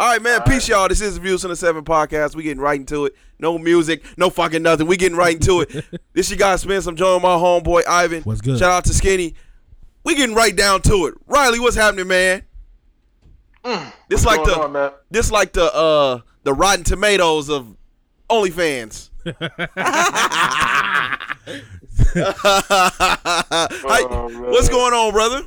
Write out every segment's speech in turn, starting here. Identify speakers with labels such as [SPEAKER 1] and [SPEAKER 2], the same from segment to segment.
[SPEAKER 1] All right, man. peace, y'all. This is the Views from the Seven podcast. We getting right into it. No music, no fucking nothing. We getting right into it. this you guys Spence. I'm joining my homeboy Ivan.
[SPEAKER 2] What's good?
[SPEAKER 1] Shout out to Skinny. We getting right down to it. Riley, what's happening, man? this like
[SPEAKER 3] going
[SPEAKER 1] the
[SPEAKER 3] on, man?
[SPEAKER 1] this like the uh the Rotten Tomatoes of OnlyFans. Hi,
[SPEAKER 3] Oh, man.
[SPEAKER 1] what's going on, brother?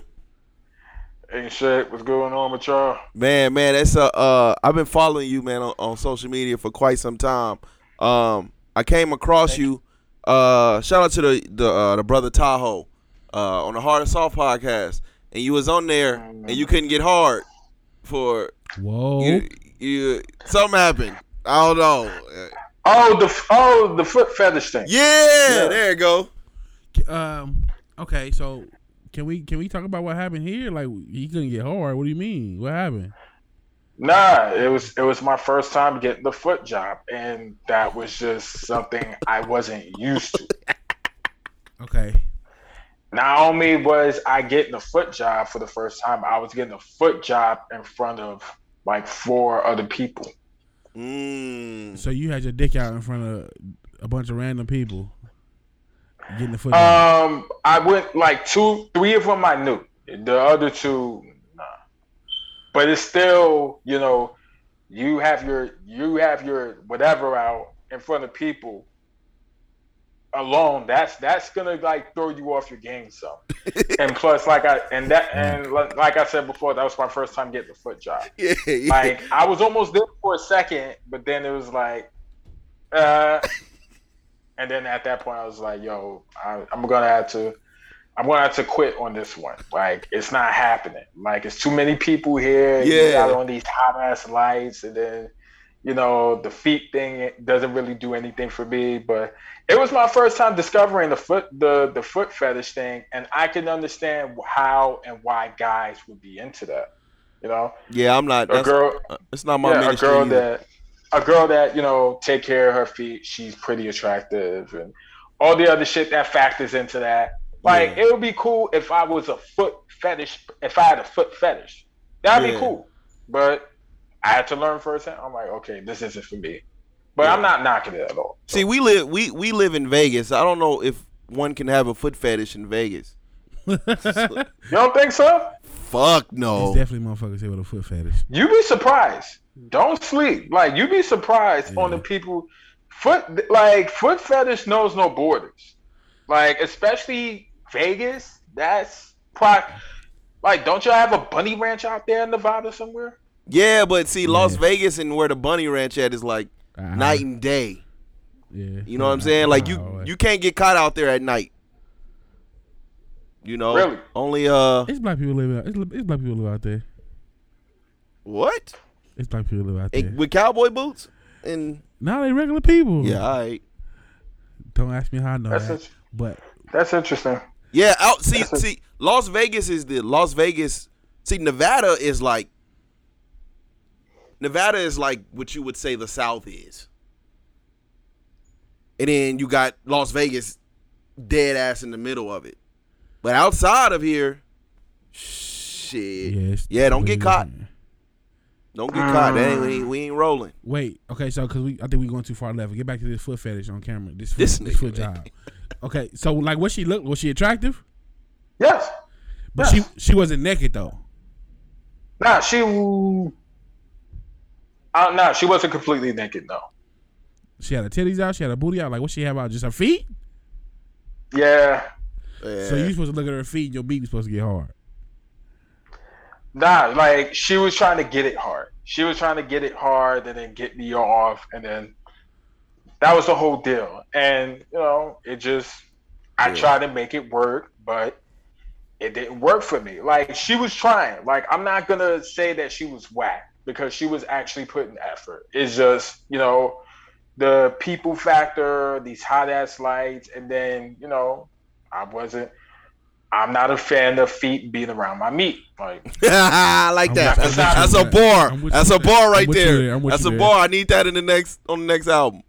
[SPEAKER 3] Ain't shit. What's going on with y'all?
[SPEAKER 1] Man, man, it's uh, uh I've been following you, man, on, on social media for quite some time. Um, I came across you. Uh, shout out to the the uh, the brother Tahoe, uh, on the Hard and Soft podcast, and you was on there, and you couldn't get hard for
[SPEAKER 2] Whoa.
[SPEAKER 1] you. You something happened. I don't know.
[SPEAKER 3] Oh, the oh the foot fetish thing.
[SPEAKER 1] Yeah, there you go.
[SPEAKER 2] Um. Okay. So can we can we talk about what happened here? Like he couldn't get hard. What do you mean? What happened?
[SPEAKER 3] Nah, it was it was my first time getting the foot job, and that was just something I wasn't used to.
[SPEAKER 2] Okay.
[SPEAKER 3] Not only was I getting a foot job for the first time, I was getting a foot job in front of like four other people.
[SPEAKER 1] Mm.
[SPEAKER 2] So you had your dick out in front of a bunch of random people getting the.
[SPEAKER 3] Um, I went like two, three of them I knew. The other two, nah. But it's still, you know, you have your you have your whatever out in front of people alone. That's that's gonna like throw you off your game some. and plus, like I and that and like I said before, that was my first time getting the foot job.
[SPEAKER 1] Yeah, yeah.
[SPEAKER 3] Like I was almost there for a second, but then it was like, uh, and then at that point I was like, yo, I, I'm gonna have to, I'm gonna have to quit on this one. Like it's not happening. Like it's too many people here. You
[SPEAKER 1] Yeah.
[SPEAKER 3] got on these hot ass lights, and then, you know, the feet thing doesn't really do anything for me. But it was my first time discovering the foot, the the foot fetish thing, and I can understand how and why guys would be into that. You know,
[SPEAKER 1] yeah, I'm not.
[SPEAKER 3] a girl,
[SPEAKER 1] it's not my
[SPEAKER 3] yeah, a girl
[SPEAKER 1] either.
[SPEAKER 3] that a girl that you know take care of her feet she's pretty attractive and all the other shit that factors into that like
[SPEAKER 1] Yeah.
[SPEAKER 3] it would be cool if i was a foot fetish if i had a foot fetish that'd
[SPEAKER 1] Yeah.
[SPEAKER 3] be cool but i had to learn firsthand i'm like okay this isn't for me but i'm not knocking it at all
[SPEAKER 1] See, we live we we live in Vegas. I don't know if one can have a foot fetish in Vegas.
[SPEAKER 3] you don't think so
[SPEAKER 1] Fuck
[SPEAKER 2] There's
[SPEAKER 1] no.
[SPEAKER 2] definitely motherfuckers here with a foot fetish.
[SPEAKER 3] You'd be surprised don't sleep like you'd be surprised on the people foot like foot fetish knows no borders like especially vegas that's pro- like don't y'all have a bunny ranch out there in nevada somewhere
[SPEAKER 1] Yeah, but see, Las
[SPEAKER 2] Yeah.
[SPEAKER 1] Vegas and where the Bunny Ranch at is like
[SPEAKER 2] Uh-huh.
[SPEAKER 1] night and day.
[SPEAKER 2] Yeah.
[SPEAKER 1] You know what I'm saying? Like you
[SPEAKER 2] Uh-huh.
[SPEAKER 1] you can't get caught out there at night. You know,
[SPEAKER 3] Really?
[SPEAKER 1] only uh
[SPEAKER 2] It's black people live out. It's, it's black people live out there.
[SPEAKER 1] what
[SPEAKER 2] It's black people live out there.
[SPEAKER 1] with cowboy boots and
[SPEAKER 2] now they regular people.
[SPEAKER 1] yeah, all right.
[SPEAKER 2] Don't ask me how I know
[SPEAKER 3] That's
[SPEAKER 2] that.
[SPEAKER 3] it.
[SPEAKER 2] But
[SPEAKER 3] that's interesting
[SPEAKER 1] Yeah, out see
[SPEAKER 3] That's a-
[SPEAKER 1] see Las Vegas is the Las Vegas. See, Nevada is like Nevada is like what you would say the South is. And then you got Las Vegas dead ass in the middle of it. But outside of here, shit.
[SPEAKER 2] yeah,
[SPEAKER 1] Yeah, don't get
[SPEAKER 2] completely
[SPEAKER 1] caught.
[SPEAKER 2] Different.
[SPEAKER 1] Don't get caught. That ain't, we, ain't, we ain't rolling.
[SPEAKER 2] Wait, okay, so because we, I think we're going too far left. Get back to this foot fetish on camera. This foot,
[SPEAKER 1] This
[SPEAKER 2] this,
[SPEAKER 1] nigga,
[SPEAKER 2] foot job. Okay, so like, what she look? Was she attractive?
[SPEAKER 3] yes
[SPEAKER 2] But
[SPEAKER 3] Yes.
[SPEAKER 2] she she wasn't naked though.
[SPEAKER 3] nah she uh, nah, she wasn't completely naked though.
[SPEAKER 2] She had her titties out. She had her booty out. Like, what she have out? Just her feet.
[SPEAKER 3] yeah
[SPEAKER 1] Yeah.
[SPEAKER 2] So you supposed to look at her feet. and Your beat is supposed to get hard.
[SPEAKER 3] Nah, like she was trying to get it hard. She was trying to get it hard and then get me off, and then that was the whole deal. And you know, it just I
[SPEAKER 1] Yeah.
[SPEAKER 3] tried to make it work, but it didn't work for me. Like she was trying. Like I'm not gonna say that she was whack because she was actually putting effort. It's just you know the people factor, these hot ass lights, and then you know I wasn't. I'm not a fan of feet being around my meat. Like
[SPEAKER 1] I like that.
[SPEAKER 2] with-
[SPEAKER 1] That's, that's a bar. That's a bar right there.
[SPEAKER 2] there. I'm with
[SPEAKER 1] That's a bar. I need that in the next on the next album.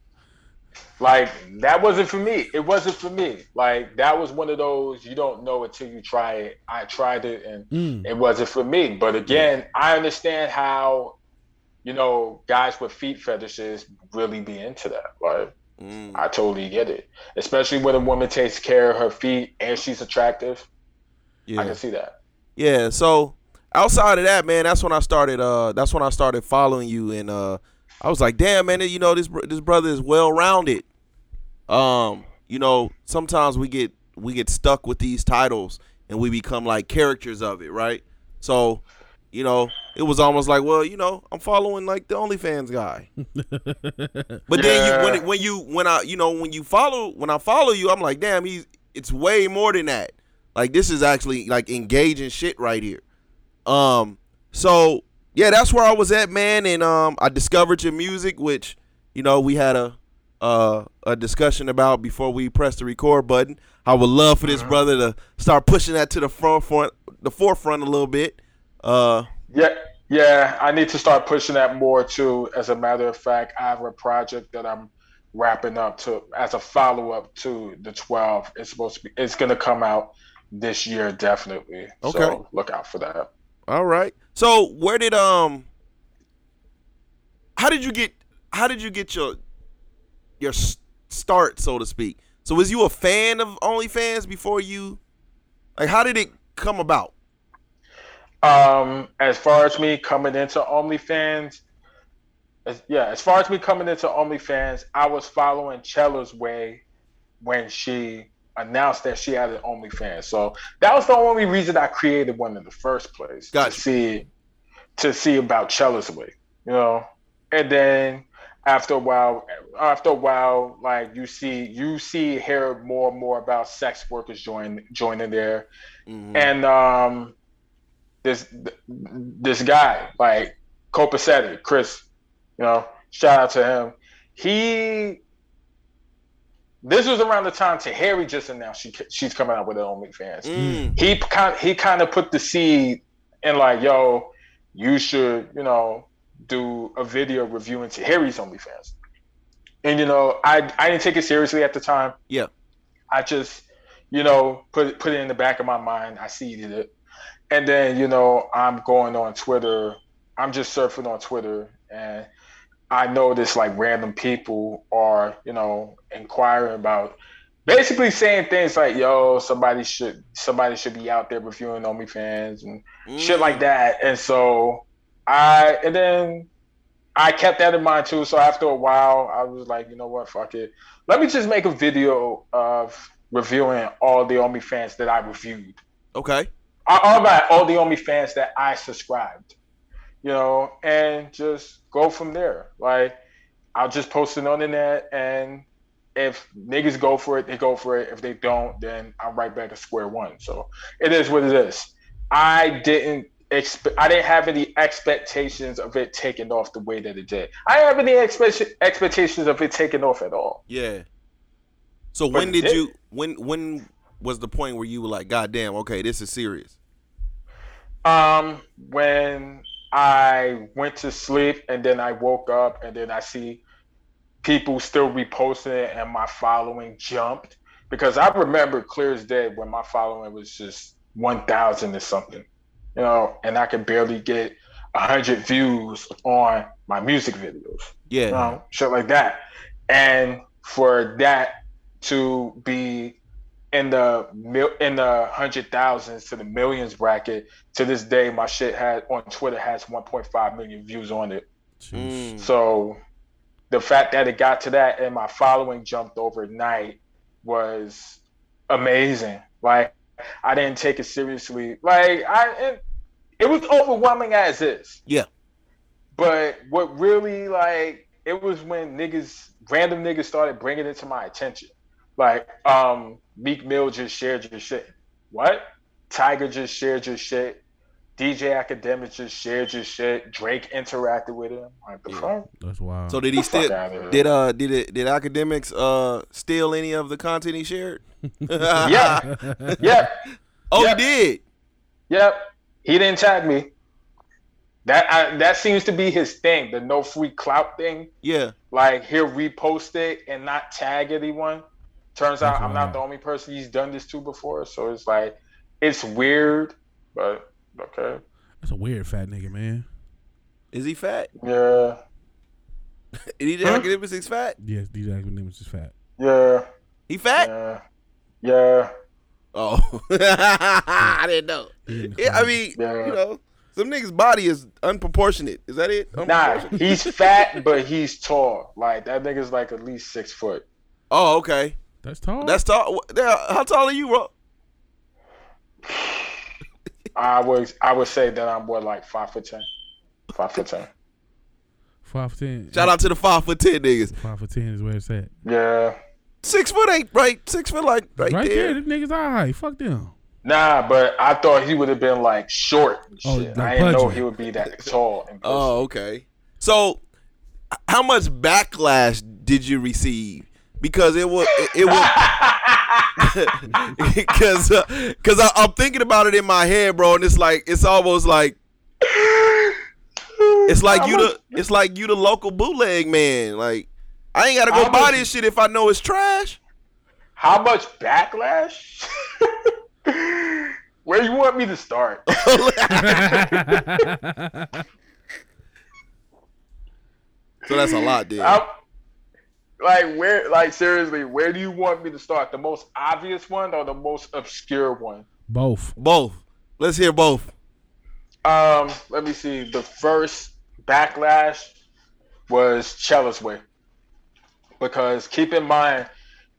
[SPEAKER 3] like that wasn't for me. It wasn't for me. Like that was one of those you don't know until you try it. I tried it and
[SPEAKER 2] Mm.
[SPEAKER 3] it wasn't for me. But again, I understand how you know, guys with feet fetishes really be into that. Like,
[SPEAKER 1] Mm.
[SPEAKER 3] I totally get it, especially when a woman takes care of her feet and she's attractive. I can see that.
[SPEAKER 1] Yeah. So outside of that, man, that's when I started. Uh, that's when I started following you, and uh, I was like, damn, man, you know this this brother is well rounded. Um, you know, sometimes we get we get stuck with these titles and we become like characters of it, right? So, you know, it was almost like, well, you know, I'm following like the OnlyFans guy. But then you when when you when I you know when you follow when I follow you, I'm like, damn, he's it's way more than that. Like this is actually like engaging shit right here. Um, so yeah, that's where I was at, man, and um, I discovered your music, which you know we had a uh a discussion about before we pressed the record button. I would love for this brother to start pushing that to the forefront, the forefront a little bit. Uh,
[SPEAKER 3] Yeah, yeah. I need to start pushing that more too. As a matter of fact, I have a project that I'm wrapping up to as a follow up to the 12. It's supposed to be. It's gonna come out this year, definitely.
[SPEAKER 1] Okay.
[SPEAKER 3] So look out for that.
[SPEAKER 1] All right. So where did um how did you get how did you get your your start so to speak? So was you a fan of OnlyFans before you like how did it come about?
[SPEAKER 3] Um, as far as me coming into OnlyFans, as, yeah, as far as me coming into OnlyFans, I was following Chella's way when she announced that she had an OnlyFans. So that was the only reason I created one in the first place
[SPEAKER 1] Gotcha.
[SPEAKER 3] to see to see about Chella's way, you know. And then after a while, after a while, like you see, you see, hear more and more about sex workers join joining there
[SPEAKER 1] Mhm.
[SPEAKER 3] and um, this this guy like Copacetti, Chris, you know, shout out to him. He this was around the time Tahiry just announced she she's coming out with her OnlyFans.
[SPEAKER 1] Mm.
[SPEAKER 3] He kind he kind of put the seed in like, yo, you should you know do a video reviewing to Tahiry's OnlyFans. And you know, I I didn't take it seriously at the time.
[SPEAKER 1] Yeah.
[SPEAKER 3] I just you know, put put it in the back of my mind. I seeded it, and then you know, I'm going on Twitter. I'm just surfing on Twitter, and I notice like random people are you know inquiring about, basically saying things like, "Yo, somebody should somebody should be out there reviewing OnlyFans and shit like mm. that." And so I and then I kept that in mind too. So after a while, I was like, you know what, fuck it. Let me just make a video of reviewing all the OnlyFans that I reviewed.
[SPEAKER 1] Okay.
[SPEAKER 3] All right, all the OnlyFans that I subscribed, you know, and just go from there. Like, I'll just post it on the net, and if niggas go for it, they go for it. If they don't, then I'm right back at square one. So it is what it is. I didn't expect. I didn't have any expectations of it taking off the way that it did. I didn't have any expect- expectations of it taking off at all.
[SPEAKER 1] Yeah. So
[SPEAKER 3] But
[SPEAKER 1] when did
[SPEAKER 3] did.
[SPEAKER 1] you when when was the point where you were like, God damn, okay, this is serious?
[SPEAKER 3] Um, when I went to sleep and then I woke up and then I see people still reposting it and my following jumped because I remember clear as day when my following was just one thousand or something, you know, and I could barely get a hundred views on my music videos
[SPEAKER 1] Yeah.
[SPEAKER 3] you know, shit like that. And for that to be in the mil- in the hundred thousands to the millions bracket, to this day, my shit had on Twitter has 1.5 million views on it.
[SPEAKER 1] Mm.
[SPEAKER 3] So the fact that it got to that and my following jumped overnight was amazing. Like I didn't take it seriously. Like I, it, it was overwhelming as is.
[SPEAKER 1] Yeah.
[SPEAKER 3] But what really like it was when niggas, random niggas started bringing it to my attention. Like um, Meek Mill just shared your shit. What? Tyga just shared your shit. DJ Akademiks just shared your shit. Drake interacted with him. Like the
[SPEAKER 1] Yeah.
[SPEAKER 3] fuck?
[SPEAKER 2] That's wild.
[SPEAKER 1] So did he
[SPEAKER 3] Get
[SPEAKER 1] still did uh did it did Akademiks uh steal any of the content he shared?
[SPEAKER 3] Yeah. yeah.
[SPEAKER 1] Oh,
[SPEAKER 3] Yeah.
[SPEAKER 1] he did.
[SPEAKER 3] Yep. He didn't tag me. That I, that seems to be his thing, the no free clout thing.
[SPEAKER 1] Yeah.
[SPEAKER 3] Like he'll repost it and not tag anyone. Turns out
[SPEAKER 2] That's
[SPEAKER 3] I'm not the only person he's done this to before, so it's like it's weird, but okay.
[SPEAKER 2] That's a weird fat nigga, man.
[SPEAKER 1] Is he fat?
[SPEAKER 3] Yeah,
[SPEAKER 1] Is DJ
[SPEAKER 3] Huh?
[SPEAKER 1] Akademiks fat?
[SPEAKER 2] Yes, DJ Akademiks is fat.
[SPEAKER 3] yeah,
[SPEAKER 1] He fat?
[SPEAKER 3] yeah, yeah.
[SPEAKER 1] Oh, I didn't know.
[SPEAKER 2] He in the
[SPEAKER 1] Yeah, I mean,
[SPEAKER 3] Yeah.
[SPEAKER 1] you know, some niggas' body is unproportionate. Is that it?
[SPEAKER 3] Nah, he's fat, but he's tall. Like that nigga's like at least six foot.
[SPEAKER 1] Oh, okay.
[SPEAKER 2] That's tall.
[SPEAKER 1] That's tall. Yeah, How tall are you, bro?
[SPEAKER 3] I was, I would say that I'm what like five foot ten, five foot ten.
[SPEAKER 2] five for ten.
[SPEAKER 1] Shout out to the five foot ten niggas.
[SPEAKER 2] Five for ten is where it's at.
[SPEAKER 3] Yeah,
[SPEAKER 1] Six foot eight, right? Six foot like right,
[SPEAKER 2] Right,
[SPEAKER 1] there.
[SPEAKER 2] there, them niggas all right. Fuck them.
[SPEAKER 3] nah, but I thought he would have been like short. And
[SPEAKER 2] Oh,
[SPEAKER 3] shit.
[SPEAKER 2] like
[SPEAKER 3] I didn't know he would be that tall. In.
[SPEAKER 1] Oh, okay. So, how much backlash did you receive? Because it was it, it was because because uh, I I'm thinking about it in my head, bro, and it's like it's almost like it's like you the it's like you the local bootleg man. Like I ain't gotta go
[SPEAKER 3] How
[SPEAKER 1] buy
[SPEAKER 3] much-
[SPEAKER 1] this shit if I know it's trash.
[SPEAKER 3] How much backlash? Where you want me to start?
[SPEAKER 1] So that's a lot, dude.
[SPEAKER 3] I'm, like where? Like seriously, where do you want me to start? The most obvious one or the most obscure one?
[SPEAKER 2] Both.
[SPEAKER 1] Both. Let's hear both.
[SPEAKER 3] Um, let me see. The first backlash was Chella's Way. Because keep in mind,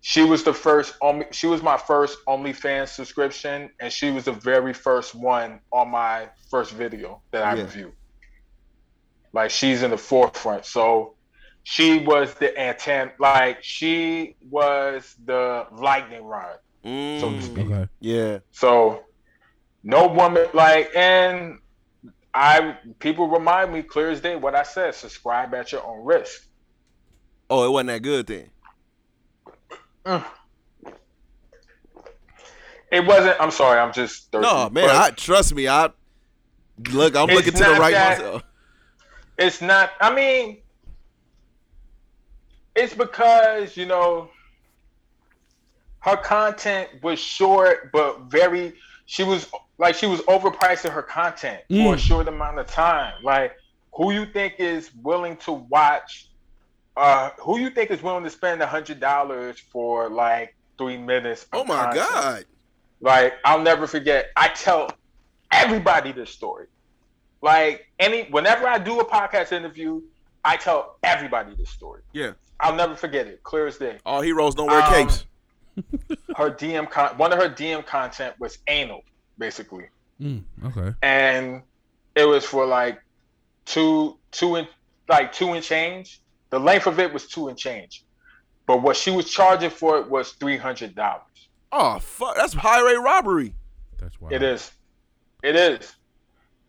[SPEAKER 3] she was the first only she was my first OnlyFans subscription, and she was the very first one on my first video that I
[SPEAKER 1] Yeah.
[SPEAKER 3] reviewed. Like she's in the forefront. So she was the antenna like she was the lightning rod, so to
[SPEAKER 1] Mm,
[SPEAKER 3] speak.
[SPEAKER 2] Okay.
[SPEAKER 1] yeah.
[SPEAKER 3] So no woman like and I people remind me clear as day what I said. Subscribe at your own risk.
[SPEAKER 1] Oh, it wasn't that good then.
[SPEAKER 3] It wasn't I'm sorry, I'm just thirsty.
[SPEAKER 1] No, man. I trust me. I look. I'm looking to the right
[SPEAKER 3] that-
[SPEAKER 1] myself.
[SPEAKER 3] it's not I mean it's because, you know, her content was short but very she was like she was overpricing her content for a
[SPEAKER 2] Mm.
[SPEAKER 3] short amount of time. Like who you think is willing to watch uh who you think is willing to spend a hundred dollars for like three minutes of
[SPEAKER 1] Oh my
[SPEAKER 3] content?
[SPEAKER 1] god.
[SPEAKER 3] Like I'll never forget. I tell everybody this story. Like any whenever I do a podcast interview, I tell everybody this story.
[SPEAKER 1] Yeah.
[SPEAKER 3] I'll never forget it. Clear as day.
[SPEAKER 1] All heroes don't wear
[SPEAKER 3] Um,
[SPEAKER 1] capes.
[SPEAKER 3] Her DM con- one of her DM content was anal, basically,
[SPEAKER 2] Mm, okay.
[SPEAKER 3] and it was for like two two and like two and change. The length of it was two and change, but what she was charging for it was three hundred dollars.
[SPEAKER 1] Oh fuck, that's highway robbery.
[SPEAKER 2] That's why.
[SPEAKER 3] It is. It is.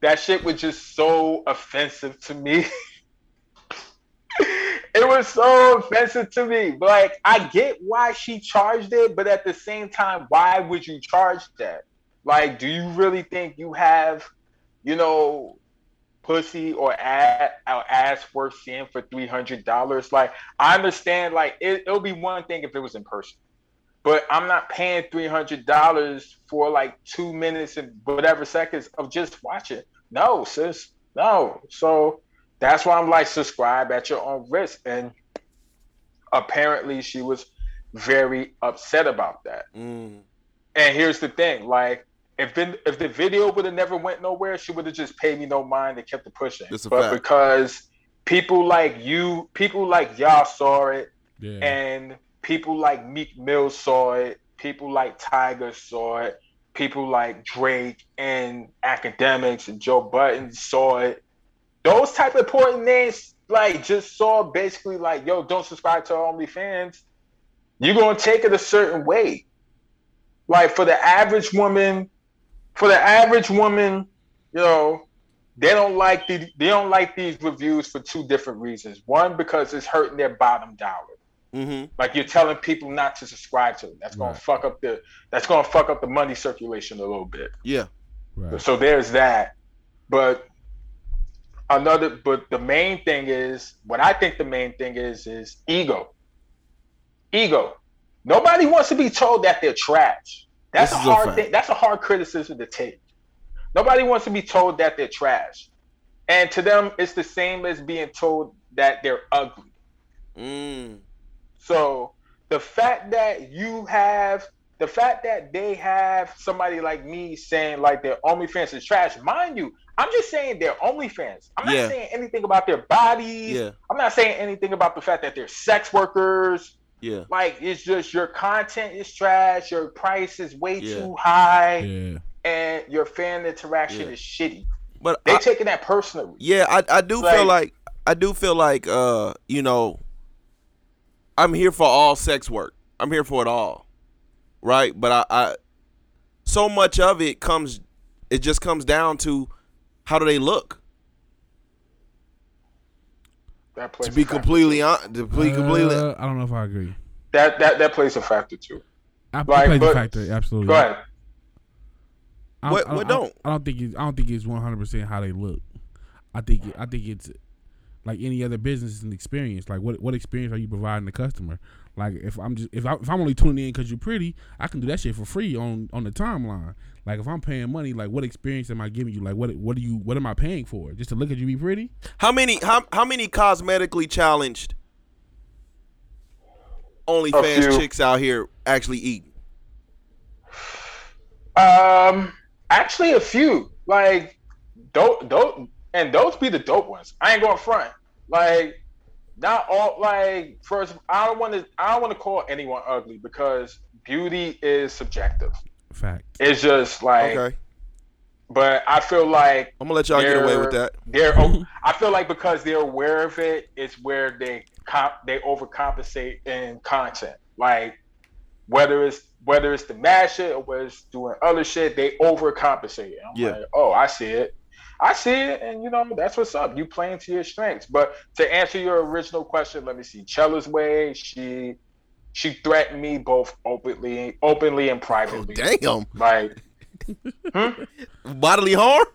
[SPEAKER 3] That shit was just so offensive to me. it was so offensive to me. But like, I get why she charged it, but at the same time, why would you charge that? Like, do you really think you have, you know, pussy or ass, or ass worth seeing for three hundred dollars? Like, I understand. Like, it, it'll be one thing if it was in person but I'm not paying three hundred dollars for like two minutes and whatever seconds of just watching. No, sis, no. So that's why I'm like, subscribe at your own risk. And apparently, she was very upset about that.
[SPEAKER 1] Mm.
[SPEAKER 3] And here's the thing, like. If, it, if the video would have never went nowhere, she would have just paid me no mind and kept it pushing. But
[SPEAKER 1] fact.
[SPEAKER 3] because people like you, people like y'all saw it,
[SPEAKER 2] Yeah.
[SPEAKER 3] and people like Meek Mill saw it, people like Tyga saw it, people like Drake and Akademiks and Joe Budden saw it. Those type of important names like just saw basically like, yo, don't subscribe to our OnlyFans. You're gonna take it a certain way. Like for the average woman, for the average woman, you know, they don't like the they don't like these reviews for two different reasons. One, because it's hurting their bottom dollar.
[SPEAKER 1] Mm-hmm.
[SPEAKER 3] Like you're telling people not to subscribe to it. That's gonna
[SPEAKER 2] Right.
[SPEAKER 3] fuck up the that's gonna fuck up the money circulation a little bit.
[SPEAKER 1] Yeah.
[SPEAKER 2] right.
[SPEAKER 3] So there's that. But another but the main thing is what I think the main thing is is ego. Ego. Nobody wants to be told that they're trash. That's
[SPEAKER 1] This
[SPEAKER 3] a
[SPEAKER 1] is a
[SPEAKER 3] hard thing. That's a hard criticism to take. Nobody wants to be told that they're trash. and to them, it's the same as being told that they're ugly.
[SPEAKER 1] Mm.
[SPEAKER 3] So the fact that you have the fact that they have somebody like me saying like their OnlyFans is trash, mind you, I'm just saying they're OnlyFans. I'm not
[SPEAKER 1] Yeah.
[SPEAKER 3] saying anything about their bodies.
[SPEAKER 1] Yeah.
[SPEAKER 3] I'm not saying anything about the fact that they're sex workers.
[SPEAKER 1] Yeah.
[SPEAKER 3] Like it's just your content is trash, your price is way
[SPEAKER 1] Yeah.
[SPEAKER 3] too high,
[SPEAKER 2] Yeah.
[SPEAKER 3] and your fan interaction
[SPEAKER 1] Yeah.
[SPEAKER 3] is shitty.
[SPEAKER 1] But
[SPEAKER 3] They
[SPEAKER 1] I,
[SPEAKER 3] taking that personally.
[SPEAKER 1] yeah, I I do feel
[SPEAKER 3] Like-
[SPEAKER 1] like I do feel like uh, you know, I'm here for all sex work. I'm here for it all. Right? But I, I so much of it comes it just comes down to how do they look?
[SPEAKER 3] That plays
[SPEAKER 1] To be
[SPEAKER 3] a
[SPEAKER 1] completely on to be completely
[SPEAKER 2] Uh, I don't know if I agree.
[SPEAKER 3] that that that plays a factor too.
[SPEAKER 2] I
[SPEAKER 3] Like,
[SPEAKER 2] plays a factor, absolutely.
[SPEAKER 3] Go ahead.
[SPEAKER 2] I,
[SPEAKER 1] What-
[SPEAKER 2] I,
[SPEAKER 1] what
[SPEAKER 2] I-
[SPEAKER 1] don't?
[SPEAKER 2] I don't think it's, I don't think it's one hundred percent how they look. I think it, I think it's like any other business is an experience. Like what what experience are you providing the customer? Like if I'm just if I if I'm only tuning in because you're pretty, I can do that shit for free on on the timeline. Like if I'm paying money, like what experience am I giving you? Like what what do you what am I paying for? Just to look at you be pretty?
[SPEAKER 1] How many how how many cosmetically challenged OnlyFans
[SPEAKER 3] few.
[SPEAKER 1] chicks out here actually eat?
[SPEAKER 3] Um, actually, a few like dope, dope, and those be the dope ones. I ain't going front. Like, not all. Like, first, I don't want to. I don't want to call anyone ugly because beauty is subjective.
[SPEAKER 2] Fact.
[SPEAKER 3] It's just like,
[SPEAKER 1] Okay.
[SPEAKER 3] but I feel like
[SPEAKER 1] I'm gonna let y'all get away with that.
[SPEAKER 3] They're. o- I feel like because they're aware of it, it's where they comp they overcompensate in content. Like whether it's whether it's the mad shit or whether it's doing other shit, they overcompensate. I'm
[SPEAKER 1] Yeah.
[SPEAKER 3] like, oh, I see it. I see it, and you know that's what's up. You playing to your strengths. But to answer your original question, let me see. Chella's way, she she threatened me both openly, openly and
[SPEAKER 1] Oh,
[SPEAKER 3] privately.
[SPEAKER 1] damn.
[SPEAKER 3] Like,
[SPEAKER 1] Bodily harm?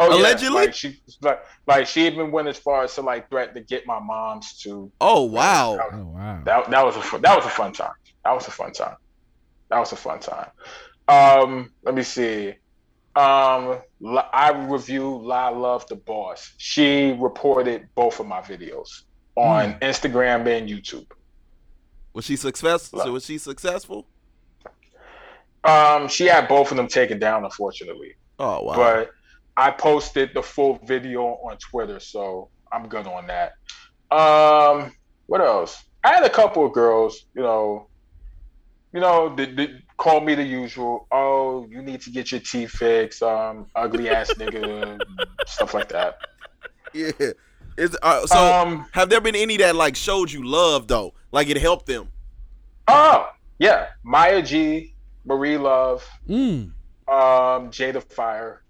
[SPEAKER 3] oh yeah,
[SPEAKER 1] Allegedly?
[SPEAKER 3] like she like like she even went as far as to like threaten to get my mom's to.
[SPEAKER 1] Oh wow.
[SPEAKER 2] Oh wow.
[SPEAKER 3] That that was a fun, that was a fun time. That was a fun time. That was a fun time. Um, let me see. Um, La- I review La Love the Boss. She reported both of my videos on Instagram and YouTube.
[SPEAKER 1] Was she successful? So was she successful?
[SPEAKER 3] Um, she had both of them taken down, unfortunately.
[SPEAKER 1] Oh wow.
[SPEAKER 3] But I posted the full video on Twitter, so I'm good on that. Um, what else? I had a couple of girls, you know, you know, they, they call me the usual. Oh, you need to get your teeth fixed. Um, ugly ass nigga, stuff like that.
[SPEAKER 1] yeah. Is uh, so
[SPEAKER 3] um,
[SPEAKER 1] have there been any that like showed you love though? Like it helped them?
[SPEAKER 3] oh yeah, Maya G, Marie Love,
[SPEAKER 2] Mm.
[SPEAKER 3] um, Jada Fire.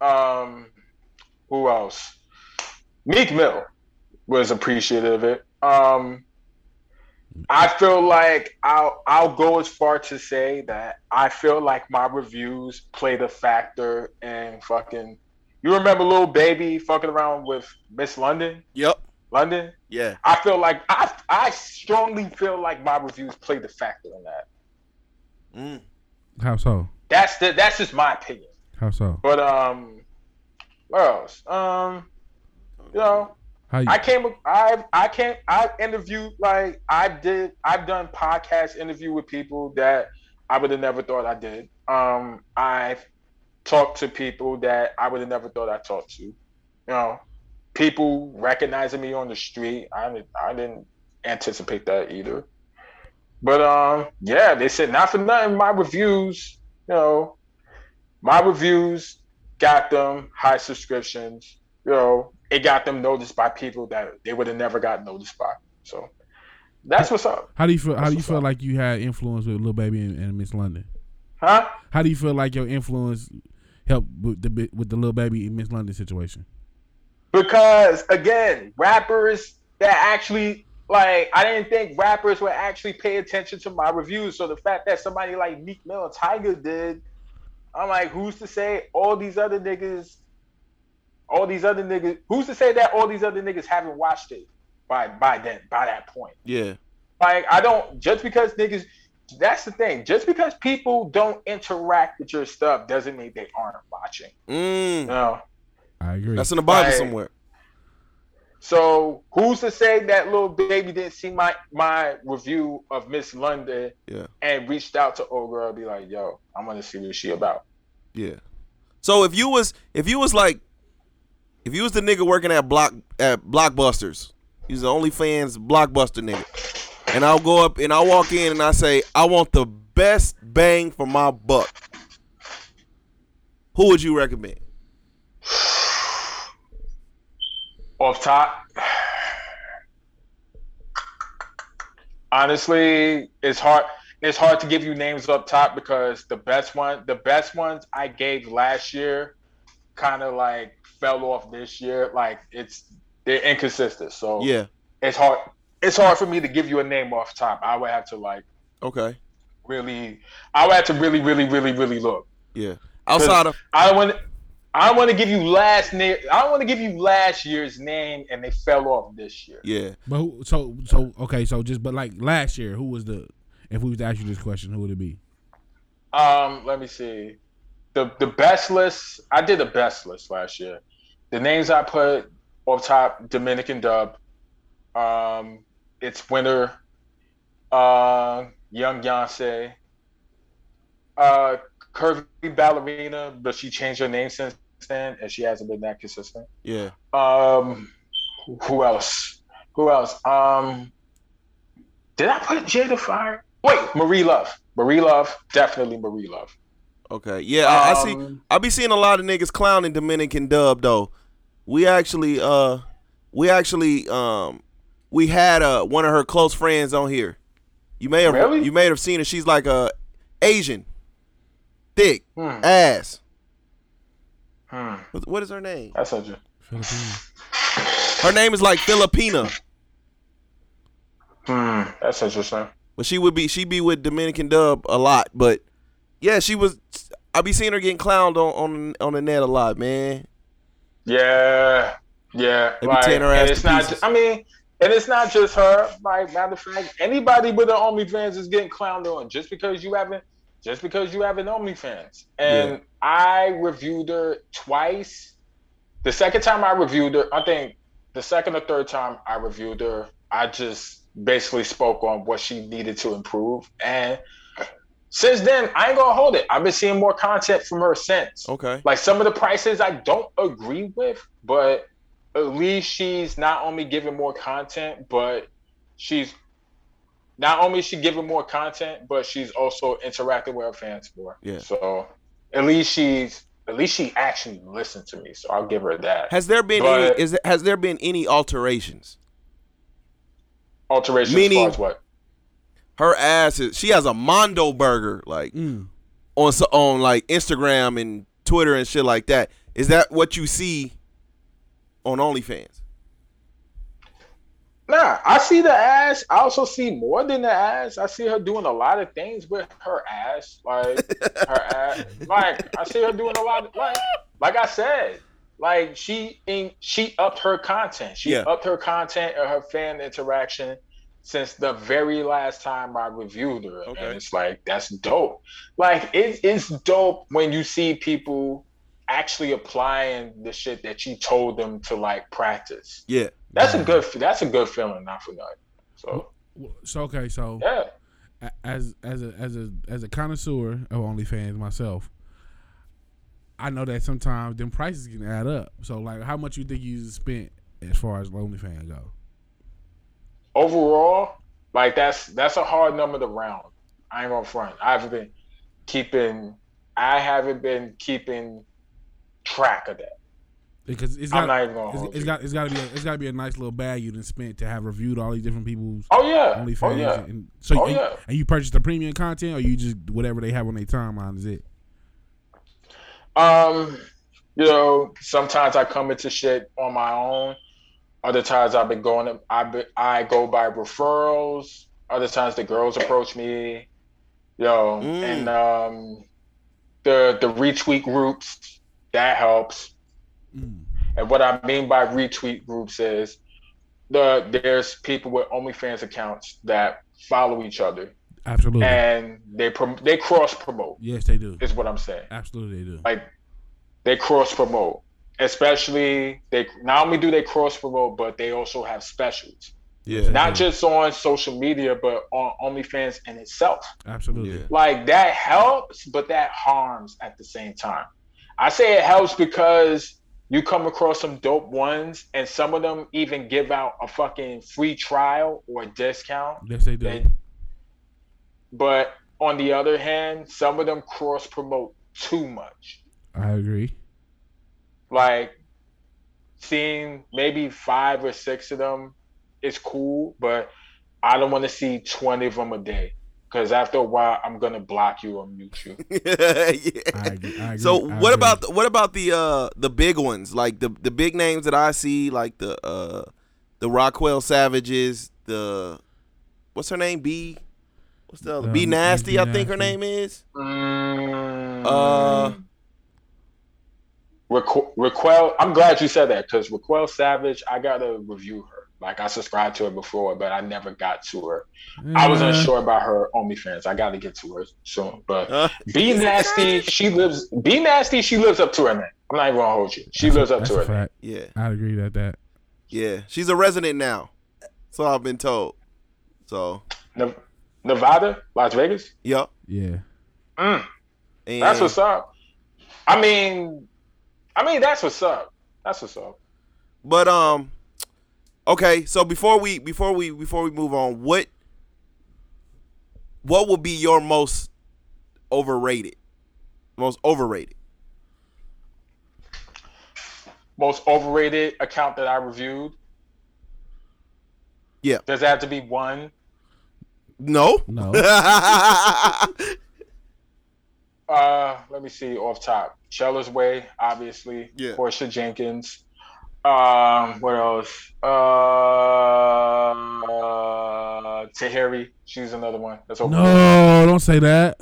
[SPEAKER 3] Um, who else? Meek Mill was appreciative of it. Um, I feel like I'll I'll go as far to say that I feel like my reviews played a factor in fucking. You remember Lil Baby fucking around with Miss London?
[SPEAKER 1] Yep.
[SPEAKER 3] London.
[SPEAKER 1] Yeah.
[SPEAKER 3] I feel like I I strongly feel like my reviews played a factor in that.
[SPEAKER 1] Mm.
[SPEAKER 2] How so?
[SPEAKER 3] That's the that's just my opinion.
[SPEAKER 2] How so?
[SPEAKER 3] But um, what else? Um, you know,
[SPEAKER 2] How you?
[SPEAKER 3] I came. I I can't. I interviewed like I did. I've done podcast interview with people that I would have never thought I did. Um, I've talked to people that I would have never thought I talked to. You know, people recognizing me on the street. I I didn't anticipate that either. But um, yeah, they said not for nothing. My reviews, you know, my reviews got them high subscriptions. You know, it got them noticed by people that they would have never got noticed by. So that's what's up,
[SPEAKER 2] How do you feel? How do you feel
[SPEAKER 3] up.
[SPEAKER 2] like you had influence with Lil Baby and, and Miss London?
[SPEAKER 3] huh?
[SPEAKER 2] How do you feel like your influence helped with the bit- with the Lil Baby and Miss London situation?
[SPEAKER 3] Because again, rappers that actually like I didn't think rappers would actually pay attention to my reviews. So the fact that somebody like Meek Mill and Tyga did, I'm like, who's to say all these other niggas, all these other niggas, who's to say that all these other niggas haven't watched it by by then by that point?
[SPEAKER 1] Yeah.
[SPEAKER 3] Like I don't just because niggas. That's the thing. Just because people don't interact with your stuff doesn't mean they aren't watching.
[SPEAKER 1] Mm.
[SPEAKER 3] You know,
[SPEAKER 2] I agree.
[SPEAKER 1] That's in the Bible
[SPEAKER 3] Right.
[SPEAKER 1] somewhere.
[SPEAKER 3] So who's to say that Lil Baby didn't see my my review of Miss London
[SPEAKER 1] Yeah.
[SPEAKER 3] and reached out to old girl, be like, "Yo, I want to see what she about."
[SPEAKER 1] Yeah. So if you was if you was like if you was the nigga working at block at Blockbusters, he's the OnlyFans Blockbuster nigga, and I'll go up and I'll walk in and I say I want the best bang for my buck. Who would you recommend?
[SPEAKER 3] Off top, honestly, it's hard. It's hard to give you names up top because the best one, the best ones I gave last year, kind of like fell off this year. Like it's they're inconsistent. So
[SPEAKER 1] Yeah.
[SPEAKER 3] it's hard. It's hard for me to give you a name off top. I would have to like
[SPEAKER 1] Okay.
[SPEAKER 3] really. I would have to really, really, really, really look.
[SPEAKER 1] Yeah. Outside of
[SPEAKER 3] I want. I want to give you last name. I want to give you last year's name, and they fell off this year.
[SPEAKER 1] yeah.
[SPEAKER 2] But who, so so okay, so just but like last year, who was the? If we was to ask you this question, who would it be?
[SPEAKER 3] Um, let me see. The the best list. I did a best list last year. The names I put off top: Dominican Dub. Um, it's Winter, Uh, Young Beyonce. Uh, Curvy Ballerina, but she changed her name since then, and she hasn't been that consistent.
[SPEAKER 1] Yeah.
[SPEAKER 3] Um, who else? Who else? Um, did I put Jada Fire? Wait, Marie Love. Marie Love, definitely Marie Love.
[SPEAKER 1] Okay. Yeah. I, I see.
[SPEAKER 3] Um,
[SPEAKER 1] I be seeing a lot of niggas clowning Dominican Dub though. We actually uh we actually um we had uh one of her close friends on here. You may have
[SPEAKER 3] Really?
[SPEAKER 1] you may have seen her. She's like a Asian, thick
[SPEAKER 3] Hmm.
[SPEAKER 1] ass.
[SPEAKER 3] Hmm,
[SPEAKER 1] What, what is her name?
[SPEAKER 3] that's such a.
[SPEAKER 2] Filipino.
[SPEAKER 1] Her name is like Filipina,
[SPEAKER 3] Hmm, that's interesting.
[SPEAKER 1] but she would be she be with Dominican Dub a lot. But yeah, she was. I be seeing her getting clowned on on on the net a lot, man.
[SPEAKER 3] Yeah, yeah.
[SPEAKER 1] They
[SPEAKER 3] Like,
[SPEAKER 1] her
[SPEAKER 3] and it's not.
[SPEAKER 1] pieces.
[SPEAKER 3] ju- I mean, and it's not just her. Like matter of fact, anybody with an OnlyFans is getting clowned on just because you haven't, just because you have an OnlyFans. And
[SPEAKER 1] Yeah.
[SPEAKER 3] I reviewed her twice. The second time I reviewed her, I think the second or third time I reviewed her, I just basically spoke on what she needed to improve. And since then, I ain't gonna hold it. I've been seeing more content from her since.
[SPEAKER 1] Okay.
[SPEAKER 3] Like some of the prices I don't agree with, but at least she's not only giving more content, but she's not only is she giving more content, but she's also interacting with her fans more.
[SPEAKER 1] Yeah.
[SPEAKER 3] So at least she's at least she actually listened to me. So I'll give her that.
[SPEAKER 1] Has there been
[SPEAKER 3] But-
[SPEAKER 1] any? Is has there been any alterations?
[SPEAKER 3] Alterations
[SPEAKER 1] meaning-
[SPEAKER 3] as far as what?
[SPEAKER 1] Her ass is. She has a Mondo burger like
[SPEAKER 2] Mm.
[SPEAKER 1] on so- on like Instagram and Twitter and shit like that. Is that what you see on OnlyFans?
[SPEAKER 3] Nah, I see the ass. I also see more than the ass. I see her doing a lot of things with her ass. Like her ass. Like I see her doing a lot. Of, like like I said, like she in, she upped her content. She
[SPEAKER 1] Yeah.
[SPEAKER 3] upped her content and her fan interaction since the very last time I reviewed her.
[SPEAKER 1] Okay.
[SPEAKER 3] And it's like that's dope. Like it, it's dope when you see people actually applying the shit that you told them to like practice.
[SPEAKER 1] Yeah.
[SPEAKER 3] That's a good. That's a good feeling, not for nothing. So
[SPEAKER 2] So okay, so
[SPEAKER 3] yeah,
[SPEAKER 2] as as a as a as a connoisseur of OnlyFans myself, I know that sometimes them prices can add up. So like, how much you think you spent as far as OnlyFans go?
[SPEAKER 3] Overall, like that's that's a hard number to round. I ain't gonna front. I haven't been keeping. I haven't been keeping track of that.
[SPEAKER 2] Because it's
[SPEAKER 3] I'm
[SPEAKER 2] got
[SPEAKER 3] not even gonna.
[SPEAKER 2] it's,
[SPEAKER 3] hold
[SPEAKER 2] it's
[SPEAKER 3] you.
[SPEAKER 2] got it's got to be a, it's got to be a nice little bag you done spent to have reviewed all these different people's
[SPEAKER 3] oh yeah.
[SPEAKER 2] OnlyFans.
[SPEAKER 3] Oh yeah.
[SPEAKER 2] And so
[SPEAKER 3] Oh,
[SPEAKER 2] and,
[SPEAKER 3] yeah.
[SPEAKER 2] and you purchase the premium content, or you just whatever they have on their timeline is it?
[SPEAKER 3] Um, you know, sometimes I come into shit on my own. Other times I've been going. I be, I go by referrals. Other times the girls approach me. Yo,
[SPEAKER 1] Mm.
[SPEAKER 3] and um, the the retweet groups that helps.
[SPEAKER 2] Mm.
[SPEAKER 3] And what I mean by retweet groups is the there's people with OnlyFans accounts that follow each other
[SPEAKER 2] Absolutely.
[SPEAKER 3] and they prom- they cross promote.
[SPEAKER 2] yes, they do.
[SPEAKER 3] Is what I'm saying.
[SPEAKER 2] Absolutely, they do.
[SPEAKER 3] Like they cross promote. Especially they not only do they cross promote, but they also have specials.
[SPEAKER 1] Yeah.
[SPEAKER 3] Not just on social media, but on OnlyFans in itself.
[SPEAKER 2] Absolutely.
[SPEAKER 1] Yeah.
[SPEAKER 3] Like that helps, but that harms at the same time. I say it helps because you come across some dope ones, and some of them even give out a fucking free trial or a discount.
[SPEAKER 2] Yes, they do.
[SPEAKER 3] They- but on the other hand, some of them cross promote too much.
[SPEAKER 2] I agree.
[SPEAKER 3] Like seeing maybe five or six of them is cool, but I don't want to see 20 of them a day. Because after a while, I'm gonna block you or mute you.
[SPEAKER 1] yeah.
[SPEAKER 2] I agree. I agree.
[SPEAKER 1] So
[SPEAKER 2] I
[SPEAKER 1] what
[SPEAKER 2] agree.
[SPEAKER 1] about the, what about the uh the big ones like the the big names that I see like the uh the Raquel Savages the what's her name B what's the other
[SPEAKER 2] Um,
[SPEAKER 1] B Nasty I
[SPEAKER 2] B
[SPEAKER 1] think her name is
[SPEAKER 3] Mm,
[SPEAKER 1] uh
[SPEAKER 3] Raquel, Raquel, I'm glad you said that because Raquel Savage, I gotta review her. Like I subscribed to her before, but I never got to her. I was unsure about her OnlyFans. I gotta get to her soon. But
[SPEAKER 1] uh,
[SPEAKER 3] B Nasty, she lives. B Nasty, she lives up to her name. I'm not even gonna hold you. She
[SPEAKER 2] that's a-
[SPEAKER 3] lives up to
[SPEAKER 2] a
[SPEAKER 3] her name.
[SPEAKER 1] yeah
[SPEAKER 2] I agree that that.
[SPEAKER 1] yeah she's a resident now so I've been told so
[SPEAKER 3] Ne- Nevada, Las Vegas.
[SPEAKER 2] Yeah.
[SPEAKER 1] yep
[SPEAKER 3] Mm,
[SPEAKER 1] and
[SPEAKER 3] that's what's up. I mean, I mean that's what's up. That's what's up.
[SPEAKER 1] But um, okay. So before we before we before we move on, what what would be your most overrated? Most overrated.
[SPEAKER 3] Most overrated account that I reviewed.
[SPEAKER 1] Yeah.
[SPEAKER 3] Does that have to be one?
[SPEAKER 1] No.
[SPEAKER 2] No.
[SPEAKER 3] Uh, let me see off top. Chella's Way, obviously.
[SPEAKER 1] Yeah.
[SPEAKER 3] Portia Jenkins. Um, what else? Uh, Tahiry. She's another one. That's over.
[SPEAKER 2] no, don't say that.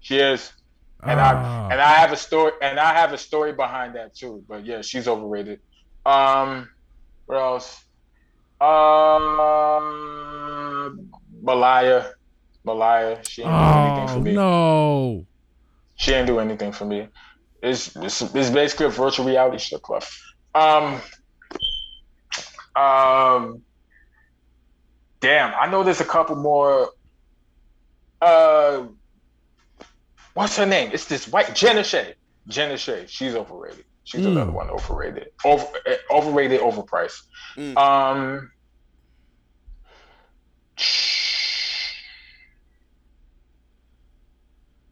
[SPEAKER 3] She is. And
[SPEAKER 2] Ah.
[SPEAKER 3] I and I have a story and I have a story behind that too. But yeah, she's overrated. Um, what else? Um, Malaya. Malaya. She ain't do anything for
[SPEAKER 2] Oh
[SPEAKER 3] me.
[SPEAKER 2] no.
[SPEAKER 3] She didn't do anything for me. It's, it's, it's basically a virtual reality strip club. Um, um, damn, I know there's a couple more. Uh, what's her name? It's this white Jenna Shea. Jenna Shea. She's overrated. She's
[SPEAKER 2] Mm.
[SPEAKER 3] another one overrated. Over, eh, overrated, overpriced.
[SPEAKER 1] Mm.
[SPEAKER 3] Um.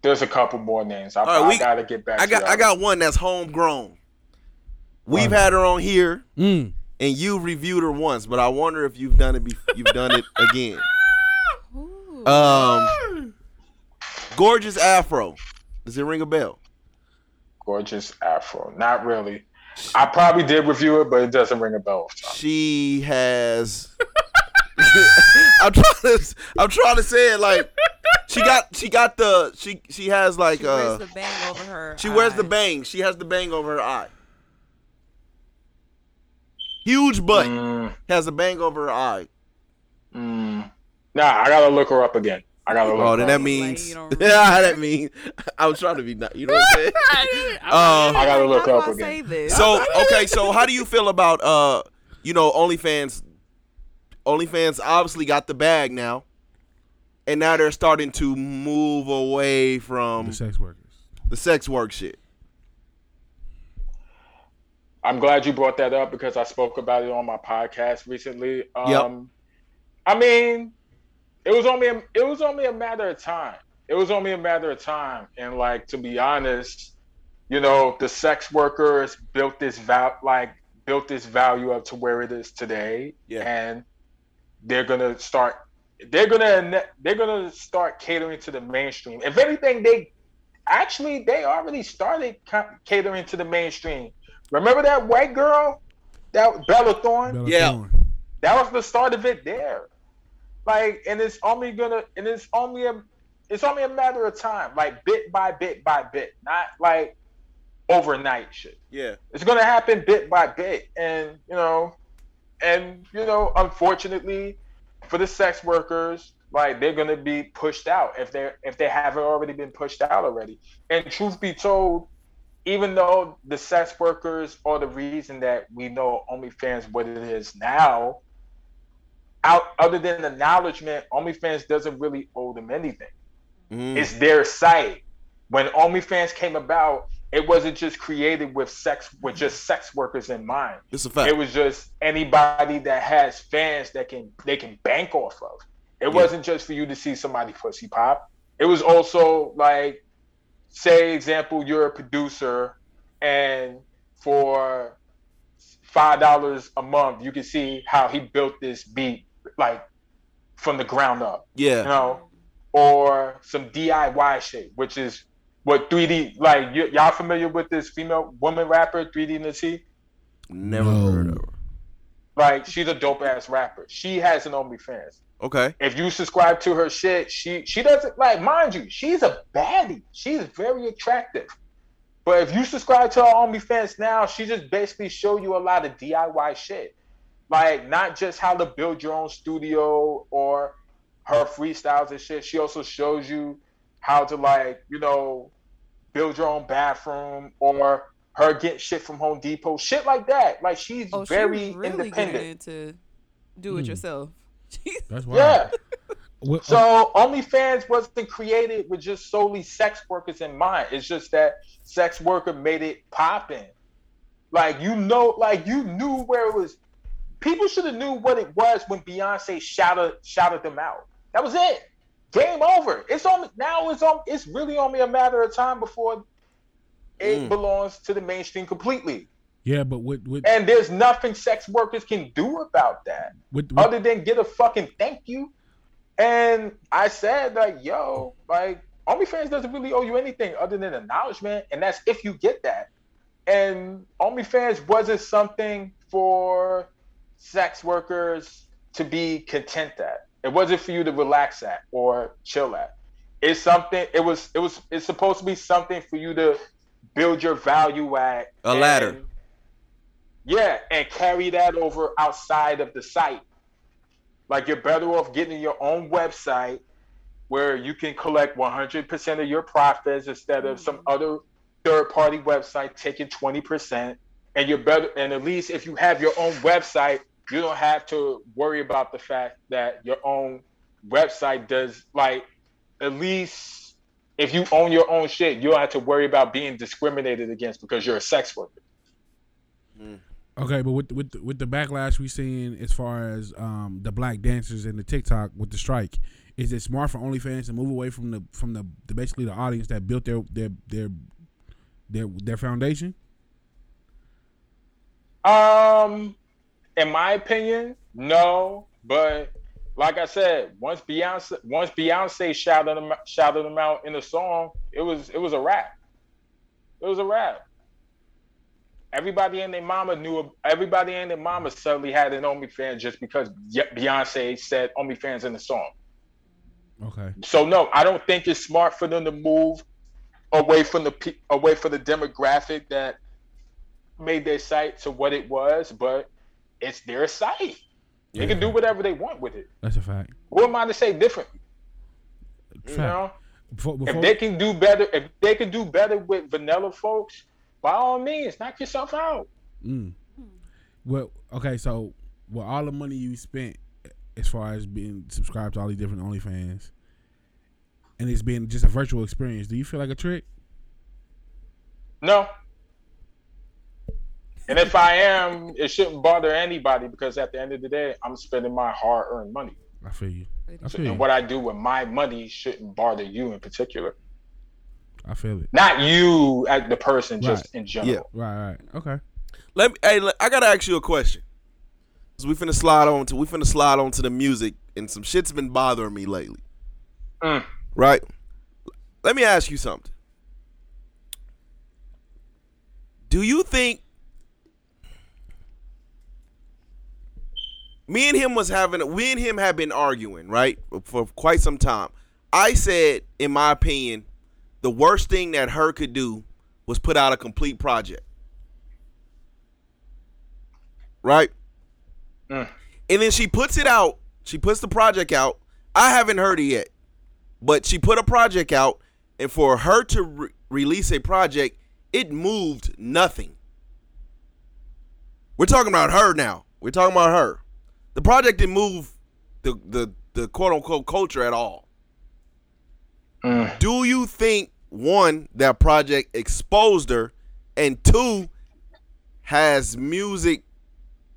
[SPEAKER 3] There's a couple more names. I,
[SPEAKER 1] All right,
[SPEAKER 3] I
[SPEAKER 1] we-
[SPEAKER 3] gotta get back.
[SPEAKER 1] I got
[SPEAKER 3] y'all.
[SPEAKER 1] I got one that's homegrown. We've
[SPEAKER 2] Right.
[SPEAKER 1] had her on here,
[SPEAKER 2] Mm.
[SPEAKER 1] and you reviewed her once, but I wonder if you've done it. Be- you've done it again.
[SPEAKER 4] Ooh.
[SPEAKER 1] Um, gorgeous afro. Does it ring a bell?
[SPEAKER 3] gorgeous afro. Not really. I probably did review it, but it doesn't ring a bell.
[SPEAKER 1] she has I'm trying to I'm trying to say it like she got she got the she she has like
[SPEAKER 4] she
[SPEAKER 1] uh
[SPEAKER 4] wears the bang over her.
[SPEAKER 1] she wears the bang. She has the bang over her eye. Huge butt
[SPEAKER 3] Mm,
[SPEAKER 1] has a bang over her eye.
[SPEAKER 3] mm. Nah, I gotta look her up again. I gotta look.
[SPEAKER 1] Oh, then
[SPEAKER 3] up.
[SPEAKER 1] that
[SPEAKER 4] Like,
[SPEAKER 1] means
[SPEAKER 4] you
[SPEAKER 1] yeah,
[SPEAKER 4] don't
[SPEAKER 1] that means I was trying to be not. You know what I'm saying? Um,
[SPEAKER 3] I gotta
[SPEAKER 4] Like,
[SPEAKER 3] look up again.
[SPEAKER 1] So okay, so how do you feel about uh, you know, OnlyFans? OnlyFans obviously got the bag now, and now they're starting to move away from
[SPEAKER 2] The sex workers.
[SPEAKER 1] the sex work shit.
[SPEAKER 3] I'm glad you brought that up because I spoke about it on my podcast recently. Um,
[SPEAKER 1] Yep.
[SPEAKER 3] I mean, it was only a, it was only a matter of time. It was only a matter of time, and like to be honest, you know, the sex workers built this val like built this value up to where it is today,
[SPEAKER 1] Yeah.
[SPEAKER 3] and they're gonna start. They're gonna they're gonna start catering to the mainstream. If anything, they actually they already started catering to the mainstream. Remember that white girl, that Bella Thorne?
[SPEAKER 2] Bella
[SPEAKER 1] Yeah.
[SPEAKER 2] Thorne.
[SPEAKER 3] That was the start of it there. Like, and it's only gonna, and it's only a, it's only a matter of time. Like bit by bit by bit, not like overnight shit.
[SPEAKER 1] Yeah.
[SPEAKER 3] It's gonna happen bit by bit, and you know, and you know, unfortunately, for the sex workers, like they're gonna be pushed out if they are if they haven't already been pushed out already. And truth be told, even though the sex workers are the reason that we know OnlyFans what it is now, out other than acknowledgement, OnlyFans doesn't really owe them anything.
[SPEAKER 1] Mm.
[SPEAKER 3] It's their site. When OnlyFans came about, it wasn't just created with sex with just sex workers in mind.
[SPEAKER 1] It's a fact.
[SPEAKER 3] It was just anybody that has fans that can they can bank off of. It
[SPEAKER 1] Yeah.
[SPEAKER 3] wasn't just for you to see somebody pussy pop. It was also like, say example, you're a producer, and for five dollars a month, you can see how he built this beat like from the ground up
[SPEAKER 1] yeah.
[SPEAKER 3] you know, or some DIY shit, which is what 3D like y- y'all familiar with this female woman rapper 3D Natee?
[SPEAKER 1] Never
[SPEAKER 2] No.
[SPEAKER 1] heard of her.
[SPEAKER 3] Like she's a dope ass rapper. She has an OnlyFans.
[SPEAKER 1] Okay.
[SPEAKER 3] If you subscribe to her shit, she she doesn't like mind you, she's a baddie. She's very attractive. But if you subscribe to her OnlyFans now, she just basically show you a lot of DIY shit. Like not just how to build your own studio or her freestyles and shit. She also shows you how to like, you know, build your own bathroom or her get shit from Home Depot, shit like that. Like she's
[SPEAKER 4] Oh,
[SPEAKER 3] very
[SPEAKER 4] she really
[SPEAKER 3] independent.
[SPEAKER 4] getting into do it
[SPEAKER 2] Hmm.
[SPEAKER 4] yourself.
[SPEAKER 2] That's why.
[SPEAKER 3] Yeah. So OnlyFans wasn't created with just solely sex workers in mind. It's just that sex worker made it popping. Like you know, like you knew where it was. People should have knew what it was when Beyonce shouted shouted them out. That was it. Game over. It's on now. It's on. It's really only a matter of time before it
[SPEAKER 1] Mm.
[SPEAKER 3] belongs to the mainstream completely.
[SPEAKER 2] yeah, but with with,
[SPEAKER 3] And there's nothing sex workers can do about that
[SPEAKER 2] with, with
[SPEAKER 3] other than get a fucking thank you. And I said like, yo, like OnlyFans doesn't really owe you anything other than acknowledgement, and that's if you get that. And OnlyFans wasn't something for sex workers to be content at. It wasn't for you to relax at or chill at. It's something. It was. It was. It's supposed to be something for you to build your value at.
[SPEAKER 1] A ladder.
[SPEAKER 3] yeah, and carry that over outside of the site. Like you're better off getting your own website where you can collect 100% of your profits instead of some mm-hmm. other third party website taking 20%. And you're better, and at least if you have your own website, you don't have to worry about the fact that your own website does, like, at least if you own your own shit, you don't have to worry about being discriminated against because you're a sex worker.
[SPEAKER 2] Okay, but with with with the backlash we seeing as far as um, the black dancers and the TikTok with the strike, is it smart for OnlyFans to move away from the from the, the basically the audience that built their their their their their foundation?
[SPEAKER 3] Um, in my opinion, no. But like I said, once Beyonce once Beyonce shouted them shouted them out in the song, it was it was a rap. It was a rap. Everybody and their mama knew. Everybody and their mama suddenly had an OnlyFans just because Beyonce said OnlyFans in the song.
[SPEAKER 2] Okay,
[SPEAKER 3] So no, I don't think it's smart for them to move away from the pe- away from the demographic that made their site to what it was, but it's their site. They can do whatever they want with it.
[SPEAKER 2] that's a fact.
[SPEAKER 3] Who am I to say differently? You know,
[SPEAKER 2] Before,
[SPEAKER 3] if they can do better, if they can do better with vanilla folks, by all means, knock yourself out.
[SPEAKER 2] Mm. Well, okay, so with all the money you spent as far as being subscribed to all these different OnlyFans, and it's been just a virtual experience, do you feel like a trick?
[SPEAKER 3] No. And if I am, it shouldn't bother anybody because at the end of the day, I'm spending my hard-earned money.
[SPEAKER 2] I feel you. I feel
[SPEAKER 3] and
[SPEAKER 2] you.
[SPEAKER 3] what I do with my money shouldn't bother you in particular.
[SPEAKER 2] I feel it.
[SPEAKER 3] Not you as the person, just in general.
[SPEAKER 1] Yeah.
[SPEAKER 2] Right, right. Okay.
[SPEAKER 1] Let me. Hey, I gotta ask you a question. So we finna slide on to we finna slide on to the music, and some shit's been bothering me lately.
[SPEAKER 3] Mm.
[SPEAKER 1] Right. Let me ask you something. Do you think me and him was having we and him have been arguing right for quite some time. I said, in my opinion, the worst thing that H.E.R. could do was put out a complete project. Right?
[SPEAKER 3] Mm.
[SPEAKER 1] And then she puts it out. She puts the project out. I haven't heard it yet, but she put a project out, and for her to re- release a project, it moved nothing. We're talking about her now. We're talking about her. The project didn't move the the the quote unquote culture at all.
[SPEAKER 3] Mm.
[SPEAKER 1] Do you think one that project exposed her, and two has music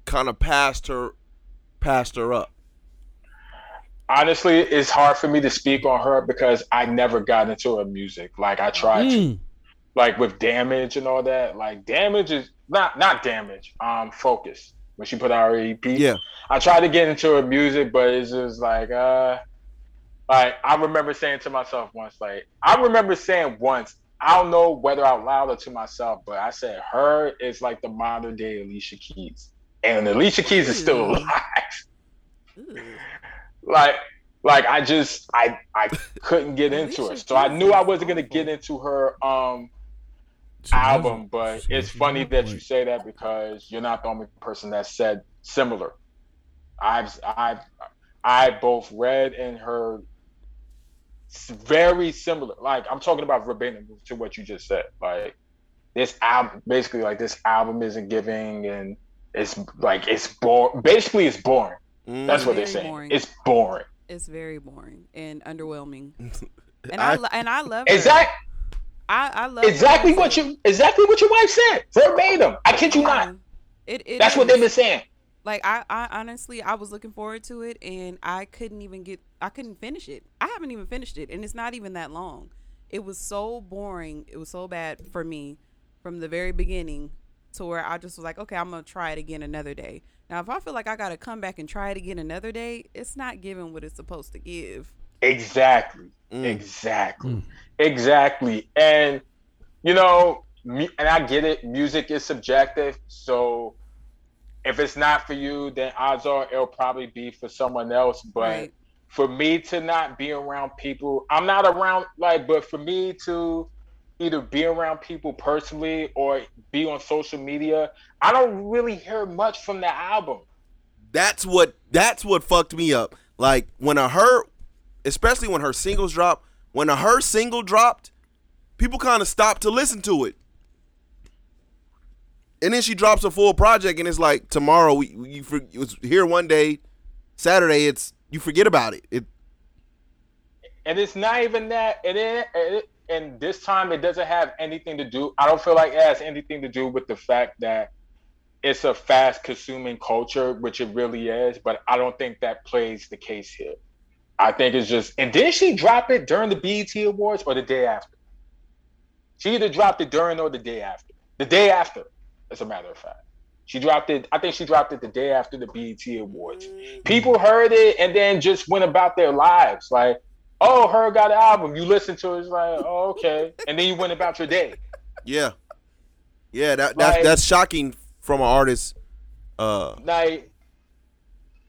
[SPEAKER 1] kind of passed her passed her up?
[SPEAKER 3] Honestly, it's hard for me to speak on her because I never got into her music. Like I tried to,
[SPEAKER 2] Mm.
[SPEAKER 3] like with damage and all that. Like damage is not not damage. Um, focus when she put out her EP.
[SPEAKER 1] Yeah.
[SPEAKER 3] I tried to get into her music, but it's just like uh, like I remember saying to myself once, like I remember saying once. I don't know whether out loud or to myself, but I said H.E.R. is like the modern day Alicia Keys, and Alicia Keys is still alive. Like like I just I I couldn't get into her.
[SPEAKER 4] Alicia
[SPEAKER 3] So I knew I wasn't gonna get into her um
[SPEAKER 2] She
[SPEAKER 3] album, but
[SPEAKER 2] she
[SPEAKER 3] it's funny that
[SPEAKER 2] point.
[SPEAKER 3] you say that because you're not the only person that said similar. I've I've I both read and heard very similar. Like I'm talking about verbatim to what you just said. Like this album, basically, like this album isn't giving, and it's like it's boring. Basically, it's boring.
[SPEAKER 1] Mm.
[SPEAKER 3] That's what they're saying.
[SPEAKER 4] boring.
[SPEAKER 3] It's boring.
[SPEAKER 4] It's very boring and underwhelming. And I,
[SPEAKER 1] I-
[SPEAKER 4] lo- and I love her. I, I love
[SPEAKER 3] exactly what you, exactly what your wife said, verbatim. I kid you not.
[SPEAKER 4] It, it
[SPEAKER 3] That's what they've been saying.
[SPEAKER 4] Like I, I honestly, I was looking forward to it, and I couldn't even get, I couldn't finish it. I haven't even finished it, and it's not even that long. It was so boring. It was so bad for me from the very beginning to where I just was like, okay, I'm gonna try it again another day. Now, if I feel like I gotta come back and try it again another day, it's not giving what it's supposed to give.
[SPEAKER 3] Exactly.
[SPEAKER 1] Mm.
[SPEAKER 3] Exactly.
[SPEAKER 2] Mm.
[SPEAKER 3] Exactly. And you know, mu- and I get it. Music is subjective. So if it's not for you, then odds are it'll probably be for someone else. But
[SPEAKER 4] Right.
[SPEAKER 3] for me to not be around people, I'm not around like, but for me to either be around people personally or be on social media, I don't really hear much from the album.
[SPEAKER 1] That's what that's what fucked me up. Like when I her, especially when her singles dropped, when her single dropped, people kind of stopped to listen to it. And then she drops a full project, and it's like tomorrow we you for, it was here one day, Saturday it's you forget about it. It
[SPEAKER 3] and it's not even that it, ain't- it and this time it doesn't have anything to do i don't feel like it has anything to do with the fact that it's a fast consuming culture which it really is but i don't think that plays the case here i think it's just and did she drop it during the BET awards or the day after? She either dropped it during or the day after. The day after as a matter of fact. She dropped it i think she dropped it the day after the BET awards. People heard it and then just went about their lives. Like oh H.E.R. got an album. You listen to it it's like oh okay. And then you went about your day.
[SPEAKER 1] Yeah, yeah that that's
[SPEAKER 3] Like-
[SPEAKER 1] that's shocking from an artist. Uh,
[SPEAKER 3] like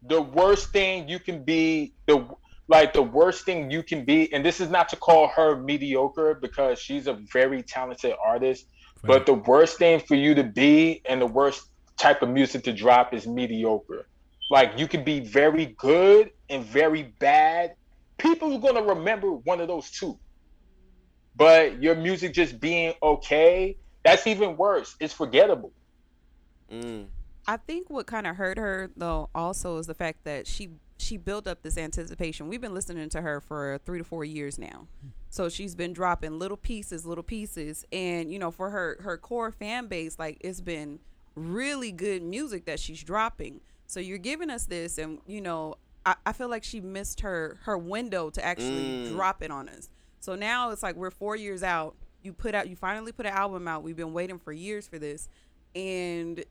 [SPEAKER 3] the worst thing you can be the like the worst thing you can be and this is not to call her mediocre because she's a very talented artist but the worst thing for you to be and the worst type of music to drop is mediocre. Like you can be very good and very bad. People are going to remember one of those two. But your music just being okay that's even worse. It's forgettable.
[SPEAKER 1] Mm,
[SPEAKER 4] I think what kind of hurt her though also is the fact that she she built up this anticipation. We've been listening to her for 3 to 4 years now. So she's been dropping little pieces, little pieces and you know for her her core fan base like it's been really good music that she's dropping. So you're giving us this and you know I, I feel like she missed her her window to actually
[SPEAKER 1] Mm.
[SPEAKER 4] drop it on us. So now it's like we're 4 years out. You put out you finally put an album out. We've been waiting for years for this and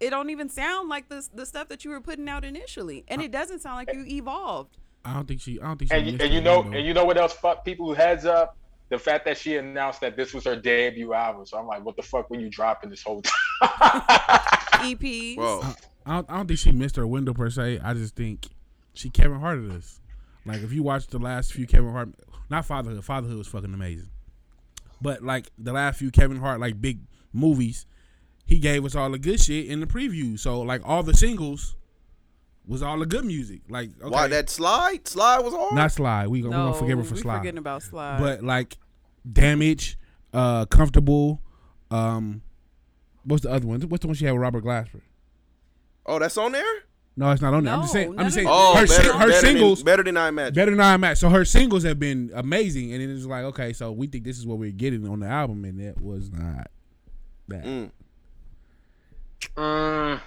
[SPEAKER 4] it don't even sound like the the stuff that you were putting out initially, and it doesn't sound like you evolved.
[SPEAKER 2] I don't think she. I don't think she.
[SPEAKER 3] and, you- and you know
[SPEAKER 2] window.
[SPEAKER 3] and you know what else fucked people who heads up the fact that she announced that this was her debut album so i'm like what the fuck were you dropping this whole time
[SPEAKER 4] EPs.
[SPEAKER 1] Whoa.
[SPEAKER 2] I don't, I don't think she missed her window per se. I just think she Kevin Harted this. Like if you watch the last few Kevin Hart, not Fatherhood. Fatherhood was fucking amazing. But like the last few Kevin Hart like big movies, he gave us all the good shit in the preview. So like all the singles was all the good music. Like okay,
[SPEAKER 1] Why that slide? Slide was hard.
[SPEAKER 2] not Slide. We gonna, we gonna forgive her for
[SPEAKER 4] we
[SPEAKER 2] Slide.
[SPEAKER 4] forgetting about slide.
[SPEAKER 2] But like Damage, uh, comfortable. Um, what's the other one? What's the one she had with Robert Glasper?
[SPEAKER 1] Oh, that's on there.
[SPEAKER 2] No, it's not on there. I'm just saying. I'm just saying.
[SPEAKER 1] Oh,
[SPEAKER 2] her
[SPEAKER 1] better,
[SPEAKER 2] her
[SPEAKER 1] better
[SPEAKER 2] singles
[SPEAKER 1] than, better than I imagined.
[SPEAKER 2] better than I match. So her singles have been amazing, and then it's like, okay, so we think this is what we're getting on the album, and that was not that.
[SPEAKER 1] Mm.
[SPEAKER 3] Mm,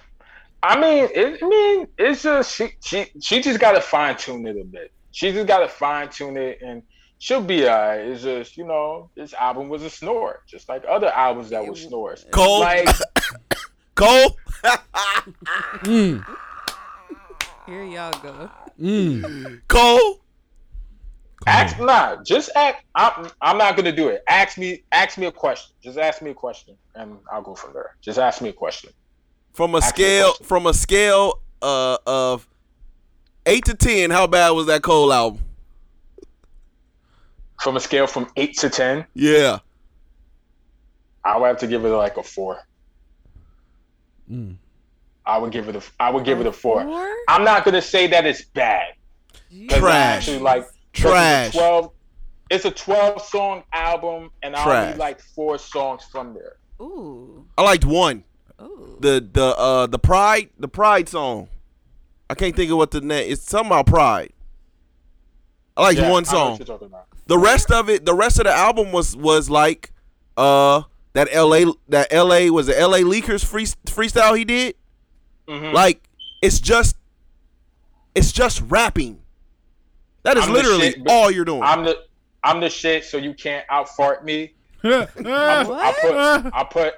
[SPEAKER 3] I mean, it, I mean, it's just she she she just got to fine tune it a bit. She just got to fine tune it, and she'll be alright. It's just you know, this album was a snore, just like other albums that were snores.
[SPEAKER 1] Cole,
[SPEAKER 3] Like
[SPEAKER 1] Cole.
[SPEAKER 2] Mm,
[SPEAKER 4] Here y'all go.
[SPEAKER 2] mm.
[SPEAKER 1] Cole.
[SPEAKER 3] ask nah, just ask. I'm I'm not gonna do it. Ask me ask me a question. Just ask me a question, and I'll go from there. Just ask me a question.
[SPEAKER 1] From a
[SPEAKER 3] Ask a
[SPEAKER 1] scale from a scale uh, of eight to ten, how bad was that Cole album?
[SPEAKER 3] From a scale from eight to ten,
[SPEAKER 1] Yeah.
[SPEAKER 3] I would have to give it like a four.
[SPEAKER 2] Mm.
[SPEAKER 3] I would give it a I would give it a four.
[SPEAKER 4] Four?
[SPEAKER 3] I'm not gonna say that it's bad.
[SPEAKER 1] Trash.
[SPEAKER 3] Actually, like 'cause
[SPEAKER 1] Trash.
[SPEAKER 3] It's a twelve. It's a twelve song album, and I
[SPEAKER 1] Trash.
[SPEAKER 3] only like four songs from there.
[SPEAKER 4] Ooh.
[SPEAKER 1] I liked one.
[SPEAKER 4] Ooh.
[SPEAKER 1] The the uh the pride the pride song. I can't think of what the net. It's something about pride. I like
[SPEAKER 3] Yeah,
[SPEAKER 1] one song.
[SPEAKER 3] what you're talking about.
[SPEAKER 1] The rest of it, the rest of the album was was like uh that LA that LA was the LA Leakers free, freestyle he did.
[SPEAKER 3] Mhm.
[SPEAKER 1] Like it's just it's just rapping. That is
[SPEAKER 3] I'm
[SPEAKER 1] literally
[SPEAKER 3] shit,
[SPEAKER 1] all you're doing.
[SPEAKER 3] I'm the I'm the shit, so you can't out fart me. I, put- I put I put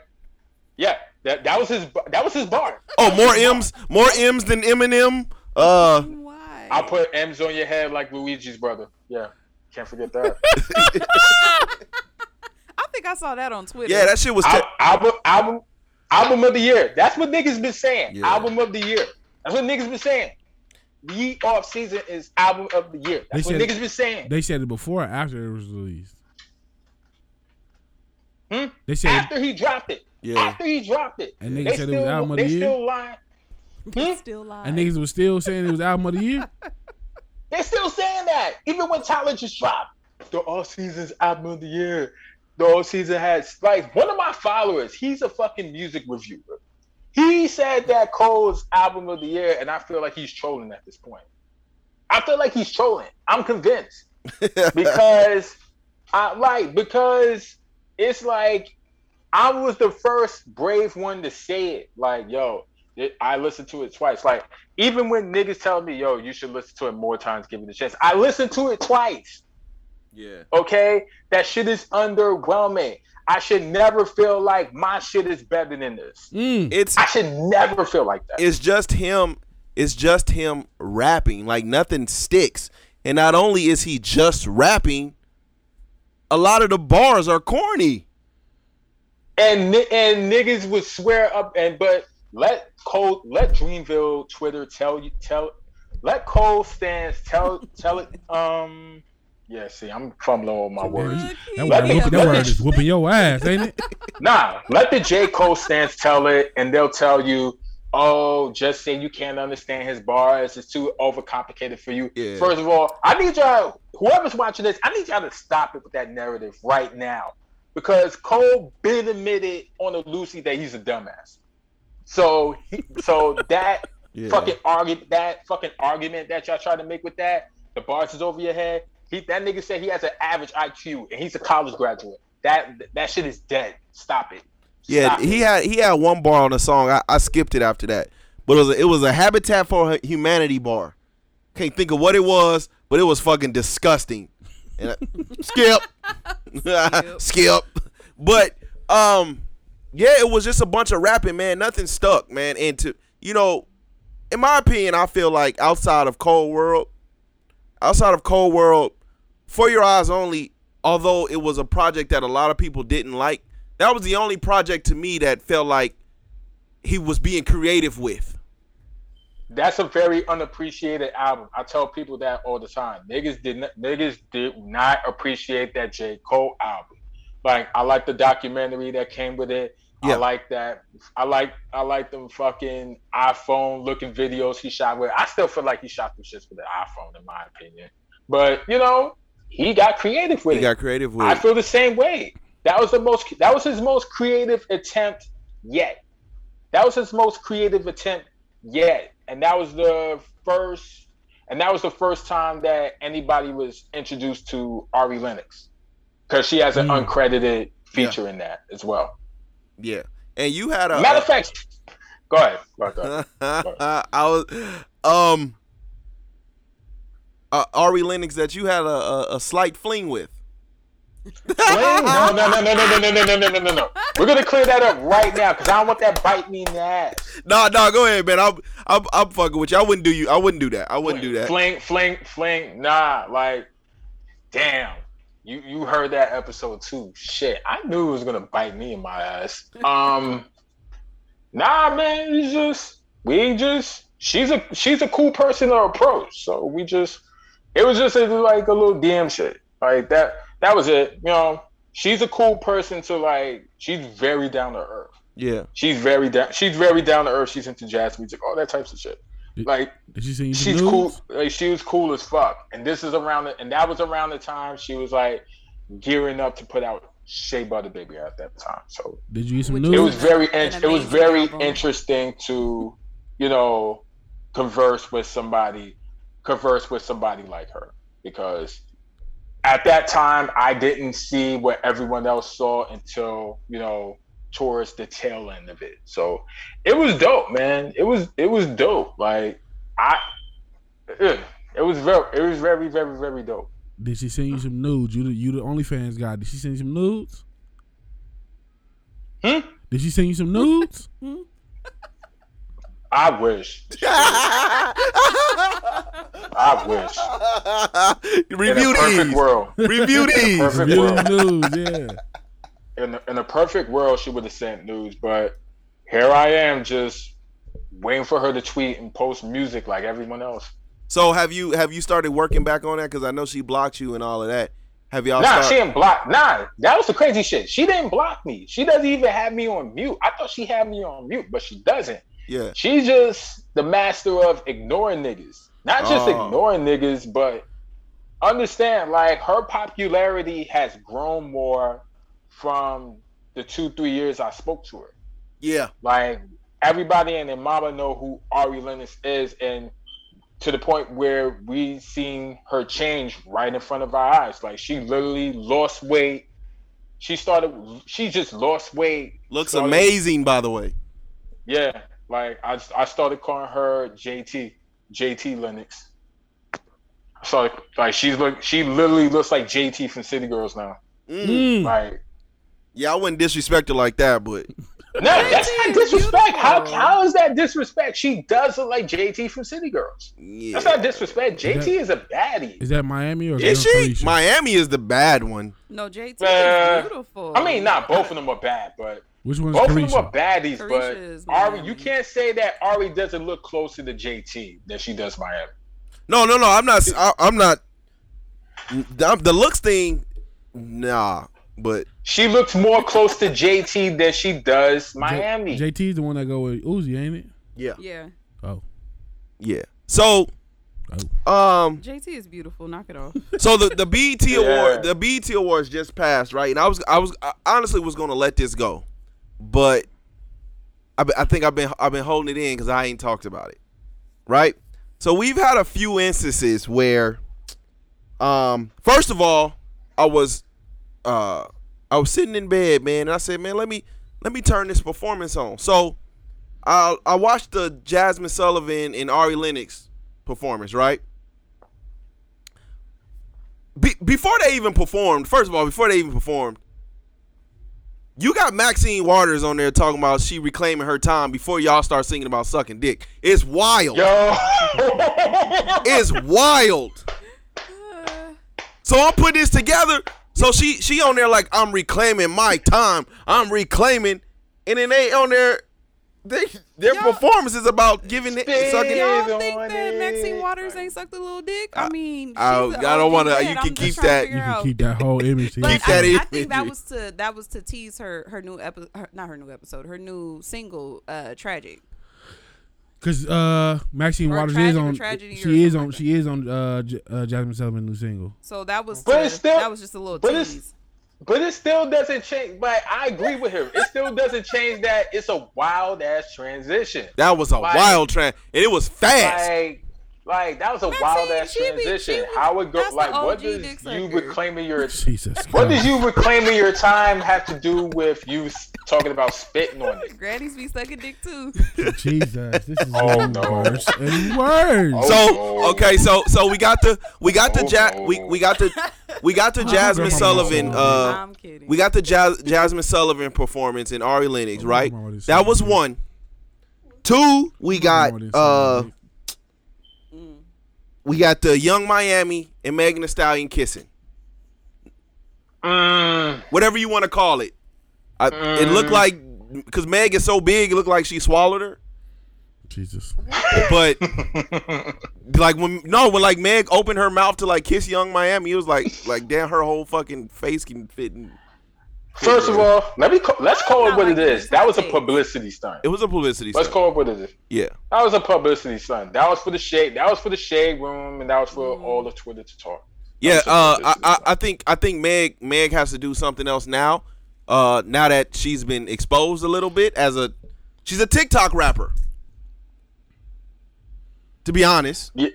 [SPEAKER 3] yeah. That that was his that was his bar.
[SPEAKER 1] oh, more M's, more M's than Eminem. Uh,
[SPEAKER 4] Why?
[SPEAKER 3] I put M's on your head like Luigi's brother. Yeah, can't forget that.
[SPEAKER 4] I think I saw that on Twitter.
[SPEAKER 1] yeah, that shit was.
[SPEAKER 3] Al- album album album of the year. That's what niggas been saying.
[SPEAKER 1] Yeah.
[SPEAKER 3] Album of the year. That's what niggas been saying. The off season is album of the year. That's
[SPEAKER 2] They
[SPEAKER 3] what
[SPEAKER 2] said-
[SPEAKER 3] niggas been saying.
[SPEAKER 2] They said it before or after it was released.
[SPEAKER 3] Hmm?
[SPEAKER 2] They said
[SPEAKER 3] After he dropped it.
[SPEAKER 1] Yeah.
[SPEAKER 3] After he dropped it.
[SPEAKER 2] And niggas
[SPEAKER 3] they
[SPEAKER 2] said it was album of the year?
[SPEAKER 3] still lying.
[SPEAKER 4] They hmm? still lying.
[SPEAKER 2] and niggas was still saying it was album of the year.
[SPEAKER 3] They're still saying that. Even when Tyler just dropped the off season's album of the year. The off season has like one of my followers, he's a fucking music reviewer. He said that Cole's album of the year, and I feel like he's trolling at this point. I feel like he's trolling. I'm convinced. because I like because it's like I was the first brave one to say it. Like, yo, it, I listened to it twice. Like, even when niggas tell me, yo, you should listen to it more times, give it a chance. I listened to it twice.
[SPEAKER 1] yeah.
[SPEAKER 3] Okay, that shit is underwhelming. I should never feel like my shit is better than this.
[SPEAKER 2] Mm.
[SPEAKER 1] It's
[SPEAKER 3] I should never feel like that.
[SPEAKER 1] it's just him. It's just him rapping. Like nothing sticks. And not only is he just rapping, a lot of the bars are corny.
[SPEAKER 3] And and niggas would swear up and but let Cole let Dreamville Twitter tell you tell let Cole stands tell tell it um yeah see I'm fumbling over my words
[SPEAKER 2] That
[SPEAKER 3] Let
[SPEAKER 2] word,
[SPEAKER 3] me-
[SPEAKER 2] whooping, that word is whooping your ass, ain't it?
[SPEAKER 3] nah let the J Cole stands tell it and they'll tell you oh just say you can't understand his bars it's too overcomplicated for you
[SPEAKER 1] Yeah.
[SPEAKER 3] first of all I need y'all whoever's watching this I need y'all to stop it with that narrative right now because Cole been admitted on a Lucy that he's a dumbass. So he, so that
[SPEAKER 1] Yeah.
[SPEAKER 3] fucking argument that fucking argument that y'all try to make with that, the bars is over your head. He that nigga said he has an average IQ and he's a college graduate. That that shit is dead. Stop it.
[SPEAKER 1] Yeah,
[SPEAKER 3] Stop
[SPEAKER 1] he
[SPEAKER 3] it.
[SPEAKER 1] had he had one bar on the song. I, I skipped it after that, but it was a, it was a Habitat for Humanity bar. Can't think of what it was, but it was fucking disgusting. I- skip, skip. But um, yeah, it was just a bunch of rapping, man. Nothing stuck, man. And to you know, in my opinion, I feel like outside of Cole World, outside of Cole World, 4 Your Eyez Only, although it was a project that a lot of people didn't like, that was the only project to me that felt like he was being creative with.
[SPEAKER 3] That's a very unappreciated album. I tell people that all the time. Niggas did not, niggas did not appreciate that J. Cole album. Like I like the documentary that came with it.
[SPEAKER 1] Yeah.
[SPEAKER 3] I like that. I like I like them fucking iPhone looking videos he shot with. I still feel like he shot them shits with the iPhone in my opinion. But you know, he got creative with
[SPEAKER 1] He
[SPEAKER 3] it.
[SPEAKER 1] He got creative with it.
[SPEAKER 3] I
[SPEAKER 1] it.
[SPEAKER 3] feel the same way. That was the most. That was his most creative attempt yet. That was his most creative attempt yet, and that was the first. And that was the first time that anybody was introduced to Ari Lennox, because she has an
[SPEAKER 2] Mm.
[SPEAKER 3] uncredited feature in that as well.
[SPEAKER 1] Yeah, and you had a
[SPEAKER 3] Matter of fact, go ahead. Go ahead, go ahead.
[SPEAKER 1] I was um uh, Ari Lennox that you had a, a, a slight fling with.
[SPEAKER 3] Fling? No, no, no, no, no, no, no, no, no, no, no, no. We're gonna clear that up right now because I don't want that bite me in the ass.
[SPEAKER 1] No, no, go ahead, man. I'm, I'm, I'm fucking with you. I wouldn't do you. I wouldn't do that. I wouldn't do that.
[SPEAKER 3] Fling, fling, fling. Nah, like, damn. You you heard that episode too. Shit, I knew it was gonna bite me in my ass. Um, nah, man. It's just we just she's a she's a cool person to approach. So we just it was just like a little DM shit like that. That was it. You know, she's a cool person to like. She's very down to earth.
[SPEAKER 1] Yeah.
[SPEAKER 3] She's very down. She's very down to earth. She's into jazz music, all that types of shit. Like
[SPEAKER 2] Did she send you some
[SPEAKER 3] she's
[SPEAKER 2] nudes?
[SPEAKER 3] cool. Like she was cool as fuck. And this is around the, and that was around the time she was like gearing up to put out Shea Butter Baby at that time. So
[SPEAKER 2] Did you get some
[SPEAKER 4] Which-
[SPEAKER 2] nudes?
[SPEAKER 3] it was very, in, it was very
[SPEAKER 4] album.
[SPEAKER 3] interesting to, you know, converse with somebody, converse with somebody like her because at that time I didn't see what everyone else saw until you know towards the tail end of it. So it was dope, man. It was it was dope. Like I, it was very it was very very very dope.
[SPEAKER 2] Did she send you some nudes? You the you the OnlyFans guy. Did she send you some nudes?
[SPEAKER 3] Hmm?
[SPEAKER 2] Did she send you some nudes?
[SPEAKER 3] I wish. I wish.
[SPEAKER 1] Review
[SPEAKER 3] in a perfect
[SPEAKER 1] these.
[SPEAKER 3] world.
[SPEAKER 1] Review these.
[SPEAKER 3] perfect
[SPEAKER 2] Review
[SPEAKER 3] world.
[SPEAKER 2] nudes, yeah.
[SPEAKER 3] in in a perfect world, she would have sent news, but here I am, just waiting for her to tweet and post music like everyone else.
[SPEAKER 1] So have you have you started working back on that? Because I know she blocked you and all of that. Have y'all?
[SPEAKER 3] nah,
[SPEAKER 1] start-
[SPEAKER 3] she didn't block. Nah, that was the crazy shit. She didn't block me. She doesn't even have me on mute. I thought she had me on mute, but she doesn't.
[SPEAKER 1] yeah.
[SPEAKER 3] She's just the master of ignoring niggas. Not just
[SPEAKER 1] Oh.
[SPEAKER 3] ignoring niggas, but understand like her popularity has grown more from the two three years I spoke to her.
[SPEAKER 1] Yeah.
[SPEAKER 3] Like everybody and their mama know who Ari Lennox is, and to the point where we seen her change right in front of our eyes. Like she literally lost weight. She started. She just lost weight.
[SPEAKER 1] Looks
[SPEAKER 3] started-
[SPEAKER 1] amazing, by the way.
[SPEAKER 3] Yeah, like I, I started calling her JT, JT Lennox. So like she's look, she literally looks like JT from City Girls now.
[SPEAKER 1] Mm.
[SPEAKER 2] Mm.
[SPEAKER 3] Like
[SPEAKER 1] Yeah, I wouldn't disrespect her like that, but
[SPEAKER 3] no, that's not disrespect. How how is that disrespect? She does look like JT from City Girls.
[SPEAKER 1] yeah.
[SPEAKER 3] That's not disrespect. JT
[SPEAKER 2] that-
[SPEAKER 3] is a baddie.
[SPEAKER 2] Is that Miami or
[SPEAKER 1] Is she? Miami is the bad one.
[SPEAKER 4] No, JT
[SPEAKER 3] Uh,
[SPEAKER 4] is beautiful.
[SPEAKER 3] I mean, not both of them are bad, but
[SPEAKER 2] Which one's
[SPEAKER 3] both of them are baddies.
[SPEAKER 4] Caresha
[SPEAKER 3] but Ari, you can't say that Ari doesn't look closer to JT than she does Miami.
[SPEAKER 1] No, no, no. I'm not. I, I'm not. The, the looks thing, nah. But
[SPEAKER 3] She looks more close to JT than she does Miami.
[SPEAKER 2] JT's the one that go with Uzi, ain't it?
[SPEAKER 1] yeah,
[SPEAKER 4] Yeah,
[SPEAKER 2] Oh,
[SPEAKER 1] yeah. So,
[SPEAKER 2] oh.
[SPEAKER 1] um,
[SPEAKER 4] JT is beautiful. Knock it off.
[SPEAKER 1] so the the BET
[SPEAKER 3] Yeah.
[SPEAKER 1] award, the BET awards just passed, right? And I was, I was, I honestly was gonna let this go, but I, I think I've been, I've been holding it in because I ain't talked about it, right? So we've had a few instances where, um, first of all, I was, uh, I was sitting in bed, man, and I said, man, let me, let me turn this performance on. So, I, I watched the Jazmine Sullivan and Ari Lennox performance, right? Be- before they even performed, first of all, before they even performed, you got Maxine Waters on there talking about she reclaiming her time before y'all start singing about sucking dick. It's wild.
[SPEAKER 3] Yo,
[SPEAKER 1] It's wild. So I'm putting this together. So she she on there like I'm reclaiming my time. I'm reclaiming, and then they on there, they their
[SPEAKER 4] Y'all-
[SPEAKER 1] performance is about giving it sucking.
[SPEAKER 3] Yeah.
[SPEAKER 4] Y'all
[SPEAKER 3] on
[SPEAKER 4] think that. Maxine Waters ain't sucked a little dick? I mean,
[SPEAKER 1] I-
[SPEAKER 4] she's
[SPEAKER 1] I
[SPEAKER 4] a
[SPEAKER 1] don't wanna- you can keep that-
[SPEAKER 2] You can keep that whole image.
[SPEAKER 4] But
[SPEAKER 1] Keep
[SPEAKER 4] I,
[SPEAKER 1] that
[SPEAKER 4] I
[SPEAKER 1] image.
[SPEAKER 4] think that was to that was to tease her her new episode, not her new episode, her new single, uh, "Tragic."
[SPEAKER 2] Cause uh, Maxine
[SPEAKER 4] Or
[SPEAKER 2] Waters is on.
[SPEAKER 4] Tragedy
[SPEAKER 2] She is on.
[SPEAKER 4] like
[SPEAKER 2] she is on. Uh, J- uh, Jazmine Sullivan's new single.
[SPEAKER 4] So that was
[SPEAKER 3] But
[SPEAKER 4] to,
[SPEAKER 3] it's still-
[SPEAKER 4] that was just a little
[SPEAKER 3] but it's-
[SPEAKER 4] tease.
[SPEAKER 3] But it still doesn't change. But I agree with him. It still doesn't change that it's a wild ass transition.
[SPEAKER 1] That was a
[SPEAKER 3] Like-
[SPEAKER 1] wild trend, and it was fast.
[SPEAKER 3] Like, like that was a
[SPEAKER 4] I'm
[SPEAKER 3] wild ass
[SPEAKER 4] she be-
[SPEAKER 3] transition.
[SPEAKER 4] she
[SPEAKER 3] How it go? Like, what
[SPEAKER 4] OG
[SPEAKER 3] does you reclaiming your
[SPEAKER 2] Jesus.
[SPEAKER 3] what
[SPEAKER 2] Christ.
[SPEAKER 3] does you reclaiming your time have to do with you talking about spitting on it?
[SPEAKER 4] Grannies be sucking dick too.
[SPEAKER 2] Jesus, this is
[SPEAKER 3] Oh,
[SPEAKER 2] getting
[SPEAKER 3] no.
[SPEAKER 2] worse and worse.
[SPEAKER 3] Oh,
[SPEAKER 1] So
[SPEAKER 3] no.
[SPEAKER 1] okay, so so we got the we got the
[SPEAKER 3] Oh,
[SPEAKER 1] ja-
[SPEAKER 3] no.
[SPEAKER 1] we we got the we got the
[SPEAKER 2] Oh, Jazmine
[SPEAKER 1] Sullivan uh
[SPEAKER 4] I'm kidding.
[SPEAKER 1] we got the Jas- Jazmine Sullivan performance in Ari Lennox,
[SPEAKER 2] Oh,
[SPEAKER 1] right? That was one. Two, we got uh
[SPEAKER 2] saying.
[SPEAKER 1] We got the Yung Miami and Megan Thee Stallion kissing.
[SPEAKER 3] Mm,
[SPEAKER 1] Whatever you want to call it. I, It looked
[SPEAKER 3] Mm.
[SPEAKER 1] like because Meg is so big, it looked like she swallowed her.
[SPEAKER 2] Jesus.
[SPEAKER 1] But like when no, when like Meg opened her mouth to like kiss Yung Miami, it was like like damn, her whole fucking face can fit in.
[SPEAKER 3] First of all, let me ca- let's call it what
[SPEAKER 4] like
[SPEAKER 3] it is. That was a publicity stunt.
[SPEAKER 1] It was a publicity. Stunt.
[SPEAKER 3] Let's
[SPEAKER 1] stunt.
[SPEAKER 3] call it what it is.
[SPEAKER 1] Yeah,
[SPEAKER 3] That was a publicity stunt. That was for the shade. That was for the shade room, and that was for
[SPEAKER 4] Mm.
[SPEAKER 3] all the Twitter to talk.
[SPEAKER 1] yeah.
[SPEAKER 3] That was
[SPEAKER 1] Uh, I, I. I think I think Meg Meg has to do something else now. Uh, now that she's been exposed a little bit as a, she's a TikTok rapper. To be honest,
[SPEAKER 3] Yeah,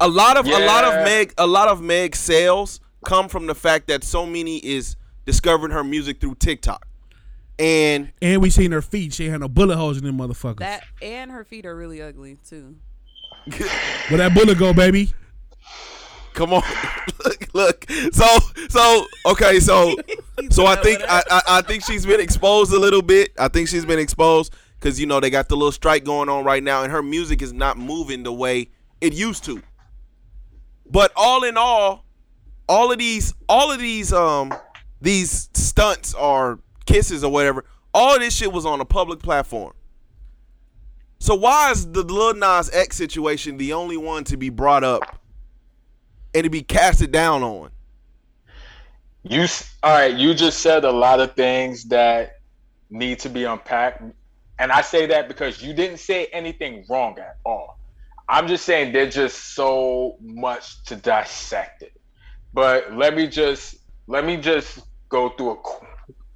[SPEAKER 1] a lot of a lot of Meg a lot of Meg sales come from the fact that so many is discovering her music through TikTok, and
[SPEAKER 2] And we seen her feet. She ain't had no bullet holes in them motherfuckers.
[SPEAKER 4] that and her feet are really ugly too.
[SPEAKER 2] Where that bullet go, baby?
[SPEAKER 1] come on, look, look. So so okay, so so I think I, I I think she's been exposed a little bit. I think she's been exposed because you know they got the little strike going on right now, and her music is not moving the way it used to. But all in all, all of these all of these um these stunts or kisses or whatever, all this shit was on a public platform. So why is the Lil Nas X situation the only one to be brought up and to be casted down on?
[SPEAKER 3] you all right? You just said a lot of things that need to be unpacked, and I say that because you didn't say anything wrong at all. I'm just saying there's just so much to dissect it. But let me just let me just go through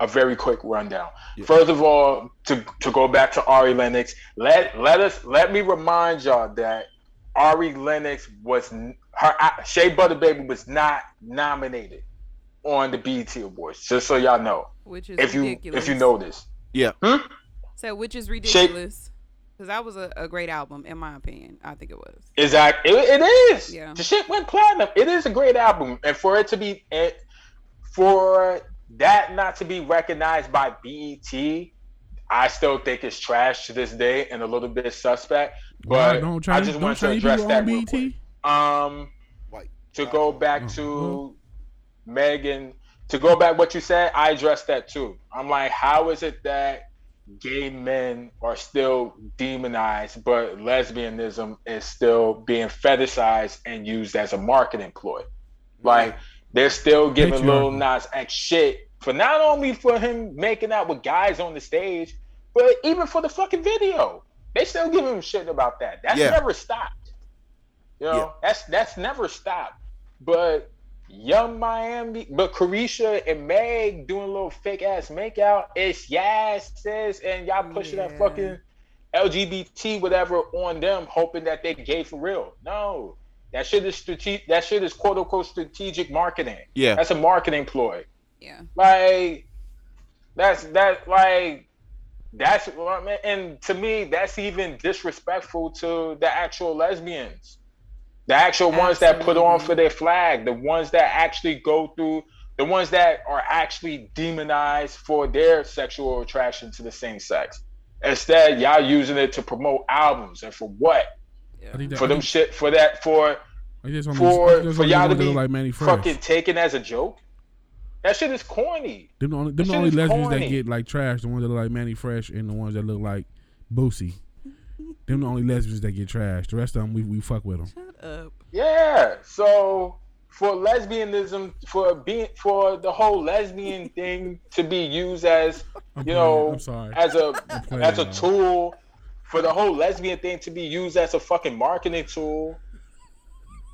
[SPEAKER 3] a, a very quick rundown.
[SPEAKER 1] Yeah.
[SPEAKER 3] First of all, to to go back to Ari Lennox, let let us let me remind y'all that Ari Lennox was n- her Shea Butter Baby was not nominated on the BET Awards. Just so y'all know,
[SPEAKER 4] Which is
[SPEAKER 3] if you if you know this.
[SPEAKER 1] Yeah. Hmm?
[SPEAKER 4] So which is ridiculous. Because that was a, a great album, in my opinion. I think it was.
[SPEAKER 3] Exactly. It, it is.
[SPEAKER 4] Yeah.
[SPEAKER 3] The shit went platinum. It is a great album, and for it to be it, for that not to be recognized by BET, I still think it's trash to this day and a little bit suspect.
[SPEAKER 2] Why
[SPEAKER 3] But
[SPEAKER 2] don't
[SPEAKER 3] I
[SPEAKER 2] Chinese,
[SPEAKER 3] just
[SPEAKER 2] don't
[SPEAKER 3] wanted to
[SPEAKER 2] Chinese
[SPEAKER 3] address that
[SPEAKER 2] BET?
[SPEAKER 3] Um, to go back
[SPEAKER 2] Oh,
[SPEAKER 3] to Megan, to go back what you said, I addressed that too. I'm like, how is it that gay men are still demonized, but lesbianism is still being fetishized and used as a marketing ploy? Like they're still giving Lil
[SPEAKER 2] Patriarchy.
[SPEAKER 3] Nas X shit for not only for him making out with guys on the stage, but even for the fucking video. They still give him shit about that. That's
[SPEAKER 1] Yeah.
[SPEAKER 3] never stopped. You know,
[SPEAKER 1] Yeah.
[SPEAKER 3] that's that's never stopped. But Yung Miami, but Caresha and Meg doing a little fake ass makeout. It's yes, sis, and y'all pushing that fucking LGBT whatever on them, hoping that they gay for real. No, that shit is strategic. That shit is quote unquote strategic marketing.
[SPEAKER 1] Yeah.
[SPEAKER 3] That's a marketing ploy.
[SPEAKER 4] Yeah.
[SPEAKER 3] Like that's that like that's what I mean. and to me that's even disrespectful to the actual lesbians. The actual ones that put on for their flag, the ones that actually go through the ones that are actually demonized for their sexual attraction to the same sex. Instead, y'all using it to promote albums and for what?
[SPEAKER 2] I think that,
[SPEAKER 3] For
[SPEAKER 2] I
[SPEAKER 3] them
[SPEAKER 2] think-
[SPEAKER 3] shit for that for
[SPEAKER 2] I think that's only- I
[SPEAKER 3] for
[SPEAKER 2] think
[SPEAKER 3] for y'all
[SPEAKER 2] the
[SPEAKER 3] to
[SPEAKER 2] ones that
[SPEAKER 3] be
[SPEAKER 2] look like Manny Fresh.
[SPEAKER 3] fucking taken as a joke. That shit is corny.
[SPEAKER 2] Them the only, them
[SPEAKER 3] That
[SPEAKER 2] the only lesbians
[SPEAKER 3] corny.
[SPEAKER 2] that get like trash. The ones that look like Manny Fresh and the ones that look like Boosie. Them the only lesbians that get trash. The rest of them we, we fuck with them.
[SPEAKER 4] Shut up.
[SPEAKER 3] Yeah. So for lesbianism, for being for the whole lesbian thing to be used as
[SPEAKER 2] I'm
[SPEAKER 3] you
[SPEAKER 2] playing.
[SPEAKER 3] know
[SPEAKER 2] I'm sorry.
[SPEAKER 3] as a as a tool, for the whole lesbian thing to be used as a fucking marketing tool.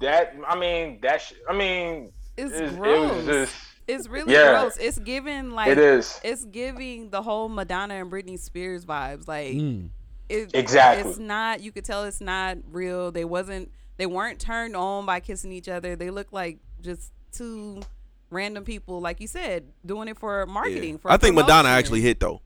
[SPEAKER 3] That I mean, that sh- I mean,
[SPEAKER 4] It's
[SPEAKER 3] it, it
[SPEAKER 4] gross.
[SPEAKER 3] was just
[SPEAKER 4] It's really
[SPEAKER 3] Yeah.
[SPEAKER 4] gross. It's giving like
[SPEAKER 3] It is.
[SPEAKER 4] it's giving the whole Madonna and Britney Spears vibes. Like
[SPEAKER 2] Mm.
[SPEAKER 4] it,
[SPEAKER 3] Exactly.
[SPEAKER 4] It's not. You could tell it's not real. They wasn't. They weren't turned on by kissing each other. They look like just two random people, like you said, doing it for marketing.
[SPEAKER 1] Yeah.
[SPEAKER 4] For
[SPEAKER 1] I think Madonna actually hit though.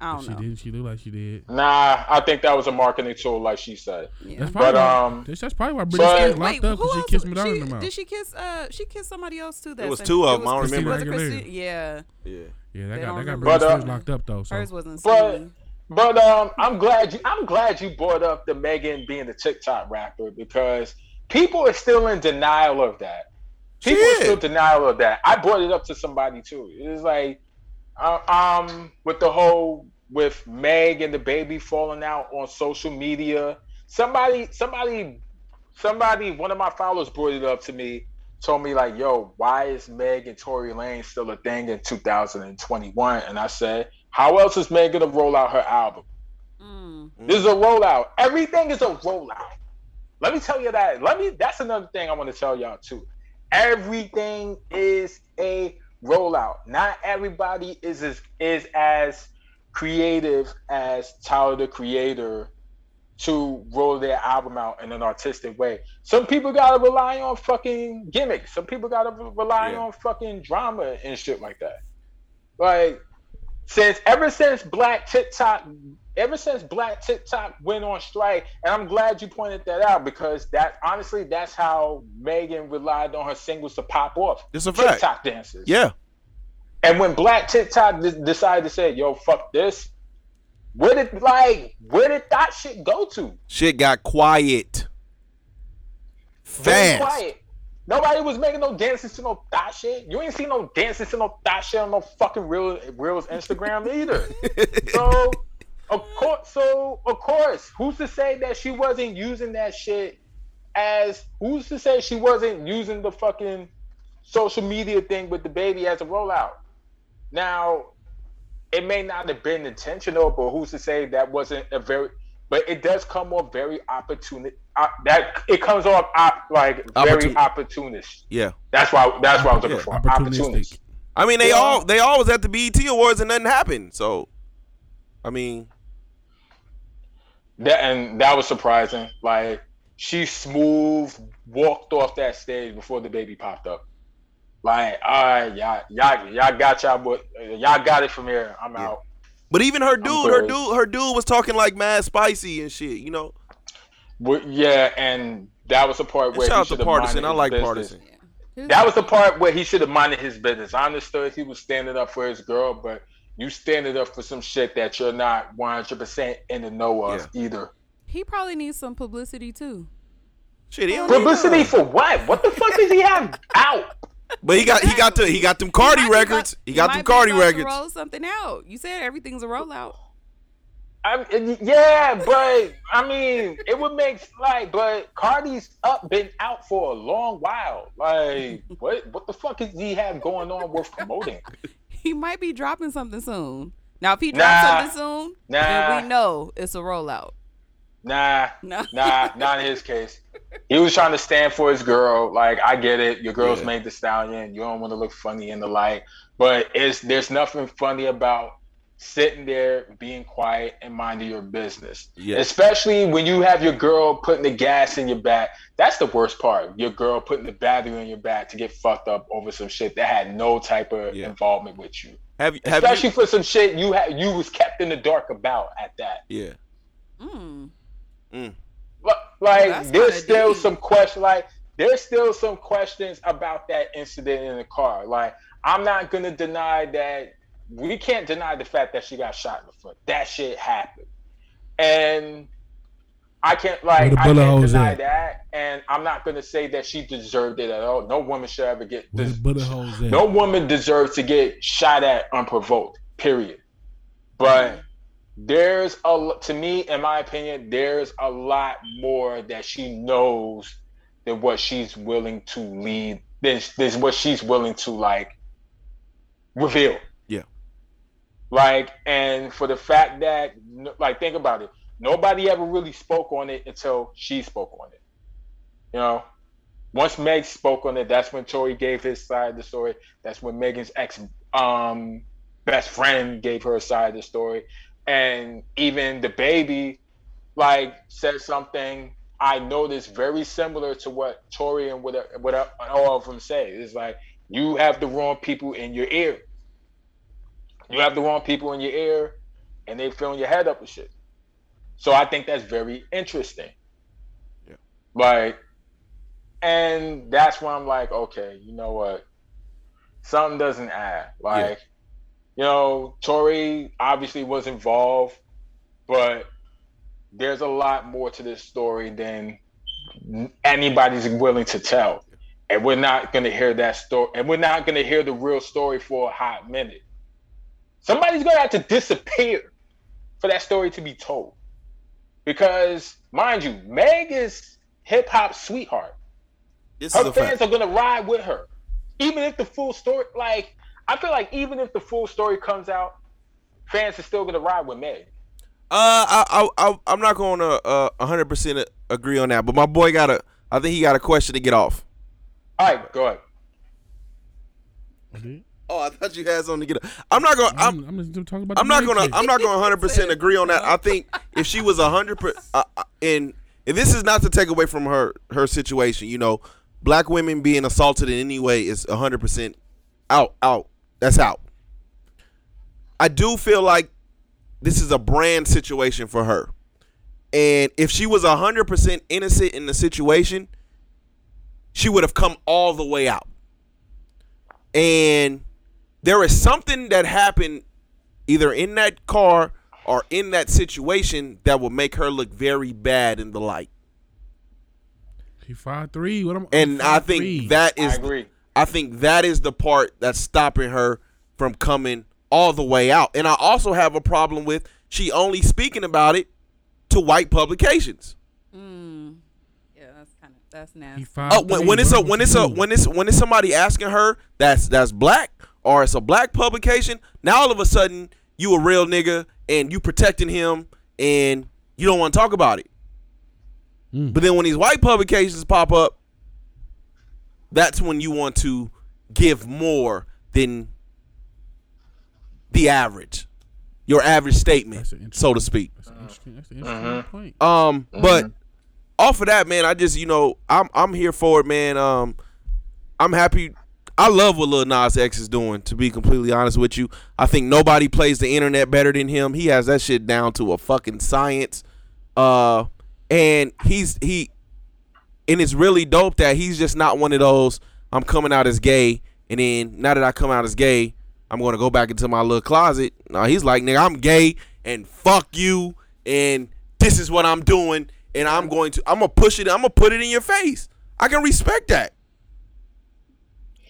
[SPEAKER 4] I don't
[SPEAKER 2] She
[SPEAKER 4] know.
[SPEAKER 2] did. She looked like she did.
[SPEAKER 3] Nah, I think that was a marketing tool, like she said.
[SPEAKER 4] Yeah.
[SPEAKER 2] That's probably
[SPEAKER 3] But,
[SPEAKER 2] why,
[SPEAKER 3] um,
[SPEAKER 2] that's, that's probably why Britney
[SPEAKER 3] but-
[SPEAKER 2] Spears
[SPEAKER 4] Wait,
[SPEAKER 2] locked up because she kissed Madonna in the mouth.
[SPEAKER 4] did she kiss? Uh, she kissed somebody else too. That
[SPEAKER 1] was
[SPEAKER 4] same-
[SPEAKER 1] two of them, I don't
[SPEAKER 2] remember. Christina
[SPEAKER 4] Yeah,
[SPEAKER 1] Yeah.
[SPEAKER 2] Yeah, that
[SPEAKER 4] They
[SPEAKER 2] got
[SPEAKER 4] don't
[SPEAKER 2] that got. Britney
[SPEAKER 3] But, uh,
[SPEAKER 2] locked up though. So
[SPEAKER 4] hers wasn't.
[SPEAKER 3] But-
[SPEAKER 4] steamy.
[SPEAKER 3] But um, I'm glad you. I'm glad you brought up the Megan being the TikTok rapper because people are still in denial of that. People are
[SPEAKER 1] Shit.
[SPEAKER 3] still denial of that. I brought it up to somebody too. It was like, uh, um, with the whole with Meg and the baby falling out on social media. Somebody, somebody, somebody. One of my followers brought it up to me. Told me like, "Yo, why is Meg and Tory Lanez still a thing in 2021?" And I said, "How else is Meg gonna roll out her album?"
[SPEAKER 4] Mm.
[SPEAKER 3] This is a rollout. Everything is a rollout. Let me tell you that. Let me. That's another thing I want to tell y'all too. Everything is a rollout. Not everybody is as is as creative as Tyler the Creator to roll their album out in an artistic way. Some people gotta rely on fucking gimmicks. Some people gotta re- rely
[SPEAKER 1] Yeah.
[SPEAKER 3] on fucking drama and shit like that. Like since ever since Black TikTok, ever since Black TikTok went on strike, and I'm glad you pointed that out because that honestly, that's how Megan relied on her singles to pop off.
[SPEAKER 1] It's a fact.
[SPEAKER 3] TikTok dances.
[SPEAKER 1] Yeah.
[SPEAKER 3] And when Black TikTok de- decided to say, "Yo, fuck this," where did like where did that shit go to?
[SPEAKER 1] Shit got quiet.
[SPEAKER 3] Very
[SPEAKER 1] Fast.
[SPEAKER 3] quiet. Nobody was making no dances to no thot shit. You ain't seen no dances to no thot shit on no fucking real reels Instagram either. so of course, so of course, who's to say that she wasn't using that shit as? Who's to say she wasn't using the fucking social media thing with the baby as a rollout? Now, it may not have been intentional, but who's to say that wasn't a very? But it does come off very opportunist. Uh, that it comes off op, like very
[SPEAKER 1] Opportun-
[SPEAKER 3] opportunist.
[SPEAKER 1] Yeah.
[SPEAKER 3] That's why. That's what I was looking
[SPEAKER 1] Yeah,
[SPEAKER 3] for.
[SPEAKER 2] opportunistic.
[SPEAKER 3] Opportunist.
[SPEAKER 1] I mean, they
[SPEAKER 3] Yeah.
[SPEAKER 1] all they all was at the BET Awards and nothing happened. So, I mean,
[SPEAKER 3] That and that was surprising. Like she smooth walked off that stage before the baby popped up. Like, all right, y'all, y'all, y'all got y'all, but uh, y'all got it from here. I'm
[SPEAKER 1] Yeah.
[SPEAKER 3] out.
[SPEAKER 1] but even her dude, her dude, her dude was talking like mad spicy and shit. You know.
[SPEAKER 3] But yeah, and that was the part where
[SPEAKER 1] Shout
[SPEAKER 3] he
[SPEAKER 1] out to
[SPEAKER 3] should have
[SPEAKER 1] Pardison.
[SPEAKER 3] minded
[SPEAKER 1] I
[SPEAKER 3] his
[SPEAKER 1] like
[SPEAKER 3] business.
[SPEAKER 1] Pardison.
[SPEAKER 4] Yeah.
[SPEAKER 3] That was the part where he should have minded his business. I understood he was standing up for his girl, but you standing up for some shit that you're not 100% in the know of either.
[SPEAKER 4] He probably needs some publicity too.
[SPEAKER 1] Shit, he don't
[SPEAKER 3] Publicity
[SPEAKER 1] none.
[SPEAKER 3] for what? What the fuck does he have out?
[SPEAKER 1] But he got he got the he got them Cardi
[SPEAKER 4] might be
[SPEAKER 1] records.
[SPEAKER 4] about-
[SPEAKER 1] He got
[SPEAKER 4] might
[SPEAKER 1] them
[SPEAKER 4] be
[SPEAKER 1] Cardi
[SPEAKER 4] about to
[SPEAKER 1] records.
[SPEAKER 4] Roll something out. You said everything's a rollout.
[SPEAKER 3] I, yeah, but I mean, it would make like, but Cardi's up been out for a long while. Like, what what the fuck does he have going on worth promoting?
[SPEAKER 4] He might be dropping something soon. Now, if he
[SPEAKER 3] Nah.
[SPEAKER 4] drops something soon,
[SPEAKER 3] Nah.
[SPEAKER 4] then we know it's a rollout.
[SPEAKER 3] Nah,
[SPEAKER 4] No.
[SPEAKER 3] nah, not in his case. He was trying to stand for his girl. Like, I get it. Your girl's
[SPEAKER 1] Yeah.
[SPEAKER 3] made the stallion. You don't want to look funny in the light, but it's there's nothing funny about sitting there being quiet and minding your business.
[SPEAKER 1] Yeah.
[SPEAKER 3] Especially when you have your girl putting the gas in your back. That's the worst part. Your girl putting the battery in your back to get fucked up over some shit that had no type of
[SPEAKER 1] Yeah.
[SPEAKER 3] involvement with you.
[SPEAKER 1] Have have
[SPEAKER 3] Especially
[SPEAKER 1] you?
[SPEAKER 3] for some shit you had you was kept in the dark about at that.
[SPEAKER 1] Yeah.
[SPEAKER 4] Mm.
[SPEAKER 3] Li- Like
[SPEAKER 4] That's
[SPEAKER 3] there's still
[SPEAKER 4] deep.
[SPEAKER 3] some question like there's still some questions about that incident in the car. Like I'm not gonna deny that we can't deny the fact that she got shot in the foot. That shit happened. And I can't like I can't deny
[SPEAKER 2] at?
[SPEAKER 3] that. And I'm not gonna say that she deserved it at all. No woman should ever get
[SPEAKER 2] this.
[SPEAKER 3] des- no woman deserves to get shot at unprovoked. Period. But there's a to me, in my opinion, there's a lot more that she knows than what she's willing to lead. There's there's what she's willing to like reveal. Like, and for the fact that, like, think about it. Nobody ever really spoke on it until she spoke on it. You know, once Meg spoke on it, that's when Tory gave his side of the story. That's when Megan's ex um, best friend gave her side of the story, and even the baby like said something I noticed very similar to what Tory and what what all of them say. It's like you have the wrong people in your ear. You have the wrong people in your ear, and they filling your head up with shit. So I think that's very interesting.
[SPEAKER 1] Yeah.
[SPEAKER 3] Like, and that's why I'm like, okay, you know what? Something doesn't add. Like, you know, Tory obviously was involved, but there's a lot more to this story than anybody's willing to tell. And we're not going to hear that story. And we're not going to hear the real story for a hot minute. Somebody's going to have to disappear for that story to be told. Because, mind you, Meg is hip hop sweetheart.
[SPEAKER 1] This
[SPEAKER 3] her fans
[SPEAKER 1] fact.
[SPEAKER 3] are going to ride with her. Even if the full story, like, I feel like even if the full story comes out, fans are still going to ride with Meg.
[SPEAKER 1] Uh, I, I, I, I'm not going to uh 100 percent agree on that, but my boy got a. I think he got a question to get off.
[SPEAKER 3] All right, go ahead.
[SPEAKER 1] Oh, I thought you had something to get. Off. I'm not going. to
[SPEAKER 2] I'm, I'm just talking about.
[SPEAKER 1] I'm not gonna.
[SPEAKER 2] shit.
[SPEAKER 1] I'm not gonna 100 percent agree on that. I think if she was 100 percent, uh, uh, and and this is not to take away from her her situation. You know, black women being assaulted in any way is 100 percent out. Out. That's out. I do feel like this is a brand situation for her, and if she was 100 percent innocent in the situation, she would have come all the way out. And there is something that happened either in that car or in that situation that will make her look very bad in the light.
[SPEAKER 2] He five three. What am
[SPEAKER 1] And I think
[SPEAKER 2] 5'3".
[SPEAKER 1] that
[SPEAKER 3] I agree.
[SPEAKER 1] I think that is the part that's stopping her from coming all the way out. And I also have a problem with she only speaking about it to white publications.
[SPEAKER 4] Mm. Yeah, that's kind of that's
[SPEAKER 2] He
[SPEAKER 4] nasty.
[SPEAKER 2] five
[SPEAKER 1] Oh, when, when it's a when it's a when it's when it's somebody asking her that's that's black or it's a black publication, now all of a sudden you a real nigga and you protecting him and you don't want to talk about it.
[SPEAKER 2] Mm.
[SPEAKER 1] But then when these white publications pop up, that's when you want to give more than the average, your average statement, so to speak.
[SPEAKER 2] That's an interesting, that's an interesting point.
[SPEAKER 1] Um, but off of that, man, I just you know I'm I'm here for it, man. Um, I'm happy. I love what Lil Nas X is doing. To be completely honest with you, I think nobody plays the internet better than him. He has that shit down to a fucking science. Uh, and he's he, and it's really dope that he's just not one of those. I'm coming out as gay, and then now that I come out as gay, I'm gonna go back into my little closet. No, he's like, nigga, I'm gay, and fuck you, and this is what I'm doing, and I'm going to, I'm gonna push it, I'm gonna put it in your face. I can respect that.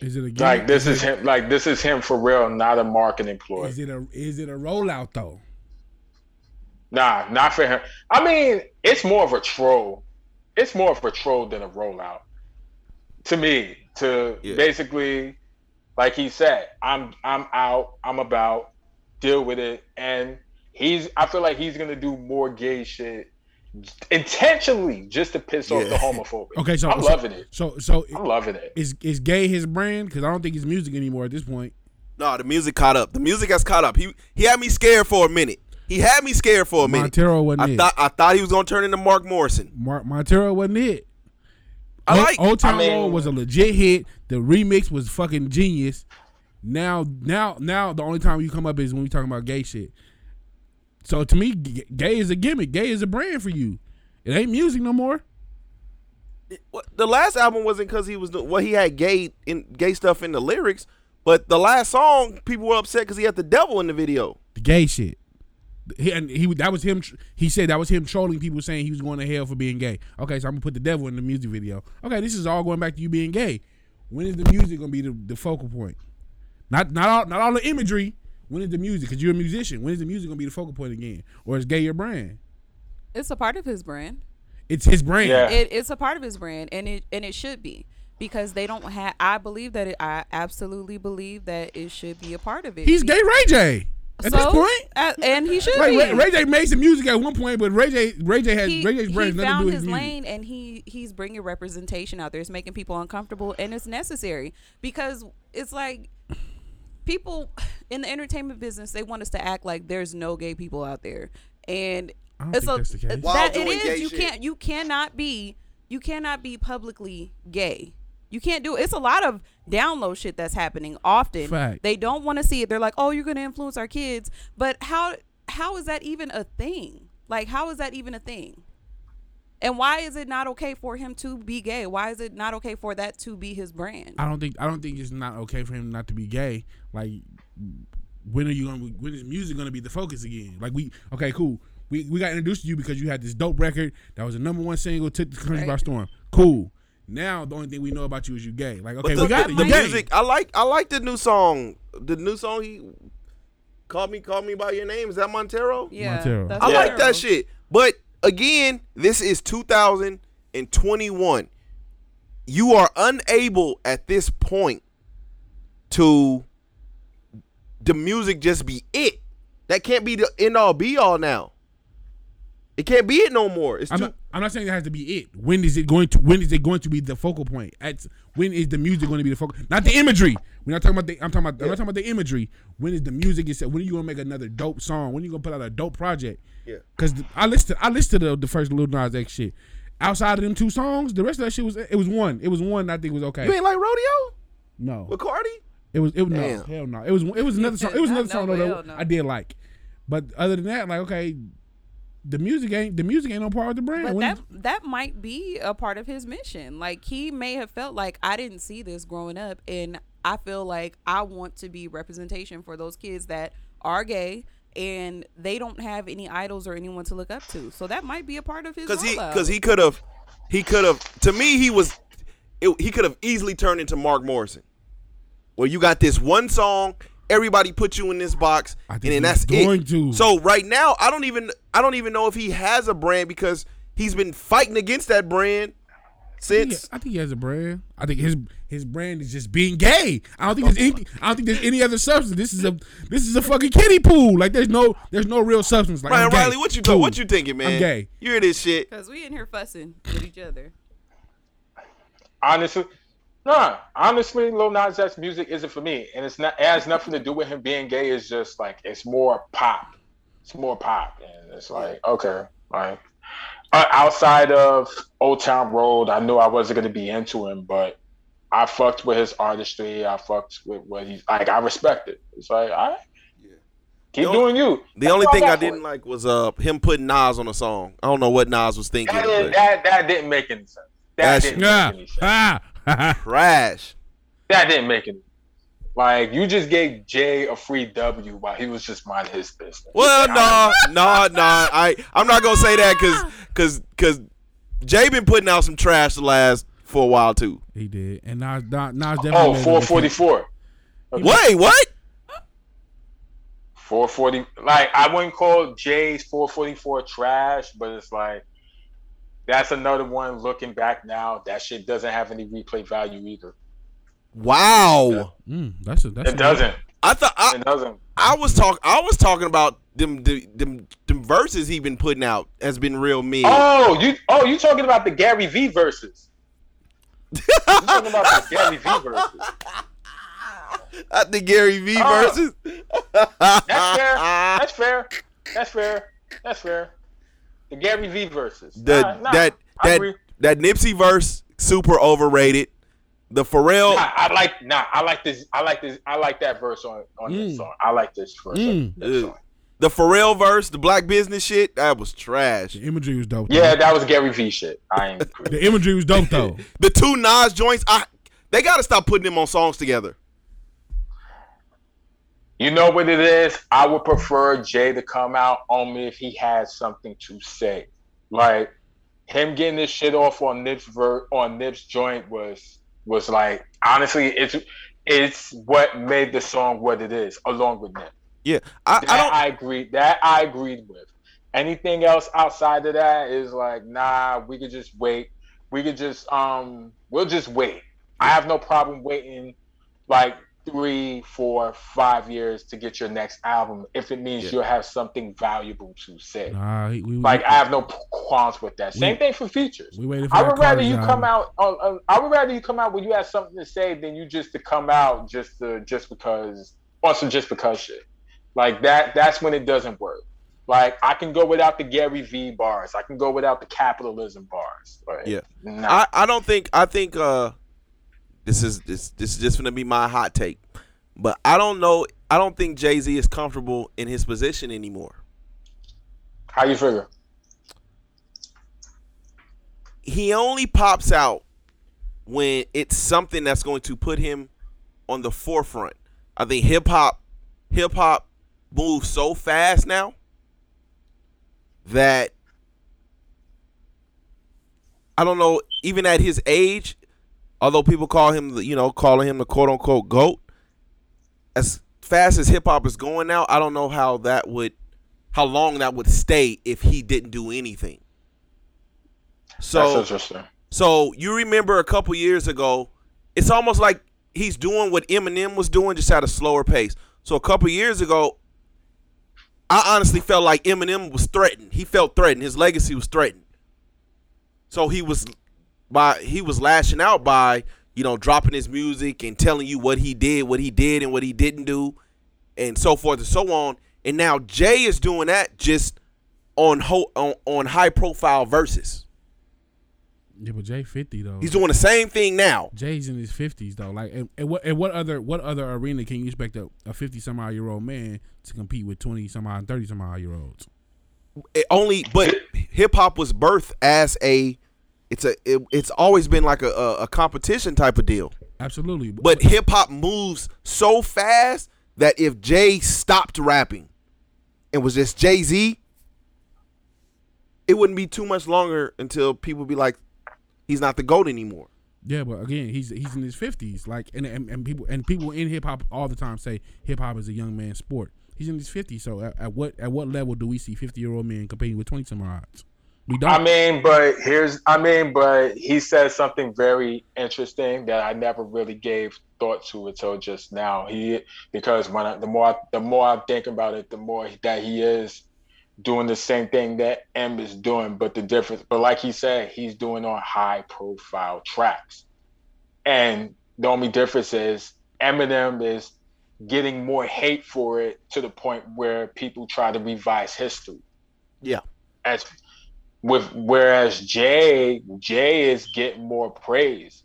[SPEAKER 2] Is it a gimmick?
[SPEAKER 3] Like this is
[SPEAKER 2] it-
[SPEAKER 3] him. Like this is him for real, not a marketing ploy.
[SPEAKER 2] Is it a is it a rollout though?
[SPEAKER 3] Nah, not for him. I mean, it's more of a troll. It's more of a troll than a rollout. To me, to
[SPEAKER 1] Yeah.
[SPEAKER 3] basically, like he said, I'm I'm out. I'm about deal with it, and he's. I feel like he's gonna do more gay shit intentionally just to piss off the homophobic.
[SPEAKER 2] Okay, so
[SPEAKER 3] I'm
[SPEAKER 2] so,
[SPEAKER 3] loving it.
[SPEAKER 2] So so
[SPEAKER 3] I'm loving it.
[SPEAKER 2] is is gay his brand? Because I don't think it's music anymore at this point.
[SPEAKER 1] No, the music caught up. The music has caught up. He he had me scared for a minute. He had me scared for a minute.
[SPEAKER 2] Montero wasn't
[SPEAKER 1] I
[SPEAKER 2] it.
[SPEAKER 1] thought I thought he was gonna turn into Mark Morrison.
[SPEAKER 2] Mark Montero wasn't it.
[SPEAKER 1] I
[SPEAKER 2] Old,
[SPEAKER 1] like.
[SPEAKER 2] Old Town
[SPEAKER 3] I mean-
[SPEAKER 2] Road was a legit hit. The remix was fucking genius. Now, now, now, the only time you come up is when we talking about gay shit. So to me, gay is a gimmick. Gay is a brand for you. It ain't music no more.
[SPEAKER 1] What- the last album wasn't because he was what well. He had gay in gay stuff in the lyrics, but the last song people were upset because he had the devil in the video.
[SPEAKER 2] The gay shit. He, and he that was him. He said that was him trolling people, saying he was going to hell for being gay. Okay, so I'm gonna put the devil in the music video. Okay, this is all going back to you being gay. When is the music gonna be the, the focal point? Not not all not all the imagery. When is the music? Because you're a musician. When is the music gonna be the focal point again? Or is gay your brand?
[SPEAKER 4] It's a part of his brand.
[SPEAKER 2] It's his brand.
[SPEAKER 3] Yeah.
[SPEAKER 4] It, it's a part of his brand, and it and it should be because they don't have. I believe that it. I absolutely believe that it should be a part of it.
[SPEAKER 2] He's gay Ray J. At
[SPEAKER 4] so,
[SPEAKER 2] this point,
[SPEAKER 4] uh, and he should
[SPEAKER 2] like
[SPEAKER 4] be.
[SPEAKER 2] Ray, Ray J made some music at one point, but Ray J, Ray J has
[SPEAKER 4] he,
[SPEAKER 2] Ray J's
[SPEAKER 4] he
[SPEAKER 2] brand has nothing to
[SPEAKER 4] found
[SPEAKER 2] do with
[SPEAKER 4] his
[SPEAKER 2] his
[SPEAKER 4] lane and he he's bringing representation out there. It's making people uncomfortable and it's necessary because it's like people in the entertainment business they want us to act like there's no gay people out there and
[SPEAKER 2] I don't
[SPEAKER 4] it's
[SPEAKER 2] think
[SPEAKER 4] a,
[SPEAKER 2] that's the case.
[SPEAKER 1] While
[SPEAKER 4] that it
[SPEAKER 1] doing gay
[SPEAKER 4] is you
[SPEAKER 1] shit.
[SPEAKER 4] can't you cannot be you cannot be publicly gay. You can't do it. it's a lot of download shit that's happening often.
[SPEAKER 2] Fact.
[SPEAKER 4] They don't want to see it. They're like, "Oh, you're going to influence our kids." But how how is that even a thing? Like how is that even a thing? And why is it not okay for him to be gay? Why is it not okay for that to be his brand?
[SPEAKER 2] I don't think I don't think it's not okay for him not to be gay. Like, when are you gonna? When is music gonna be the focus again? Like we okay, cool. We we got introduced to you because you had this dope record that was a number one single, took the country by storm. Cool. Now the only thing we know about you is you gay. Like okay,
[SPEAKER 1] But
[SPEAKER 2] we got
[SPEAKER 1] the,
[SPEAKER 2] it.
[SPEAKER 1] the
[SPEAKER 2] You gay.
[SPEAKER 1] music. I like. I like the new song. The new song. He call me. Call me by your name. Is that Montero?
[SPEAKER 4] yeah.
[SPEAKER 2] Montero.
[SPEAKER 4] that's
[SPEAKER 1] I like that shit. But again, this is 2021. You are unable at this point to the music just be it. That can't be the end all be all now. It can't be it no more. It's
[SPEAKER 2] I'm
[SPEAKER 1] too.
[SPEAKER 2] not, I'm not saying it has to be it. When is it going to? When is it going to be the focal point? At when is the music going to be the focal? Not the imagery. We're not talking about the. I'm talking about. I'm not talking about the imagery. When is the music? Is when are you gonna make another dope song? When are you gonna put out a dope project?
[SPEAKER 1] Yeah.
[SPEAKER 2] Because I listed. I listed the, the first Lil Nas X shit. Outside of them two songs, the rest of that shit was. It was one. It was one. I think was okay.
[SPEAKER 1] You ain't like rodeo
[SPEAKER 2] no,
[SPEAKER 1] with Cardi?
[SPEAKER 2] it was. It was no. Hell no. It was. It was another song. It was another song though, that
[SPEAKER 4] no.
[SPEAKER 2] I did like. But other than that, like okay, the music ain't the music ain't no part of the brand.
[SPEAKER 4] But
[SPEAKER 2] When
[SPEAKER 4] that
[SPEAKER 2] you-
[SPEAKER 4] that might be a part of his mission. Like he may have felt like I didn't see this growing up, and I feel like I want to be representation for those kids that are gay and they don't have any idols or anyone to look up to. So that might be a part of his.
[SPEAKER 1] Because he, because he could have, he could have. To me, he was, it, he could have easily turned into Mark Morrison, Well, you got this one song, everybody put you in this box, and then
[SPEAKER 2] he's
[SPEAKER 1] that's
[SPEAKER 2] going
[SPEAKER 1] it.
[SPEAKER 2] to.
[SPEAKER 1] So right now, I don't even, I don't even know if he has a brand because he's been fighting against that brand
[SPEAKER 2] I think,
[SPEAKER 1] since.
[SPEAKER 2] he, I think he has a brand. I think his his brand is just being gay. I don't think there's anything. I don't think there's any other substance. This is a this is a fucking kiddie pool. Like there's no there's no real substance. Like
[SPEAKER 1] Ryan Riley, what you
[SPEAKER 2] Cool.
[SPEAKER 1] what you thinking, man?
[SPEAKER 2] I'm gay.
[SPEAKER 1] You hear this shit?
[SPEAKER 4] because we in here fussing with each other.
[SPEAKER 3] honestly, nah. Honestly, Lil Nas X music isn't for me, and it's not. It has nothing to do with him being gay. It's just like it's more pop. It's more pop, and it's like okay, like uh, outside of Old Town Road, I knew I wasn't gonna be into him, but I fucked with his artistry. I fucked with what he's like. I respect it. It's like all right. Keep
[SPEAKER 1] The
[SPEAKER 3] doing you.
[SPEAKER 1] The
[SPEAKER 3] That's
[SPEAKER 1] only thing I didn't
[SPEAKER 3] it.
[SPEAKER 1] like was uh him putting Nas on a song. I don't know what Nas was thinking.
[SPEAKER 3] That, didn't-
[SPEAKER 1] but
[SPEAKER 3] that, that didn't make any sense. That
[SPEAKER 1] That's-
[SPEAKER 3] didn't
[SPEAKER 2] Yeah.
[SPEAKER 3] make any sense.
[SPEAKER 2] Ah.
[SPEAKER 1] trash.
[SPEAKER 3] That didn't make it. Like you just gave Jay a free W while he was just minding his business.
[SPEAKER 1] Well, no, no, no. I I'm not gonna say that because because because Jay been putting out some trash the last for a while too.
[SPEAKER 2] he did, and Nas Nas, Nas oh, definitely.
[SPEAKER 3] Oh,
[SPEAKER 2] made a
[SPEAKER 3] 444.
[SPEAKER 1] Wait, what?
[SPEAKER 3] 440. Like I wouldn't call Jay's 444 trash, but it's like that's another one. Looking back now, that shit doesn't have any replay value either.
[SPEAKER 1] Wow.
[SPEAKER 2] Mm, that's a, that's
[SPEAKER 3] It
[SPEAKER 2] a-
[SPEAKER 3] doesn't.
[SPEAKER 1] I thought I,
[SPEAKER 3] It doesn't.
[SPEAKER 1] I was talk I was talking about them the, them them verses he been putting out has been real mean.
[SPEAKER 3] Oh, you. Oh, you talking about the Gary V verses? You talking about the Gary V verses?
[SPEAKER 1] I think Gary V
[SPEAKER 3] Oh.
[SPEAKER 1] verses.
[SPEAKER 3] That's fair. That's fair. That's fair. That's fair. The Gary V verses.
[SPEAKER 1] The
[SPEAKER 3] Nah, nah,
[SPEAKER 1] that
[SPEAKER 3] I
[SPEAKER 1] that
[SPEAKER 3] agree.
[SPEAKER 1] that Nipsey verse super overrated. The Pharrell
[SPEAKER 3] Nah, I like nah. I like this. I like this. I like that verse on on this
[SPEAKER 2] Mm.
[SPEAKER 3] song. I like this verse.
[SPEAKER 2] Mm.
[SPEAKER 3] on this song.
[SPEAKER 1] the Pharrell verse, the black business shit, that was trash.
[SPEAKER 2] The imagery was dope.
[SPEAKER 3] Yeah, that was Gary V shit. I ain't.
[SPEAKER 2] the imagery was dope though.
[SPEAKER 1] The two Nas joints, I they gotta stop putting them on songs together.
[SPEAKER 3] You know what it is? I would prefer Jay to come out only if he has something to say. Like him getting this shit off on Nip's ver- on Nip's joint was was like honestly it's it's what made the song what it is along with Nip.
[SPEAKER 1] Yeah, I,
[SPEAKER 3] That
[SPEAKER 1] I don't.
[SPEAKER 3] I, agree. That I agreed with. Anything else outside of that is like, nah, we could just wait. We could just um we'll just wait. I have no problem waiting like three, four, five years to get your next album if it means
[SPEAKER 1] Yeah.
[SPEAKER 3] you'll have something valuable to say.
[SPEAKER 2] Nah, he- we,
[SPEAKER 3] Like
[SPEAKER 2] we,
[SPEAKER 3] I have no qualms with that. Same
[SPEAKER 2] We-
[SPEAKER 3] thing for features.
[SPEAKER 2] we waited for
[SPEAKER 3] I would rather
[SPEAKER 2] Carter's
[SPEAKER 3] you come out. On, on, I would rather you come out when you have something to say than you just to come out just to, just because on some just because shit. Like that. That's when it doesn't work. Like I can go without the Gary V bars. I can go without the capitalism bars. Like,
[SPEAKER 1] Yeah.
[SPEAKER 3] nah.
[SPEAKER 1] I, I don't think I think uh this is this this is just gonna be my hot take. But I don't know I don't think Jay Z is comfortable in his position anymore.
[SPEAKER 3] How you figure?
[SPEAKER 1] He only pops out when it's something that's going to put him on the forefront. I think hip hop hip hop moves so fast now that I don't know, even at his age, although people call him the you know, calling him the quote unquote GOAT, as fast as hip hop is going now, I don't know how that would how long that would stay if he didn't do anything. So
[SPEAKER 3] That's interesting.
[SPEAKER 1] so you remember a couple years ago, it's almost like he's doing what Eminem was doing, just at a slower pace. So a couple years ago, I honestly felt like Eminem was threatened. He felt threatened. His legacy was threatened. So he was by he was lashing out by you know dropping his music and telling you what he did, what he did, and what he didn't do, and so forth and so on. And now Jay is doing that just on ho- on, on high profile verses.
[SPEAKER 2] yeah, but Jay fifty though.
[SPEAKER 1] He's doing the same thing now.
[SPEAKER 2] Jay's in his fifties though. Like, and, and what and what other what other arena can you expect a, a fifty some odd year old man to compete with twenty some odd, thirty some odd year olds?
[SPEAKER 1] It only, but hip hop was birthed as a, it's a, it, it's always been like a, a, a competition type of deal.
[SPEAKER 2] Absolutely.
[SPEAKER 1] But hip hop moves so fast that if Jay stopped rapping and was just Jay Z, it wouldn't be too much longer until people be like, he's not the goat anymore.
[SPEAKER 2] Yeah, but again, he's he's in his fifties. Like, and, and and people and people in hip hop all the time say hip hop is a young man's sport. He's in his fifties. So at, at what at what level do we see fifty year old men competing with twenty some odds? We don't.
[SPEAKER 3] I mean, but here's, I mean, but he said something very interesting that I never really gave thought to until just now. He, because when I, the more, I, the more I think about it, the more that he is doing the same thing that M is doing, but the difference, but like he said, he's doing on high profile tracks. And the only difference is Eminem is getting more hate for it to the point where people try to revise history.
[SPEAKER 1] Yeah.
[SPEAKER 3] As with whereas Jay Jay is getting more praise.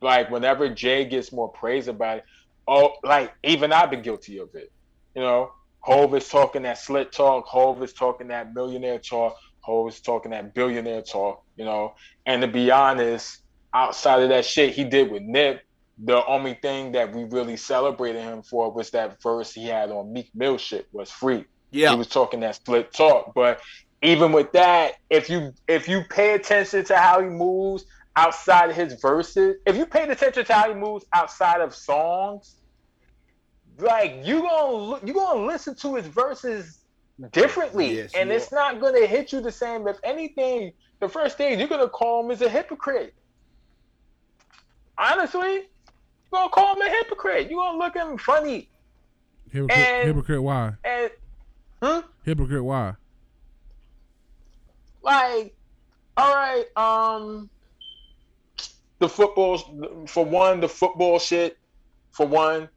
[SPEAKER 3] Like whenever Jay gets more praise about it, oh like even I've been guilty of it. You know, Hove is talking that slit talk, Hove is talking that millionaire talk, Hove is talking that billionaire talk, you know. And to be honest, outside of that shit he did with Nip, the only thing that we really celebrated him for was that verse he had on Meek Mill shit was free.
[SPEAKER 1] Yeah.
[SPEAKER 3] He was talking that split talk. But even with that, if you if you pay attention to how he moves outside of his verses, if you paid attention to how he moves outside of songs, like you gonna look, you gonna listen to his verses differently,
[SPEAKER 1] Yes,
[SPEAKER 3] and
[SPEAKER 1] you
[SPEAKER 3] it's not gonna hit you the same. If anything, the first thing you're gonna call him is a hypocrite. Honestly, you're gonna call him a hypocrite. You're gonna look at him funny,
[SPEAKER 2] hypocrite,
[SPEAKER 3] and-
[SPEAKER 2] hypocrite. Why?
[SPEAKER 3] and huh?
[SPEAKER 2] Hypocrite. Why?
[SPEAKER 3] Like all right um the football for one the football shit for one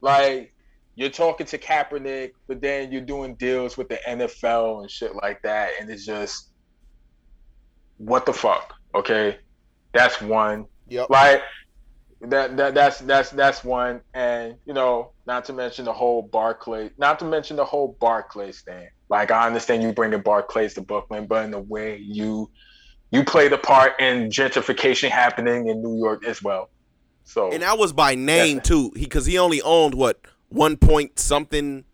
[SPEAKER 3] like you're talking to Kaepernick but then you're doing deals with the NFL and shit like that and it's just what the fuck okay? That's one.
[SPEAKER 1] Yep.
[SPEAKER 3] like that, that that's that's that's one and you know not to mention the whole barclay not to mention the whole barclays thing like i understand you bringing barclays to brooklyn but in the way you you played a part in gentrification happening in new york as well so
[SPEAKER 1] And that was by name too, because he, only owned what one point something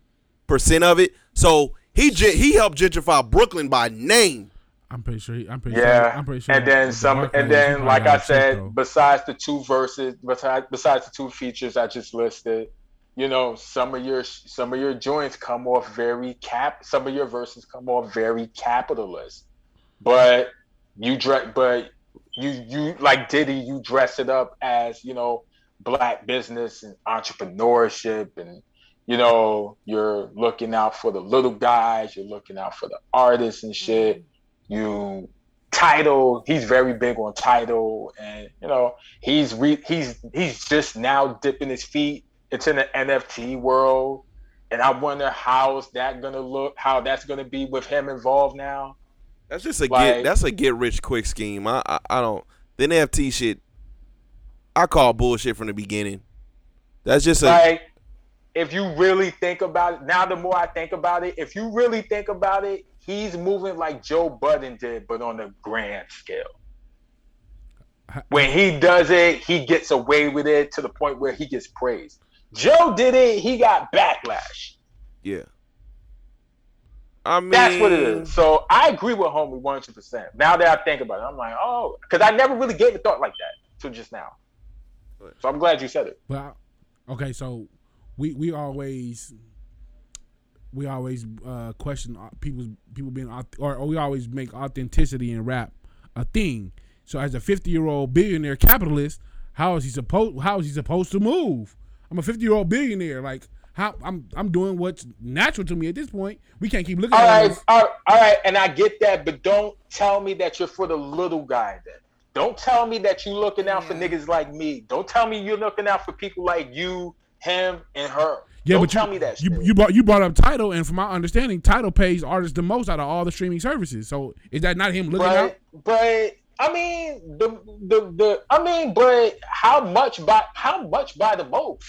[SPEAKER 1] percent of it. So he gen- he helped gentrify Brooklyn by name.
[SPEAKER 2] I'm pretty sure. He, I'm pretty
[SPEAKER 3] yeah
[SPEAKER 2] sure. I'm pretty sure.
[SPEAKER 3] and then
[SPEAKER 2] with
[SPEAKER 3] some
[SPEAKER 2] Barclays,
[SPEAKER 3] and then like
[SPEAKER 2] I
[SPEAKER 3] i
[SPEAKER 2] a check,
[SPEAKER 3] said
[SPEAKER 2] though.
[SPEAKER 3] besides the two verses besides besides the two features i just listed you know some of your some of your joints come off very cap some of your verses come off very capitalist. But you dress but you you like diddy you dress it up as you know black business and entrepreneurship and you know you're looking out for the little guys you're looking out for the artists and mm-hmm. shit. You Tidal he's very big on Tidal and you know he's re- he's he's just now dipping his feet into the nft world and i wonder how's that gonna look how that's gonna be with him involved now
[SPEAKER 1] That's just a
[SPEAKER 3] Like-
[SPEAKER 1] get. That's a get rich quick scheme. I, I I don't. The NFT shit. I call bullshit from the beginning. That's just a.
[SPEAKER 3] like if you really think about it now the more i think about it if you really think about it he's moving like joe budden did but on a grand scale when he does it he gets away with it to the point where he gets praised joe did it. He got backlash.
[SPEAKER 1] Yeah. I mean,
[SPEAKER 3] that's what it is. so i agree with homie 100% now that i think about it i'm like oh because i never really gave a thought like that till just now. So i'm glad you said it.
[SPEAKER 2] But I- okay, so we we always we always uh, question people's people being or, or we always make authenticity in rap a thing. So as a fifty year old billionaire capitalist, how is he supposed how is he supposed to move? I'm a fifty year old billionaire. Like how I'm I'm doing what's natural to me at this point. We can't keep looking
[SPEAKER 3] All
[SPEAKER 2] at
[SPEAKER 3] right,
[SPEAKER 2] us.
[SPEAKER 3] all right, all right, and I get that, but don't tell me that you're for the little guy then. Don't tell me that you're looking out for niggas like me. Don't tell me you're looking out for people like you, him, and her.
[SPEAKER 2] Yeah,
[SPEAKER 3] don't
[SPEAKER 2] but
[SPEAKER 3] tell
[SPEAKER 2] you,
[SPEAKER 3] me that
[SPEAKER 2] you
[SPEAKER 3] shit.
[SPEAKER 2] you brought you brought up Tidal, and from my understanding, Tidal pays artists the most out of all the streaming services. So is that not him looking out?
[SPEAKER 3] but but I mean the the the I mean, but how much by how much by the most?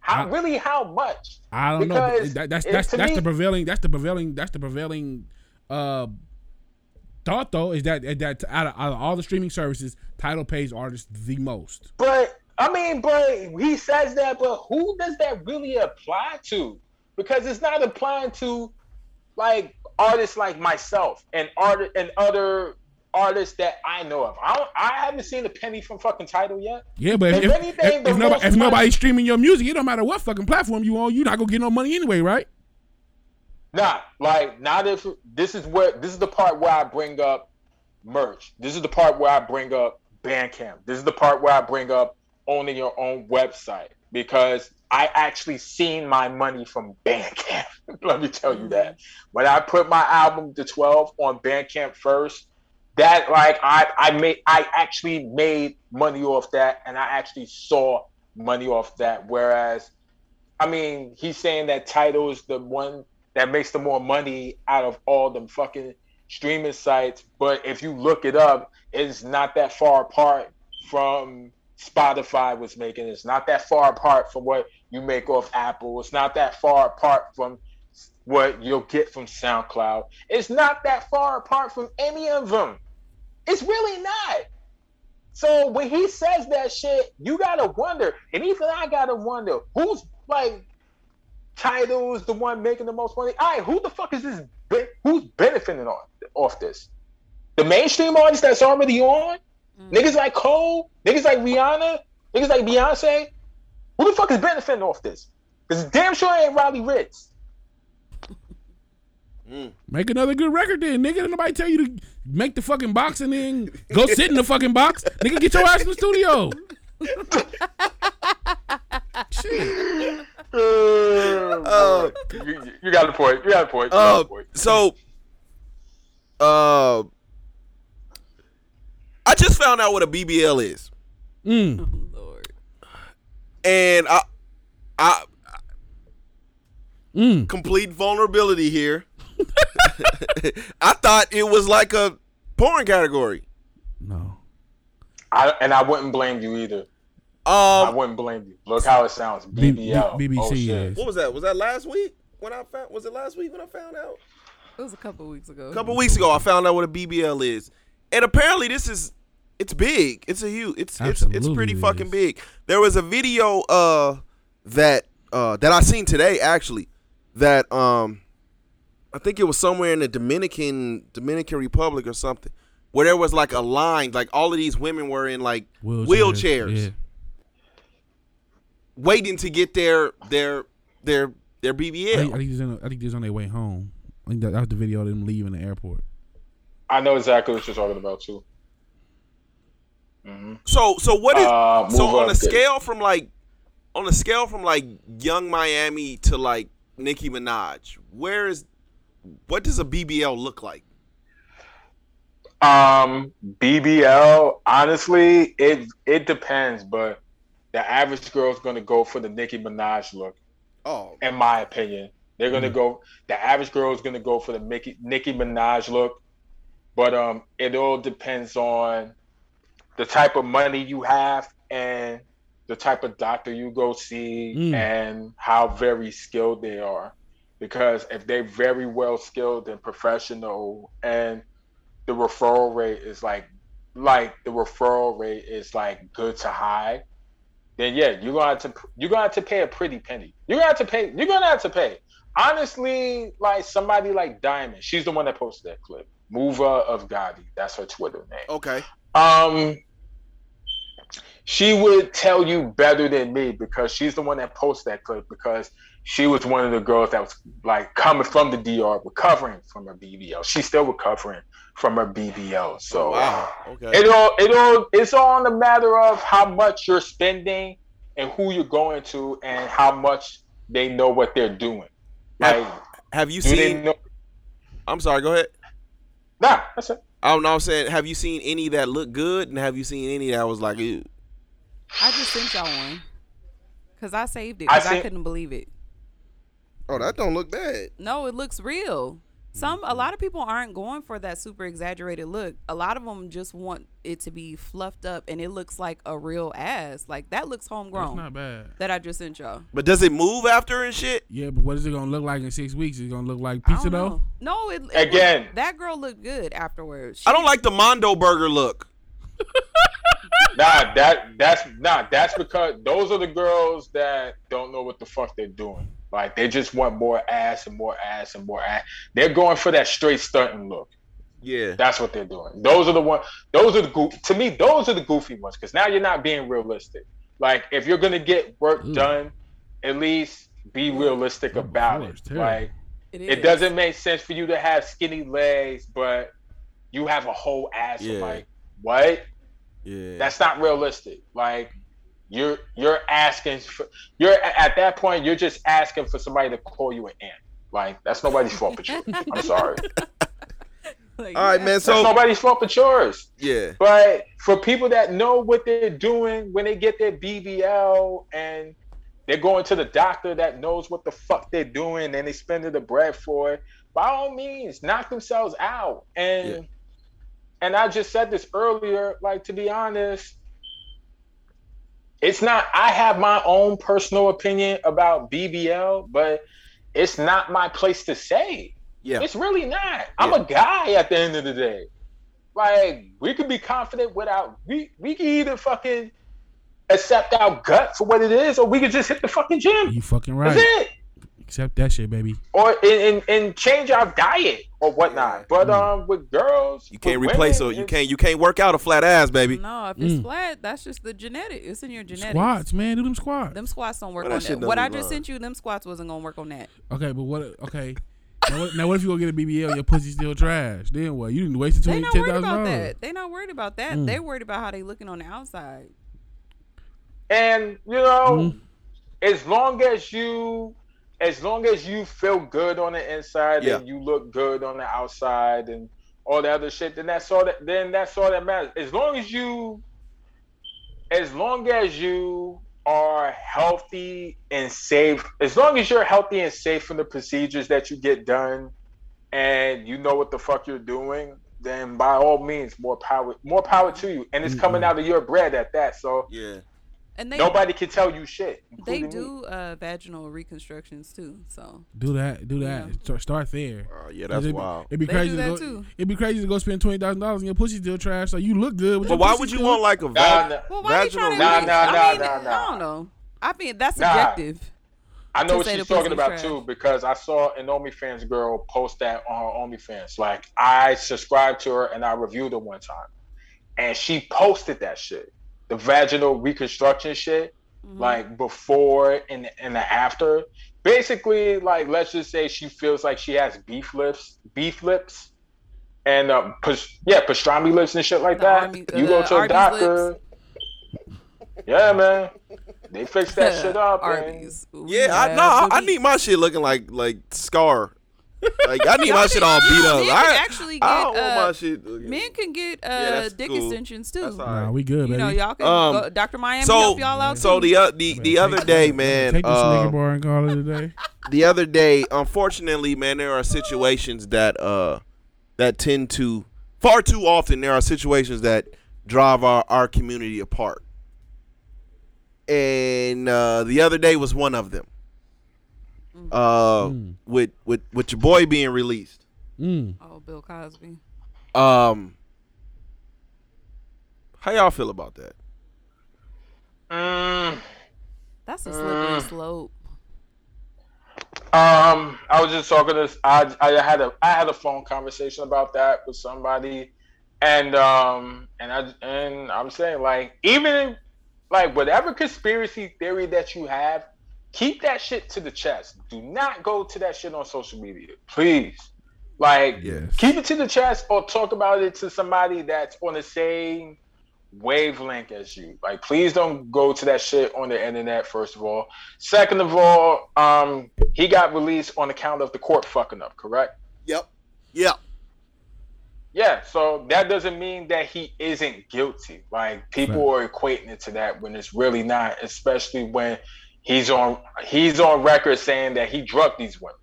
[SPEAKER 3] How
[SPEAKER 2] I-
[SPEAKER 3] really how much?
[SPEAKER 2] I don't know. That, that's that's that's
[SPEAKER 3] me-
[SPEAKER 2] the prevailing. That's the prevailing. That's the prevailing uh, thought though. Is that that out of, out of all the streaming services, Tidal pays artists the most.
[SPEAKER 3] But I mean, but he says that, but who does that really apply to? Because it's not applying to like artists like myself and art and other artists that I know of. I don't, I haven't seen a penny from fucking Tidal yet.
[SPEAKER 2] Yeah, but if,
[SPEAKER 3] If anything,
[SPEAKER 2] if, if nobody, if nobody's streaming your music, it don't matter what fucking platform you on. You're not gonna get no money anyway, right?
[SPEAKER 3] Nah, like not if this is where this is the part where I bring up merch. This is the part where I bring up Bandcamp. This is the part where I bring up owning your own website because I actually seen my money from Bandcamp. Let me tell you that. When I put my album The 12 on Bandcamp first, that like I I made I actually made money off that and I actually saw money off that. Whereas I mean, he's saying that Tidal is the one that makes the more money out of all them fucking streaming sites. But if you look it up, it's not that far apart from Spotify was making. It's not that far apart from what you make off Apple. It's not that far apart from what you'll get from SoundCloud. It's not that far apart from any of them. It's really not. So when he says that shit, you gotta wonder, and even I gotta wonder, who's like Tidal's the one making the most money? All right, who the fuck is this? be- Who's benefiting on off this? The mainstream artists that's already on, mm. niggas like Cole, niggas like Rihanna, niggas like Beyonce. Who the fuck is benefiting off this? Because damn sure it ain't Riley Ritz.
[SPEAKER 2] Make another good record then, nigga. Did nobody tell you to make the fucking box and then go sit in the fucking box? Nigga, get your ass in the studio. Shit.
[SPEAKER 3] Uh, you, you got a point. You got a point. Got
[SPEAKER 1] Uh,
[SPEAKER 3] a point.
[SPEAKER 1] so, uh, I just found out what a BBL is,
[SPEAKER 2] Mm.
[SPEAKER 4] Lord.
[SPEAKER 1] and I, I
[SPEAKER 2] Mm.
[SPEAKER 1] complete vulnerability here. I thought it was like a porn category.
[SPEAKER 2] No.
[SPEAKER 3] I, and I wouldn't blame you either. I
[SPEAKER 1] Um,
[SPEAKER 3] wouldn't blame you. Look how it sounds. BBL.
[SPEAKER 2] B- BBC
[SPEAKER 3] oh, shit.
[SPEAKER 2] is.
[SPEAKER 1] what was that? Was that last week when I found? Was it last week when I found out?
[SPEAKER 4] It was a couple weeks ago.
[SPEAKER 1] A couple weeks ago, I found out what a BBL is, and apparently this is it's big. It's a huge. It's it's it's pretty
[SPEAKER 2] it
[SPEAKER 1] fucking big. There was a video uh that uh that I seen today actually that um I think it was somewhere in the Dominican Dominican Republic or something where there was like a line like all of these women were in like wheelchairs,
[SPEAKER 2] Yeah.
[SPEAKER 1] waiting to get their their their their
[SPEAKER 2] I
[SPEAKER 1] BBL.
[SPEAKER 2] think, I think this on, I think this on their way home. I think that, that was the video of them leaving the airport.
[SPEAKER 3] I know exactly what you're talking about too. Mhm.
[SPEAKER 1] So so what is
[SPEAKER 3] Uh,
[SPEAKER 1] so
[SPEAKER 3] move
[SPEAKER 1] on a
[SPEAKER 3] good.
[SPEAKER 1] scale from like on a scale from like Yung Miami to like Nicki Minaj, where is what does a BBL look like?
[SPEAKER 3] Um, BBL, honestly, it it depends, but the average girl is gonna go for the Nicki Minaj look,
[SPEAKER 1] Oh,
[SPEAKER 3] in my opinion. They're gonna go. The average girl is gonna go for the Nicki Nicki Minaj look, but um, it all depends on the type of money you have and the type of doctor you go see
[SPEAKER 2] Mm.
[SPEAKER 3] and how very skilled they are. Because if they're very well skilled and professional, and the referral rate is like, like the referral rate is like good to high, then yeah, you're gonna have to you're gonna have to pay a pretty penny. You're gonna have to pay. You're gonna have to pay. Honestly, like somebody like Diamond, she's the one that posted that clip. Mover of Gotti, that's her Twitter name.
[SPEAKER 1] okay.
[SPEAKER 3] Um, she would tell you better than me because she's the one that posted that clip because she was one of the girls that was like coming from the DR, recovering from her BBL. She's still recovering from her BBL. So
[SPEAKER 1] Oh, wow. Okay.
[SPEAKER 3] it all it all it's all in the matter of how much you're spending and who you're going to and how much they know what they're doing. Like,
[SPEAKER 1] Have you seen?
[SPEAKER 3] know?
[SPEAKER 1] I'm sorry. Go ahead.
[SPEAKER 3] Nah, that's it.
[SPEAKER 1] Oh, I don't know. I'm saying, have you seen any that look good, and have you seen any that was like, ew?
[SPEAKER 4] I just sent y'all one because I saved it because I,
[SPEAKER 3] seen-
[SPEAKER 4] couldn't believe it.
[SPEAKER 1] Oh, that don't look bad.
[SPEAKER 4] No, it looks real. Some a lot of people aren't going for that super exaggerated look. A lot of them just want it to be fluffed up and it looks like a real ass. Like that looks homegrown.
[SPEAKER 2] That's not bad.
[SPEAKER 4] that I just sent y'all.
[SPEAKER 1] But does it move after and shit?
[SPEAKER 2] Yeah, but what is it gonna look like in six weeks? Is it gonna look like pizza
[SPEAKER 4] don't
[SPEAKER 2] though?
[SPEAKER 4] No, it, it
[SPEAKER 3] Again.
[SPEAKER 4] looked- that girl looked good afterwards.
[SPEAKER 1] I don't like the Mondo burger look.
[SPEAKER 3] Nah, that that's nah, that's because those are the girls that don't know what the fuck they're doing. Like they just want more ass and more ass and more ass. They're going for that straight stunting look.
[SPEAKER 1] Yeah.
[SPEAKER 3] That's what they're doing. Those are the one. Those are the goof. To me, those are the goofy ones because now you're not being realistic. Like if you're gonna get work
[SPEAKER 2] Ooh.
[SPEAKER 3] done, at least be realistic
[SPEAKER 2] Number
[SPEAKER 3] about
[SPEAKER 2] four
[SPEAKER 3] it.
[SPEAKER 2] is.
[SPEAKER 3] Like
[SPEAKER 4] It,
[SPEAKER 3] it
[SPEAKER 4] is.
[SPEAKER 3] doesn't make sense for you to have skinny legs, but you have a whole ass.
[SPEAKER 1] Yeah.
[SPEAKER 3] Like what?
[SPEAKER 1] Yeah.
[SPEAKER 3] That's not realistic. Like you're you're asking for you're at that point you're just asking for somebody to call you an ant. Like that's nobody's fault but you. I'm sorry.
[SPEAKER 4] Like,
[SPEAKER 1] All right,
[SPEAKER 4] yeah.
[SPEAKER 1] man.
[SPEAKER 3] That's
[SPEAKER 1] So
[SPEAKER 3] nobody's fault but yours.
[SPEAKER 1] yeah.
[SPEAKER 3] But for people that know what they're doing when they get their BBL and they're going to the doctor that knows what the fuck they're doing and they spending the bread for it, by all means, knock themselves out. And
[SPEAKER 1] Yeah.
[SPEAKER 3] and I just said this earlier, like to be honest, it's not I have my own personal opinion about BBL, but it's not my place to say.
[SPEAKER 1] Yeah.
[SPEAKER 3] It's really not. I'm
[SPEAKER 1] Yeah.
[SPEAKER 3] a guy at the end of the day. Like we could be confident without we we can either fucking accept our gut for what it is, or we could just hit the fucking gym.
[SPEAKER 2] You fucking
[SPEAKER 3] That's
[SPEAKER 2] right.
[SPEAKER 3] it.
[SPEAKER 2] Accept that shit, baby.
[SPEAKER 3] Or and, and, and change our diet or whatnot. But
[SPEAKER 2] Mm.
[SPEAKER 3] um with girls,
[SPEAKER 1] You can't
[SPEAKER 3] with
[SPEAKER 1] replace
[SPEAKER 3] women,
[SPEAKER 1] her. You can't. You can't work out a flat ass, baby.
[SPEAKER 4] No, if it's
[SPEAKER 2] Mm.
[SPEAKER 4] flat, that's just the genetic. It's in your genetics.
[SPEAKER 2] Squats, man. Do them squats.
[SPEAKER 4] Them squats don't work
[SPEAKER 1] Well,
[SPEAKER 4] on
[SPEAKER 1] shit
[SPEAKER 4] that. What I
[SPEAKER 1] be
[SPEAKER 4] just
[SPEAKER 1] lying.
[SPEAKER 4] sent you, them squats wasn't gonna work on that.
[SPEAKER 2] Okay, but what? Okay. Now what, now what if you go get a BBL? Your pussy still trash. Then what? You didn't waste
[SPEAKER 4] They
[SPEAKER 2] twenty
[SPEAKER 4] not worried about
[SPEAKER 2] dollars.
[SPEAKER 4] that. They not worried about that.
[SPEAKER 2] Mm.
[SPEAKER 4] They worried about how they looking on the outside.
[SPEAKER 3] And you know,
[SPEAKER 2] Mhm.
[SPEAKER 3] as long as you as long as you feel good on the inside
[SPEAKER 1] Yeah.
[SPEAKER 3] and you look good on the outside and all the other shit, then that's all that then that's all that matters. As long as you as long as you are healthy and safe, as long as you're healthy and safe from the procedures that you get done and you know what the fuck you're doing, then by all means more power more power to you. And it's coming
[SPEAKER 2] Mhm.
[SPEAKER 3] out of your bread at that. So
[SPEAKER 1] Yeah.
[SPEAKER 4] And they
[SPEAKER 3] Nobody can tell you shit.
[SPEAKER 4] they do uh, vaginal reconstructions too. So
[SPEAKER 2] Do that. Do that.
[SPEAKER 4] Yeah.
[SPEAKER 2] Start, start there.
[SPEAKER 1] Oh yeah,
[SPEAKER 2] 'Cause
[SPEAKER 1] that's
[SPEAKER 2] it'd be-
[SPEAKER 1] wild.
[SPEAKER 2] It'd be
[SPEAKER 4] They
[SPEAKER 2] crazy
[SPEAKER 4] do
[SPEAKER 2] to go.
[SPEAKER 4] too.
[SPEAKER 2] It'd be crazy to go spend twenty thousand dollars and your pussy still trash. So you look good. But
[SPEAKER 1] But
[SPEAKER 2] your
[SPEAKER 1] why would you
[SPEAKER 2] still-
[SPEAKER 1] want like a
[SPEAKER 3] Nah,
[SPEAKER 1] vag-
[SPEAKER 3] nah.
[SPEAKER 4] well, why are you
[SPEAKER 1] vaginal?
[SPEAKER 4] trying to?
[SPEAKER 3] Nah,
[SPEAKER 4] re-
[SPEAKER 3] nah,
[SPEAKER 4] I
[SPEAKER 3] nah,
[SPEAKER 4] mean,
[SPEAKER 3] nah, nah.
[SPEAKER 4] I don't know. I mean, that's
[SPEAKER 3] Nah.
[SPEAKER 4] subjective.
[SPEAKER 3] I know what she's talking about
[SPEAKER 4] trash.
[SPEAKER 3] too because I saw an OnlyFans girl post that on her OnlyFans. Like I subscribed to her and I reviewed her one time, and she posted that shit, the vaginal reconstruction shit,
[SPEAKER 4] Mhm.
[SPEAKER 3] like before and and the after. Basically, like let's just say she feels like she has beef lips, beef lips, and uh, pas- yeah, pastrami lips and shit like
[SPEAKER 4] The
[SPEAKER 3] that.
[SPEAKER 4] army-
[SPEAKER 3] you go
[SPEAKER 4] uh,
[SPEAKER 3] to a
[SPEAKER 4] Arby's
[SPEAKER 3] doctor. Yeah, man. They fix that shit up. and-
[SPEAKER 4] Arby's. We
[SPEAKER 1] Yeah, I no, I, I need my shit looking like like Scar. Like I need my shit all beat up.
[SPEAKER 4] Men can
[SPEAKER 1] I,
[SPEAKER 4] actually
[SPEAKER 1] I
[SPEAKER 4] get,
[SPEAKER 1] don't want
[SPEAKER 4] uh,
[SPEAKER 1] my shit.
[SPEAKER 4] Men can get uh,
[SPEAKER 1] that's
[SPEAKER 4] dick
[SPEAKER 1] cool.
[SPEAKER 4] extensions too.
[SPEAKER 1] That's all
[SPEAKER 2] Nah, we good,
[SPEAKER 4] You
[SPEAKER 2] baby.
[SPEAKER 4] know, y'all can
[SPEAKER 1] Um,
[SPEAKER 4] go, Dr. Miami
[SPEAKER 1] So
[SPEAKER 4] help y'all out
[SPEAKER 1] so
[SPEAKER 4] too.
[SPEAKER 1] the uh, the the other day, man.
[SPEAKER 2] Take this
[SPEAKER 1] uh,
[SPEAKER 2] nigga bar and call it a day.
[SPEAKER 1] the other day, unfortunately, man, there are situations that uh that tend to far too often there are situations that drive our, our community apart. And uh the other day was one of them. Uh
[SPEAKER 2] Mm.
[SPEAKER 1] with with with your boy being released.
[SPEAKER 2] Mm.
[SPEAKER 4] oh, Bill Cosby.
[SPEAKER 1] Um How y'all feel about that?
[SPEAKER 3] Mm,
[SPEAKER 4] That's a slippery
[SPEAKER 3] Mm.
[SPEAKER 4] slope.
[SPEAKER 3] Um, I was just talking to I I had a I had a phone conversation about that with somebody, and um and I and I'm saying like even like whatever conspiracy theory that you have, keep that shit to the chest. Do not go to that shit on social media, please. Like
[SPEAKER 2] Yes.
[SPEAKER 3] keep it to the chest or talk about it to somebody that's on the same wavelength as you. Like, please don't go to that shit on the internet, first of all. Second of all, um, he got released on account of the court fucking up, correct?
[SPEAKER 1] Yep. Yep.
[SPEAKER 3] Yeah, so that doesn't mean that he isn't guilty. Like people are equating it to that when it's really not, especially when he's on he's on record saying that he drugged these women.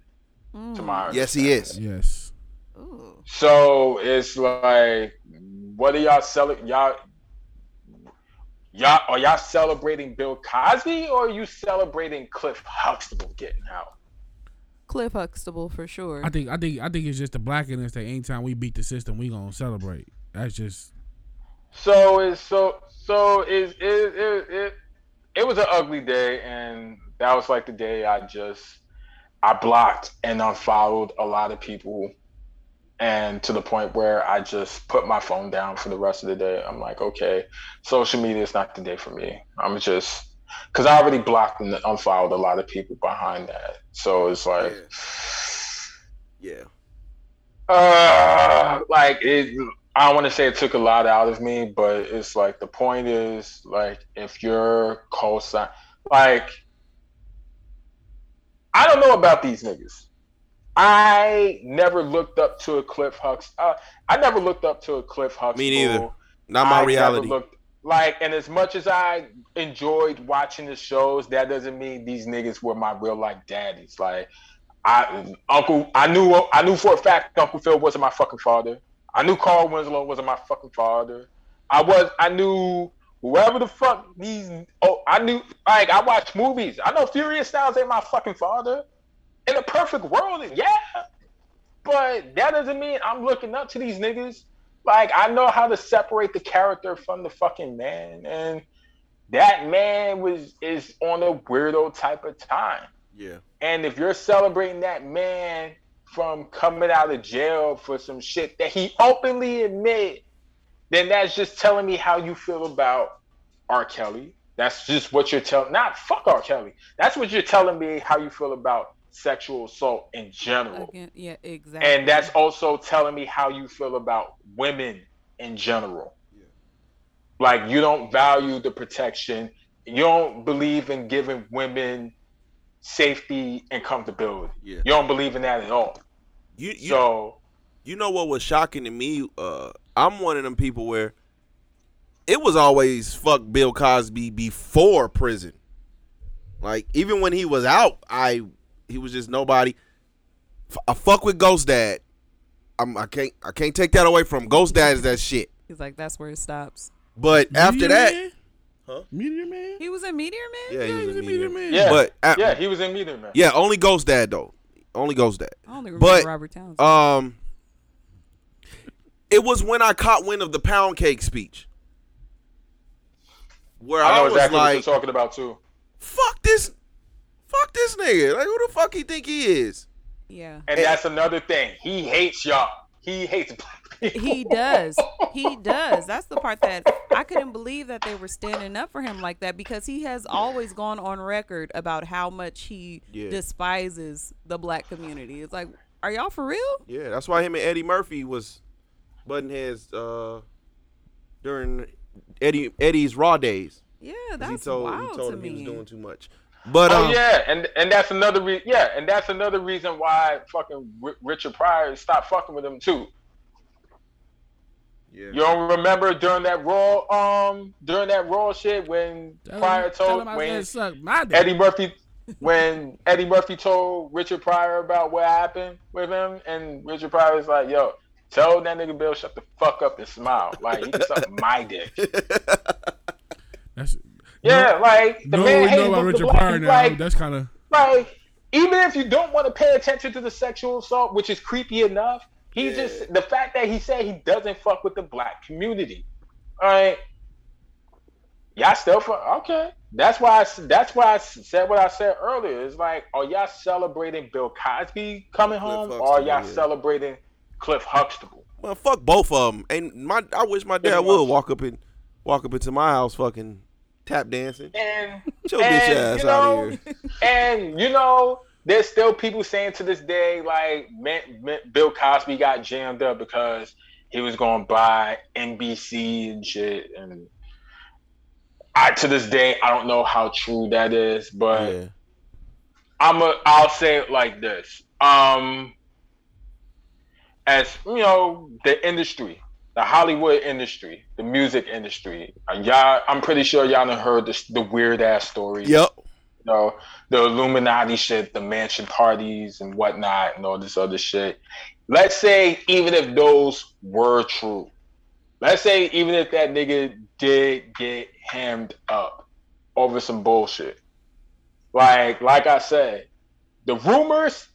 [SPEAKER 4] Mm.
[SPEAKER 3] To my
[SPEAKER 1] Yes, he is.
[SPEAKER 2] Yes.
[SPEAKER 4] Ooh.
[SPEAKER 3] So it's like, what are y'all selling? Y'all, y'all are y'all celebrating Bill Cosby or are you celebrating Cliff Huxtable getting out?
[SPEAKER 4] Cliff Huxtable for sure.
[SPEAKER 2] I think I think I think it's just the black in us that anytime we beat the system, we gonna celebrate. That's just
[SPEAKER 3] So it's so so is it it, it it was an ugly day and that was like the day I just I blocked and unfollowed a lot of people and to the point where I just put my phone down for the rest of the day. I'm like, okay, social media is not the day for me. I'm just because I already blocked and unfollowed a lot of people behind that. So it's like,
[SPEAKER 1] Yeah.
[SPEAKER 3] uh, like it. I don't want to say it took a lot out of me, but it's like the point is like if you're co-sign, like I don't know about these niggas. I never looked up to a Cliff Hux. Uh, I never looked up to a Cliff Huxtable.
[SPEAKER 1] Me neither. Not my
[SPEAKER 3] I
[SPEAKER 1] reality.
[SPEAKER 3] looked- like, and as much as I enjoyed watching the shows, that doesn't mean these niggas were my real life daddies. Like, I Uncle, I knew, I knew for a fact Uncle Phil wasn't my fucking father. I knew Carl Winslow wasn't my fucking father. I was, I knew whoever the fuck these. Oh, I knew. Like, I watch movies. I know Furious Styles ain't my fucking father. In a perfect world, yeah. But that doesn't mean I'm looking up to these niggas. Like I know how to separate the character from the fucking man, and that man was is on a weirdo type of time.
[SPEAKER 1] Yeah.
[SPEAKER 3] And if you're celebrating that man from coming out of jail for some shit that he openly admitted, then that's just telling me how you feel about R. Kelly. That's just what you're telling. Not fuck R. Kelly. That's what you're telling me how you feel about sexual assault in general.
[SPEAKER 4] Again, yeah, exactly.
[SPEAKER 3] And that's also telling me how you feel about women in general. Yeah. Like you don't value the protection. You don't believe in giving women safety and comfortability.
[SPEAKER 1] Yeah.
[SPEAKER 3] You don't believe in that at all.
[SPEAKER 1] You you,
[SPEAKER 3] So
[SPEAKER 1] you know what was shocking to me? Uh, I'm one of them people where it was always fuck Bill Cosby before prison. Like even when he was out, I he was just nobody. F- I fuck with Ghost Dad. I'm, I can't I can't take that away from Ghost Dad is that shit.
[SPEAKER 4] He's like, that's where it stops.
[SPEAKER 1] But after that,
[SPEAKER 2] Man?
[SPEAKER 1] Huh?
[SPEAKER 2] Meteor Man.
[SPEAKER 4] He was a Meteor Man.
[SPEAKER 1] yeah, he was
[SPEAKER 2] he's
[SPEAKER 1] a
[SPEAKER 2] a Meteor
[SPEAKER 1] meteor.
[SPEAKER 2] Man.
[SPEAKER 3] yeah,
[SPEAKER 1] But a-
[SPEAKER 3] yeah, he was in Meteor Man.
[SPEAKER 1] yeah, only Ghost Dad though. Only Ghost Dad.
[SPEAKER 4] I only remember
[SPEAKER 1] But,
[SPEAKER 4] Robert Townsend.
[SPEAKER 1] Um, it was when I caught wind of the pound cake speech, where
[SPEAKER 3] I
[SPEAKER 1] I,
[SPEAKER 3] know
[SPEAKER 1] was
[SPEAKER 3] exactly what
[SPEAKER 1] like,
[SPEAKER 3] you're talking about too.
[SPEAKER 1] "Fuck this, fuck this nigga! Like, who the fuck he think he is?"
[SPEAKER 4] yeah.
[SPEAKER 3] And that's another thing. He hates y'all. He hates black people.
[SPEAKER 4] He does. He does. That's the part that I couldn't believe that they were standing up for him like that because he has always gone on record about how much he
[SPEAKER 1] Yeah.
[SPEAKER 4] despises the black community. It's like, are y'all for real?
[SPEAKER 1] Yeah, that's why him and Eddie Murphy was button heads uh, during Eddie Eddie's Raw days.
[SPEAKER 4] Yeah, that's
[SPEAKER 1] he told
[SPEAKER 4] wild
[SPEAKER 1] he told
[SPEAKER 4] to
[SPEAKER 1] him
[SPEAKER 4] me.
[SPEAKER 1] he was doing too much. But
[SPEAKER 3] Oh
[SPEAKER 1] um,
[SPEAKER 3] yeah, and and that's another reason. Yeah, and that's another reason why fucking R- Richard Pryor stopped fucking with him too.
[SPEAKER 1] Yeah.
[SPEAKER 3] You don't remember during that raw um during that raw shit when
[SPEAKER 2] Tell
[SPEAKER 3] Pryor
[SPEAKER 2] him- tell
[SPEAKER 3] told
[SPEAKER 2] him
[SPEAKER 3] when
[SPEAKER 2] my dick.
[SPEAKER 3] Eddie Murphy when Eddie Murphy told Richard Pryor about what happened with him, and Richard Pryor was like, "Yo, tell that nigga Bill shut the fuck up and smile. Like he can suck my dick."
[SPEAKER 2] That's
[SPEAKER 3] Yeah, like the
[SPEAKER 2] no,
[SPEAKER 3] man
[SPEAKER 2] we know about
[SPEAKER 3] the
[SPEAKER 2] Richard
[SPEAKER 3] black-
[SPEAKER 2] Pryor now.
[SPEAKER 3] Like,
[SPEAKER 2] That's kind of
[SPEAKER 3] like even if you don't want to pay attention to the sexual assault, which is creepy enough, he
[SPEAKER 1] Yeah.
[SPEAKER 3] just the fact that he said he doesn't fuck with the black community. All right, y'all still fuck okay. That's why I, that's why I said what I said earlier. It's like, are y'all celebrating Bill Cosby coming
[SPEAKER 1] Cliff
[SPEAKER 3] home, or are y'all
[SPEAKER 1] yeah.
[SPEAKER 3] celebrating Cliff Huxtable?
[SPEAKER 1] well, fuck both of them. And my, I wish my dad would walk up in, walk up into my house, fucking tap dancing.
[SPEAKER 3] And
[SPEAKER 1] Get your bitch ass
[SPEAKER 3] you
[SPEAKER 1] out of here.
[SPEAKER 3] and you know, there's still people saying to this day, like, Bill Cosby got jammed up because he was going to buy NBC and shit. And I, to this day, I don't know how true that is, but
[SPEAKER 1] Yeah.
[SPEAKER 3] I'm a, I'll say it like this. Um, as you know, the industry, the Hollywood industry, the music industry, uh, y'all, I'm pretty sure y'all done heard this, the weird ass stories.
[SPEAKER 1] Yep.
[SPEAKER 3] You know, the Illuminati shit, the mansion parties and whatnot, and all this other shit. Let's say even if those were true, let's say even if that nigga did get hemmed up over some bullshit. Like, like I said, the rumors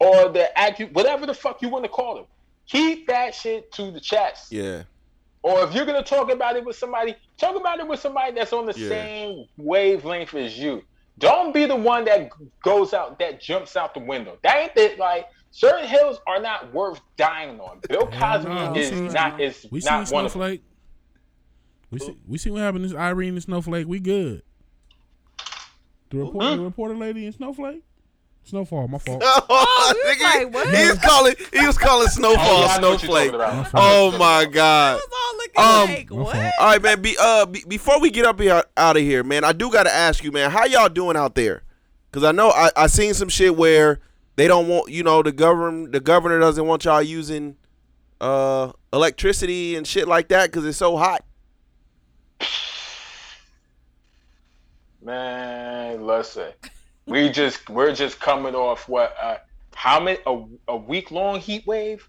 [SPEAKER 3] or the accu whatever the fuck you want to call them, keep that shit to the chest.
[SPEAKER 1] Yeah.
[SPEAKER 3] Or if you're gonna talk about it with somebody, talk about it with somebody that's on the
[SPEAKER 1] Yeah.
[SPEAKER 3] same wavelength as you. Don't be the one that goes out, that jumps out the window. That ain't it. Like certain hills are not worth dying on. Bill Cosby
[SPEAKER 2] no, we
[SPEAKER 3] is
[SPEAKER 2] seen-
[SPEAKER 3] not is
[SPEAKER 2] we seen
[SPEAKER 3] not one of.
[SPEAKER 2] Snowflake. We see we see what happened to Irene and Snowflake. We good. The report,
[SPEAKER 3] Hmm?
[SPEAKER 2] the reporter lady in Snowflake. Snowfall, my fault.
[SPEAKER 1] Oh,
[SPEAKER 4] he was
[SPEAKER 1] nigga,
[SPEAKER 4] like, what?
[SPEAKER 1] he was calling. He was calling
[SPEAKER 3] Oh,
[SPEAKER 1] snowfall
[SPEAKER 3] yeah, I know what you're
[SPEAKER 1] snowflake. Oh my
[SPEAKER 4] I
[SPEAKER 1] god.
[SPEAKER 4] Was all looking
[SPEAKER 1] Um,
[SPEAKER 4] like, what?
[SPEAKER 1] All right, man. Be, uh, be, before we get up here out of here, man, I do got to ask you, man, how y'all doing out there? Because I know I, I seen some shit where they don't want, you know, the government, the governor doesn't want y'all using uh electricity and shit like that because it's so hot.
[SPEAKER 3] Man, listen. We just we're just coming off what uh how many a, a week long heat wave?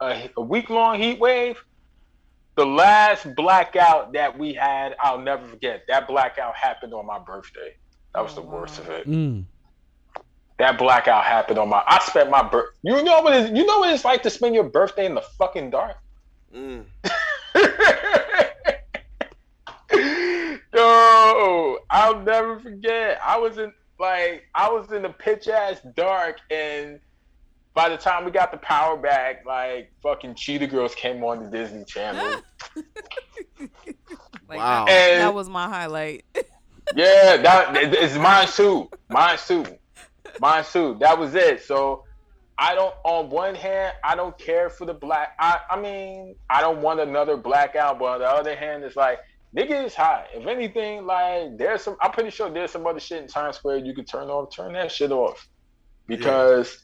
[SPEAKER 3] A, a week long heat wave? The last blackout that we had, I'll never forget. That blackout happened on my birthday. That was
[SPEAKER 4] Oh,
[SPEAKER 3] the worst of it.
[SPEAKER 2] Mm.
[SPEAKER 3] That blackout happened on my I spent my birth you know what it, you know what it's like to spend your birthday in the fucking dark?
[SPEAKER 1] Mm.
[SPEAKER 3] no, I'll never forget. I was in like I was in the pitch ass dark, and by the time we got the power back, like fucking Cheetah Girls came on the Disney Channel.
[SPEAKER 4] Like,
[SPEAKER 1] Wow.
[SPEAKER 4] That,
[SPEAKER 3] And-
[SPEAKER 4] that was my highlight.
[SPEAKER 3] yeah, that it's mine too. Mine too. Mine too. That was it. So I don't. On one hand, I don't care for the black. I I mean, I don't want another blackout. But on the other hand, it's like nigga is hot. If anything, like there's some. I'm pretty sure there's some other shit in Times Square you can turn off. Turn that shit off because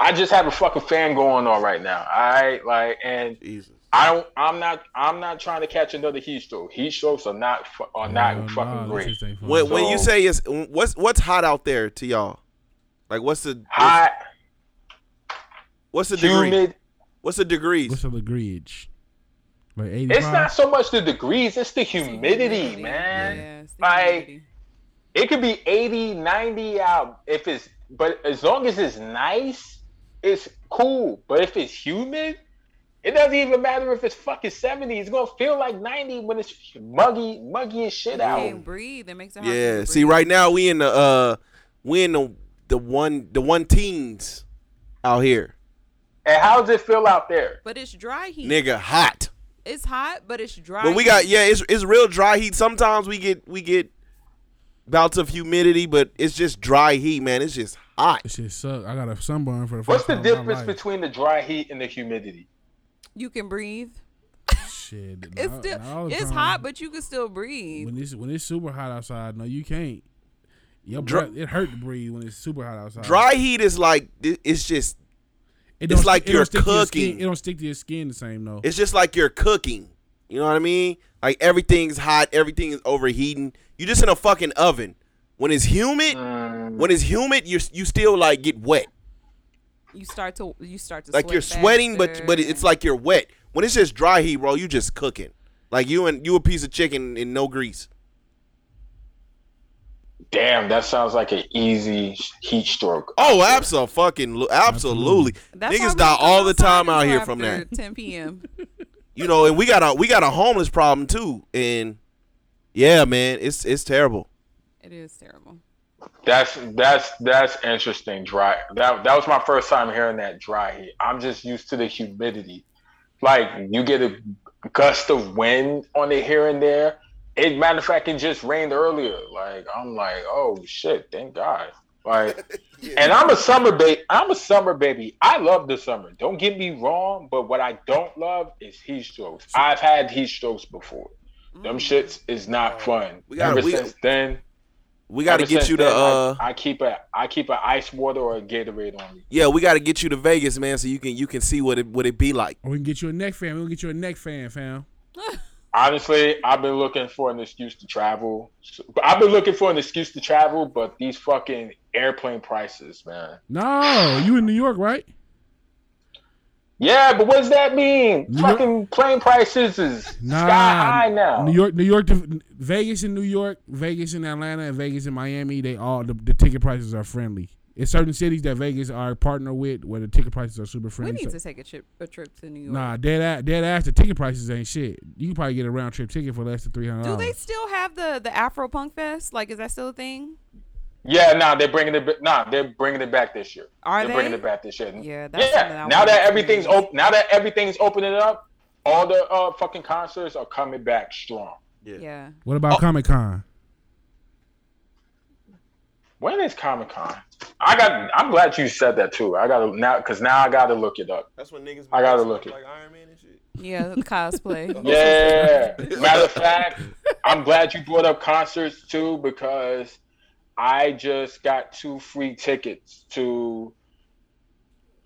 [SPEAKER 3] I just have a fucking fan going on right now. All right, like and.
[SPEAKER 1] Jesus.
[SPEAKER 3] I don't. I'm not. I'm not trying to catch another heat stroke. Heat strokes are not fu- are not
[SPEAKER 2] Hell
[SPEAKER 3] fucking
[SPEAKER 2] nah, this
[SPEAKER 3] great.
[SPEAKER 2] just ain't fun.
[SPEAKER 1] When, when you
[SPEAKER 3] So-
[SPEAKER 1] say it's what's what's hot out there to y'all? Like what's the
[SPEAKER 3] Hot,
[SPEAKER 1] what's the degree?
[SPEAKER 3] humid.
[SPEAKER 1] What's the degrees?
[SPEAKER 2] What's the degreeage? Like eighty
[SPEAKER 3] It's not so much the degrees, it's the
[SPEAKER 4] It's
[SPEAKER 3] humidity, man.
[SPEAKER 4] Yeah, it's the
[SPEAKER 3] Like-
[SPEAKER 4] humidity.
[SPEAKER 3] It could be 80, 90 out if it's but as long as it's nice, it's cool. But if it's humid, it doesn't even matter if it's fucking 70. It's gonna feel like 90 when it's muggy, muggy as shit
[SPEAKER 4] You
[SPEAKER 3] out.
[SPEAKER 4] can't breathe. It makes it hard.
[SPEAKER 1] Yeah.
[SPEAKER 4] to
[SPEAKER 1] See,
[SPEAKER 4] breathe.
[SPEAKER 1] right now we in the uh we in the the one the one teens out here,
[SPEAKER 3] And how does it feel out there?
[SPEAKER 4] But it's dry heat.
[SPEAKER 1] nigga. Hot.
[SPEAKER 4] It's hot, but it's dry.
[SPEAKER 1] But we got yeah, it's it's real dry heat. Sometimes we get we get bouts of humidity, but it's just dry heat, man. It's just hot.
[SPEAKER 2] This shit suck. I got a sunburn for the first
[SPEAKER 3] What's the
[SPEAKER 2] time in my
[SPEAKER 3] difference
[SPEAKER 2] life.
[SPEAKER 3] between the dry heat and the humidity?
[SPEAKER 4] You can breathe.
[SPEAKER 2] Shit,
[SPEAKER 4] It's
[SPEAKER 2] not-
[SPEAKER 4] still
[SPEAKER 2] not all the
[SPEAKER 4] it's
[SPEAKER 2] time.
[SPEAKER 4] hot, but you can still breathe.
[SPEAKER 2] when it's when it's super hot outside. No, you can't. Your
[SPEAKER 1] Dry-
[SPEAKER 2] breath, it hurt to breathe when it's super hot outside.
[SPEAKER 1] Dry heat is like it's just
[SPEAKER 2] It
[SPEAKER 1] it's
[SPEAKER 2] don't
[SPEAKER 1] like
[SPEAKER 2] stick- it
[SPEAKER 1] you're
[SPEAKER 2] don't stick to your skin-
[SPEAKER 1] cooking.
[SPEAKER 2] It don't stick to your skin the same though.
[SPEAKER 1] it's just like you're cooking. You know what I mean? Like everything's hot, everything is overheating. You're just in a fucking oven. When it's humid,
[SPEAKER 3] Mm, Mm-hmm.
[SPEAKER 1] when it's humid, you you still like get wet.
[SPEAKER 4] you start to you start to
[SPEAKER 1] Like
[SPEAKER 4] sweat
[SPEAKER 1] you're sweating, but
[SPEAKER 4] faster
[SPEAKER 1] but it's like you're wet. When it's just dry heat, bro, you just cooking. Like you and you a piece of chicken in no grease.
[SPEAKER 3] damn, that sounds like an easy heat stroke.
[SPEAKER 1] Oh, absolutely, fucking absolutely.
[SPEAKER 4] That's
[SPEAKER 1] Niggas die all the time out here from that.
[SPEAKER 4] 10 p.m.
[SPEAKER 1] You know, and we got a we got a homeless problem too. And yeah, man, it's it's terrible.
[SPEAKER 4] It is terrible.
[SPEAKER 3] That's that's that's interesting. Dry. That that was my first time hearing that dry heat. I'm just used to the humidity. Like you get a gust of wind on it here and there. It matter of fact, it just rained earlier. Like I'm like, oh shit, thank God. Like, and I'm a summer baby. I'm a summer baby. I love the summer. Don't get me wrong, but what I don't love is heat strokes. I've had heat strokes before. Them mm. shits is not fun.
[SPEAKER 1] We gotta-
[SPEAKER 3] Ever
[SPEAKER 1] we-
[SPEAKER 3] since then,
[SPEAKER 1] We got to get you to
[SPEAKER 3] then,
[SPEAKER 1] uh
[SPEAKER 3] I, I keep a I keep a ice water or a Gatorade on me.
[SPEAKER 1] yeah, we got to get you to Vegas, man, so you can you can see what it what it be like.
[SPEAKER 2] We can get you a neck fan. We'll get you a neck fan, fam.
[SPEAKER 3] Honestly, I've been looking for an excuse to travel. I've been looking for an excuse to travel, but these fucking airplane prices, man.
[SPEAKER 2] No, you in New York, right?
[SPEAKER 3] Yeah, but what does that mean?
[SPEAKER 2] New York-
[SPEAKER 3] fucking plane prices is
[SPEAKER 2] Nah,
[SPEAKER 3] sky high now.
[SPEAKER 2] New York, New York, Vegas in New York, Vegas in Atlanta, and Vegas in Miami. They all the, the ticket prices are friendly. It's certain cities that Vegas are partner with where the ticket prices are super friendly.
[SPEAKER 4] We need
[SPEAKER 2] So-
[SPEAKER 4] to take a trip a trip to New York.
[SPEAKER 2] nah, dead ass, dead ass. The ticket prices ain't shit. You can probably get a round trip ticket for less than three hundred
[SPEAKER 4] Do they still have the the Afropunk Fest? Like, is that still a thing?
[SPEAKER 3] Yeah, nah, they're bringing it. ba- Nah, they're bringing it back this year.
[SPEAKER 4] Are
[SPEAKER 3] they're
[SPEAKER 4] they?
[SPEAKER 3] bringing it back this year.
[SPEAKER 4] Yeah, that's
[SPEAKER 3] yeah.
[SPEAKER 4] I
[SPEAKER 3] Now that everything's open, now that everything's opening up, all the uh, fucking concerts are coming back strong.
[SPEAKER 4] Yeah.
[SPEAKER 2] What about
[SPEAKER 3] Oh.
[SPEAKER 2] Comic Con?
[SPEAKER 3] When is Comic Con? I got. I'm glad you said that too. I got to now because now I got to look it up.
[SPEAKER 1] That's when niggas
[SPEAKER 3] I gotta look it.
[SPEAKER 1] like Iron Man and shit.
[SPEAKER 4] Yeah, cosplay.
[SPEAKER 3] Yeah. Matter of fact, I'm glad you brought up concerts too because I just got two free tickets to.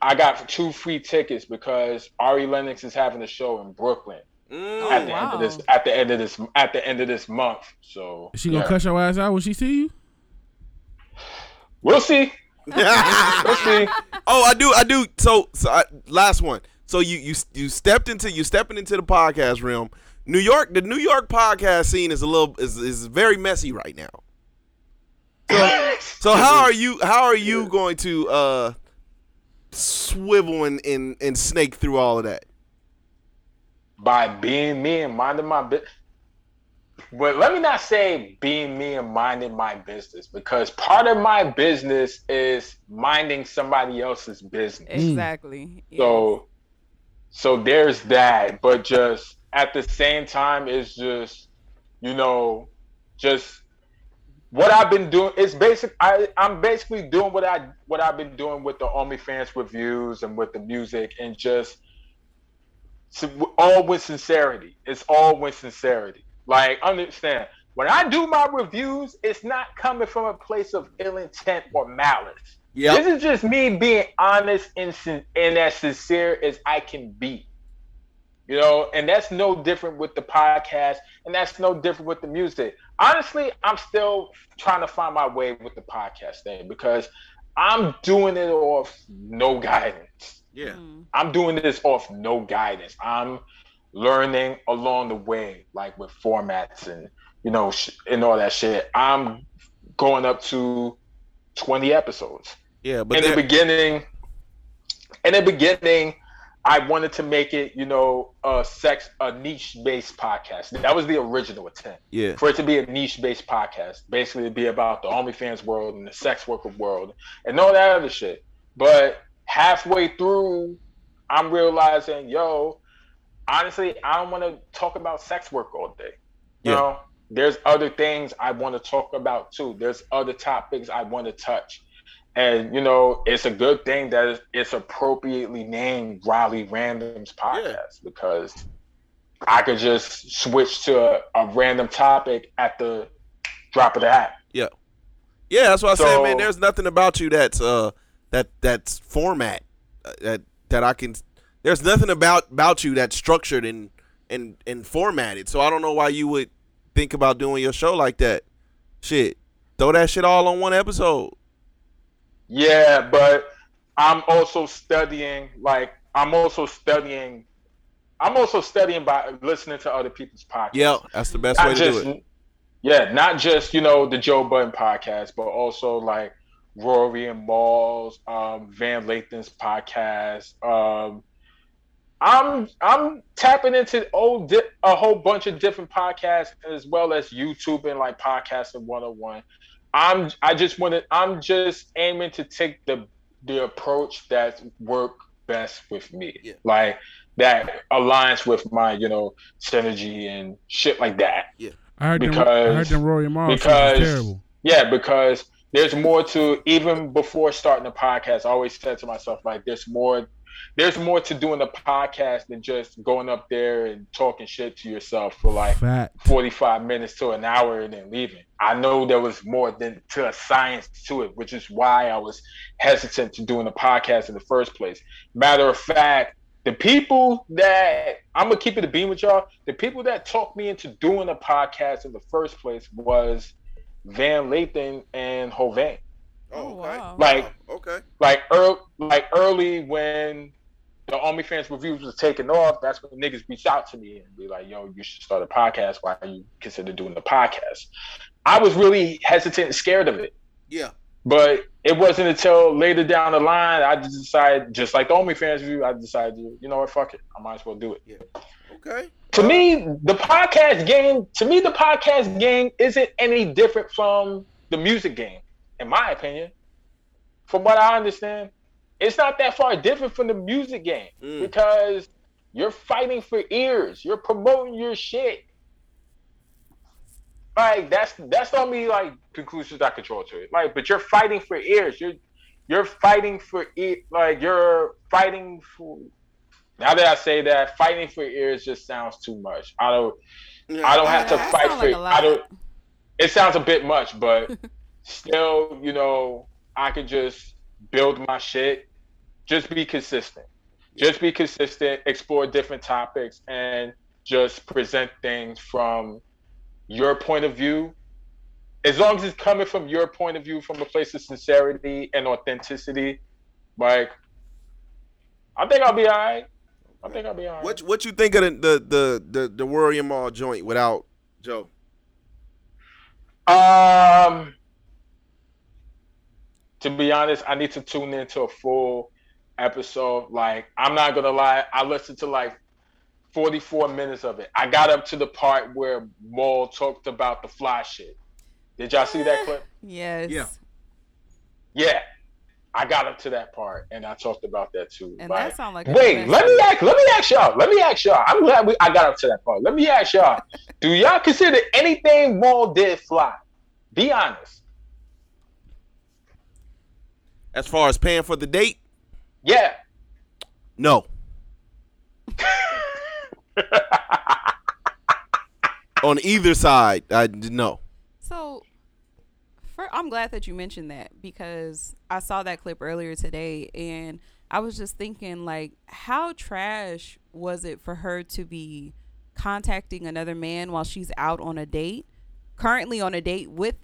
[SPEAKER 3] I got two free tickets because Ari Lennox is having a show in Brooklyn
[SPEAKER 1] Mm.
[SPEAKER 3] at the
[SPEAKER 4] wow.
[SPEAKER 3] end of this at the end of this at the end of this month. So
[SPEAKER 2] Is she gonna
[SPEAKER 3] yeah.
[SPEAKER 2] cuss your ass out when she see you?
[SPEAKER 3] We'll see. We'll see.
[SPEAKER 1] oh, I do, I do. So, so I, last one. So you you you stepped into you stepping into the podcast realm. New York, the New York podcast scene is a little is is very messy right now. So, so how are you how are you going to uh swivel and, and and snake through all of that?
[SPEAKER 3] by being me and minding my business. But let me not say being me and minding my business because part of my business is minding somebody else's business.
[SPEAKER 4] Exactly. Yes.
[SPEAKER 3] So, so there's that. But just at the same time, it's just, you know, just what I've been doing. It's basic. I I'm basically doing what I what I've been doing with the OnlyFans reviews and with the music and just all with sincerity. It's all with sincerity. Like understand when I do my reviews, it's not coming from a place of ill intent or malice.
[SPEAKER 1] Yeah.
[SPEAKER 3] This is just me being honest and, and as sincere as I can be. You know, and that's no different with the podcast, and that's no different with the music. Honestly, I'm still trying to find my way with the podcast thing because I'm doing it off no guidance.
[SPEAKER 1] Yeah.
[SPEAKER 4] Mm.
[SPEAKER 3] I'm doing this off no guidance. I'm learning along the way, like with formats and you know sh- and all that shit. I'm going up to 20 episodes.
[SPEAKER 1] Yeah, but
[SPEAKER 3] in the beginning, in the beginning, I wanted to make it, you know, a sex, a niche-based podcast. That was the original intent
[SPEAKER 1] yeah.
[SPEAKER 3] for it to be a niche-based podcast, basically to be about the OnlyFans world and the sex worker world and all that other shit. But halfway through, I'm realizing, yo, honestly, I don't want to talk about sex work all day. You
[SPEAKER 1] Yeah.
[SPEAKER 3] know, there's other things I want to talk about too. There's other topics I want to touch. And you know, it's a good thing that it's, appropriately named Riley Randoms podcast because I could just switch to a, a random topic at the drop of the hat.
[SPEAKER 1] Yeah, yeah. That's what I said,
[SPEAKER 3] So-
[SPEAKER 1] man. There's nothing about you that's uh that that's format uh, that that I can. There's nothing about about you that's structured and and and formatted. So I don't know why you would think about doing your show like that. Shit, throw that shit all on one episode.
[SPEAKER 3] Yeah, but I'm also studying. Like I'm also studying. I'm also studying by listening to other people's podcasts.
[SPEAKER 1] Yeah, that's the best way
[SPEAKER 3] not
[SPEAKER 1] to
[SPEAKER 3] just
[SPEAKER 1] do it.
[SPEAKER 3] yeah, not just you know the Joe Budden podcast, but also like Rory and Mal's, um, Van Lathan's podcast. Um, I'm I'm tapping into old di- a whole bunch of different podcasts as well as YouTube and like podcasting 101. I'm I just want to I'm just aiming to take the the approach that work best with me.
[SPEAKER 1] Yeah.
[SPEAKER 3] Like that aligns with my, you know, synergy and shit like that. Yeah.
[SPEAKER 2] I heard them. I heard them Rory and Mal's shit
[SPEAKER 3] because-
[SPEAKER 2] terrible.
[SPEAKER 3] Yeah, because there's more to even before starting the podcast. I always said to myself like, there's more, there's more to doing the podcast than just going up there and talking shit to yourself for like
[SPEAKER 2] Fat.
[SPEAKER 3] 45 minutes to an hour and then leaving. I know there was more than to a science to it, which is why I was hesitant to doing the podcast in the first place. Matter of fact, the people that I'm gonna keep it a beam with y'all, the people that talked me into doing a podcast in the first place was Van Lathan and Hovain.
[SPEAKER 4] Oh, oh wow.
[SPEAKER 3] Like
[SPEAKER 1] okay.
[SPEAKER 3] like early, like early when the OnlyFans reviews was taking off, that's when niggas reached out to me and be like, "Yo, you should start a podcast. Why you consider doing the podcast?" I was really hesitant and scared of it,
[SPEAKER 1] Yeah.
[SPEAKER 3] but it wasn't until later down the line I just decided, just like the OnlyFans review, I decided, you know what, fuck it, I might as well do it. Yeah.
[SPEAKER 1] Okay.
[SPEAKER 3] To me, the podcast game, to me, the podcast game isn't any different from the music game, in my opinion. From what I understand, it's not that far different from the music game
[SPEAKER 1] Mm.
[SPEAKER 3] because you're fighting for ears, you're promoting your shit. Like that's that's the only like conclusions I control to it. Like, but you're fighting for ears. You're you're fighting for ear. Like you're fighting for. Now that I say that, fighting for ears just sounds too much. I don't. I don't have to
[SPEAKER 4] That
[SPEAKER 3] fight for.
[SPEAKER 4] like.
[SPEAKER 3] I don't. It sounds a bit much, but still, you know, I could just build my shit. Just be consistent. Just be consistent. Explore different topics and just present things from your point of view. As long as it's coming from your point of view, from a place of sincerity and authenticity, like I think I'll be all right. I think I'll be all right.
[SPEAKER 1] What what you think of the the the the, the Rory and Mal joint without Joe?
[SPEAKER 3] Um, to be honest, I need to tune into a full episode. Like, I'm not gonna lie, I listened to like 44 minutes of it. I got up to the part where Mal talked about the fly shit. Did y'all see that eh, clip?
[SPEAKER 4] Yes.
[SPEAKER 1] Yeah.
[SPEAKER 3] Yeah, I got up to that part and I talked about that too.
[SPEAKER 4] And
[SPEAKER 3] Like,
[SPEAKER 4] that sound like a
[SPEAKER 3] Wait, let me ask. Let me ask y'all. Let me ask y'all. I'm glad we, I got up to that part. Let me ask y'all. Do y'all consider anything Mal did fly? Be honest.
[SPEAKER 1] As far as paying for the date,
[SPEAKER 3] Yeah.
[SPEAKER 1] no. On either side, I no.
[SPEAKER 4] So, for, I'm glad that you mentioned that because I saw that clip earlier today and I was just thinking, like, how trash was it for her to be contacting another man while she's out on a date, currently on a date with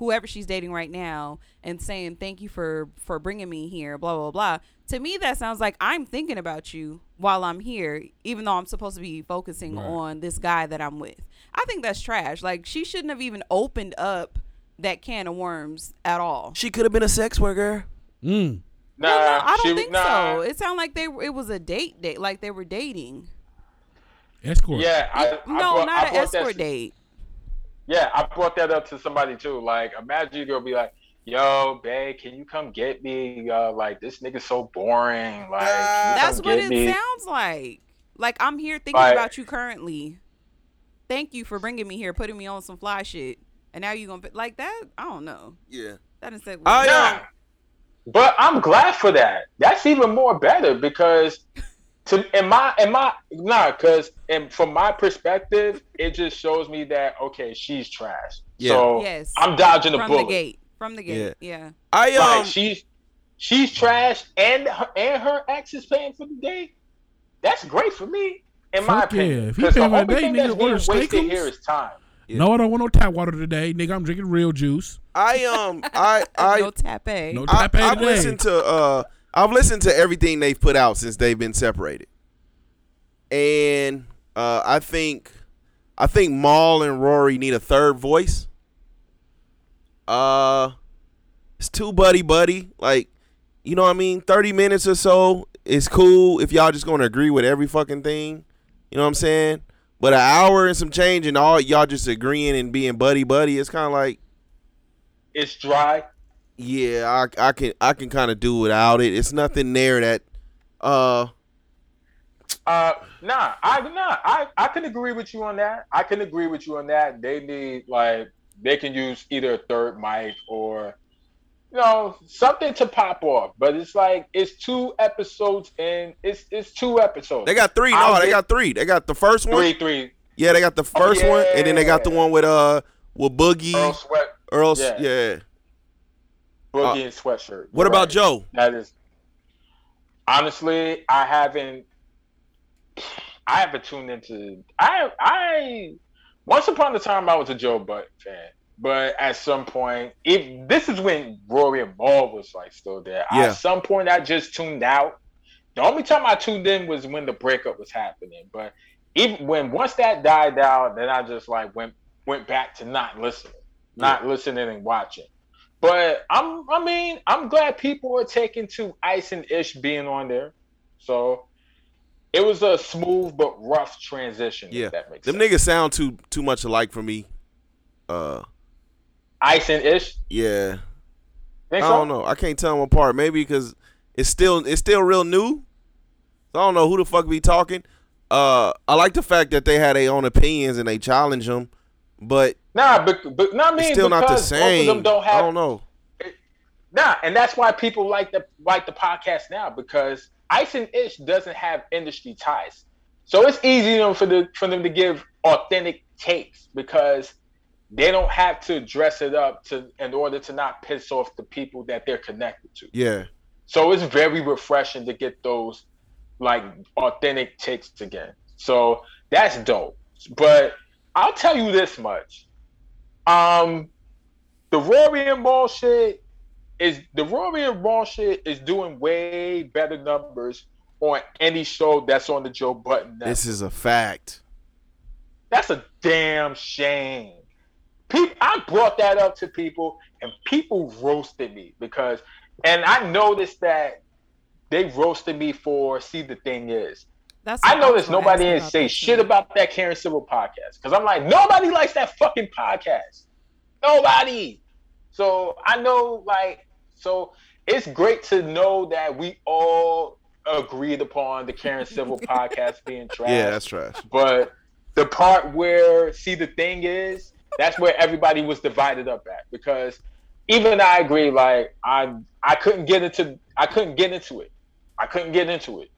[SPEAKER 4] whoever she's dating right now and saying thank you for for bringing me here blah blah blah to me that sounds like i'm thinking about you while i'm here even though i'm supposed to be focusing
[SPEAKER 2] Right.
[SPEAKER 4] on this guy that i'm with i think that's trash like she shouldn't have even opened up that can of worms at all
[SPEAKER 1] She could have been a sex worker.
[SPEAKER 2] Mm.
[SPEAKER 3] Nah,
[SPEAKER 4] well, no, i don't
[SPEAKER 3] she-
[SPEAKER 4] think
[SPEAKER 3] nah.
[SPEAKER 4] so it sounded like they it was a date date like they were dating
[SPEAKER 2] Escort.
[SPEAKER 3] Yeah, I, I
[SPEAKER 4] no
[SPEAKER 3] brought-
[SPEAKER 4] not
[SPEAKER 3] I
[SPEAKER 4] an
[SPEAKER 3] brought that-
[SPEAKER 4] escort date
[SPEAKER 3] Yeah, I brought that up to somebody too. Like, imagine you girl be like, "Yo, babe, can you come get me? Uh, like, this nigga's so boring. Like, can
[SPEAKER 4] That's what it
[SPEAKER 3] me?"
[SPEAKER 4] sounds like. Like I'm here thinking
[SPEAKER 3] Like-
[SPEAKER 4] about you currently. Thank you for bringing me here, putting me on some fly shit, and now you gonna be like that? I don't know.
[SPEAKER 1] Yeah.
[SPEAKER 4] That is
[SPEAKER 1] I, uh,
[SPEAKER 3] Nah, But I'm glad for that. That's even more better because to in my in my nah, because and from my perspective, it just shows me that okay, she's trash.
[SPEAKER 1] Yeah.
[SPEAKER 3] So
[SPEAKER 4] Yes.
[SPEAKER 3] I'm dodging the
[SPEAKER 4] From
[SPEAKER 3] bullet.
[SPEAKER 4] the gate. From the gate. Yeah.
[SPEAKER 1] I um
[SPEAKER 3] Like she's she's trash and her and her ex is paying for the date. That's great for me, in my
[SPEAKER 2] Fuck yeah.
[SPEAKER 3] opinion.
[SPEAKER 2] If he
[SPEAKER 3] 'Cause the
[SPEAKER 2] paying for the
[SPEAKER 3] only
[SPEAKER 2] date,
[SPEAKER 3] thing
[SPEAKER 2] nigga,
[SPEAKER 3] that's being
[SPEAKER 2] order
[SPEAKER 3] wasted
[SPEAKER 2] steakums.
[SPEAKER 3] here is time.
[SPEAKER 1] Yeah.
[SPEAKER 2] No, I don't want no tap water today, nigga. I'm drinking real juice.
[SPEAKER 1] I um I I
[SPEAKER 4] no tape.
[SPEAKER 2] No
[SPEAKER 1] I,
[SPEAKER 2] tap A
[SPEAKER 1] I've listened to uh I've listened to everything they've put out since they've been separated, and uh, I think I think Mal and Rory need a third voice. Uh, it's too buddy buddy. Like, you know what I mean? Thirty minutes or so is cool if y'all just gonna agree with every fucking thing. You know what I'm saying? But an hour and some change and all y'all just agreeing and being buddy buddy, it's kind of like.
[SPEAKER 3] It's dry.
[SPEAKER 1] Yeah, I, I can I can kind of do without it. It's nothing there that uh
[SPEAKER 3] Uh, nah, I nah, I I can agree with you on that. I can agree with you on that. They need like they can use either a third mic or you know something to pop off. But it's like it's two episodes and it's it's two episodes.
[SPEAKER 1] they got three. No, they
[SPEAKER 3] get-
[SPEAKER 1] got three. They got the first one.
[SPEAKER 3] three three
[SPEAKER 1] Yeah, they got the first one, and then they got the one with uh with Boogie
[SPEAKER 3] Earl Sweat
[SPEAKER 1] Earl.
[SPEAKER 3] Yeah.
[SPEAKER 1] Yeah.
[SPEAKER 3] Boogie and sweatshirt.
[SPEAKER 1] Uh, What about
[SPEAKER 3] Right.
[SPEAKER 1] Joe?
[SPEAKER 3] That is honestly, I haven't. I haven't tuned into. I I once upon a time I was a Joe Budden fan, but at some point, if this is when Rory and Mal was like still there.
[SPEAKER 1] Yeah.
[SPEAKER 3] At some point, I just tuned out. The only time I tuned in was when the breakup was happening. But even when once that died out, then I just like went went back to not listening, not listening and watching. But I'm, I mean, I'm glad people are taking to Ice and Ish being on there. So it was a smooth but rough transition.
[SPEAKER 1] Yeah.
[SPEAKER 3] that makes
[SPEAKER 1] Them
[SPEAKER 3] sense.
[SPEAKER 1] niggas sound too too much alike for me. Uh,
[SPEAKER 3] Ice and Ish.
[SPEAKER 1] yeah.
[SPEAKER 3] Think
[SPEAKER 1] I
[SPEAKER 3] so?
[SPEAKER 1] don't know. I can't tell them apart. Maybe because it's still it's still real new. So I don't know who the fuck be talking. Uh, I like the fact that they had their own opinions and they challenge them, but
[SPEAKER 3] Nah, but but not me.
[SPEAKER 1] it's still not the
[SPEAKER 3] because Both of
[SPEAKER 1] same.
[SPEAKER 3] them don't have.
[SPEAKER 1] I don't know.
[SPEAKER 3] Nah, and that's why people like the like the podcast now because Ice and Ish doesn't have industry ties, so it's easy for the for them to give authentic takes because they don't have to dress it up to in order to not piss off the people that they're connected to.
[SPEAKER 1] Yeah.
[SPEAKER 3] So it's very refreshing to get those like authentic takes again. So that's dope. But I'll tell you this much. Um the Rory and Mal shit is the Rory and Mal shit is doing way better numbers on any show that's on the Joe Budden network.
[SPEAKER 1] This is a fact.
[SPEAKER 3] That's a damn shame. People, I brought that up to people, and people roasted me because, and I noticed that they roasted me for. See, the thing is,
[SPEAKER 4] That's
[SPEAKER 3] I
[SPEAKER 4] what was
[SPEAKER 3] noticed nobody
[SPEAKER 4] ask
[SPEAKER 3] didn't say shit about that Karen Civil podcast because I'm like, nobody likes that fucking podcast. Nobody. So I know, like, so it's great to know that we all agreed upon the Karen Civil podcast being trash.
[SPEAKER 1] Yeah, that's trash.
[SPEAKER 3] But the part where, see, the thing is, that's where everybody was divided up at because even I agree. Like I, I couldn't get into, I couldn't get into it. I couldn't get into it.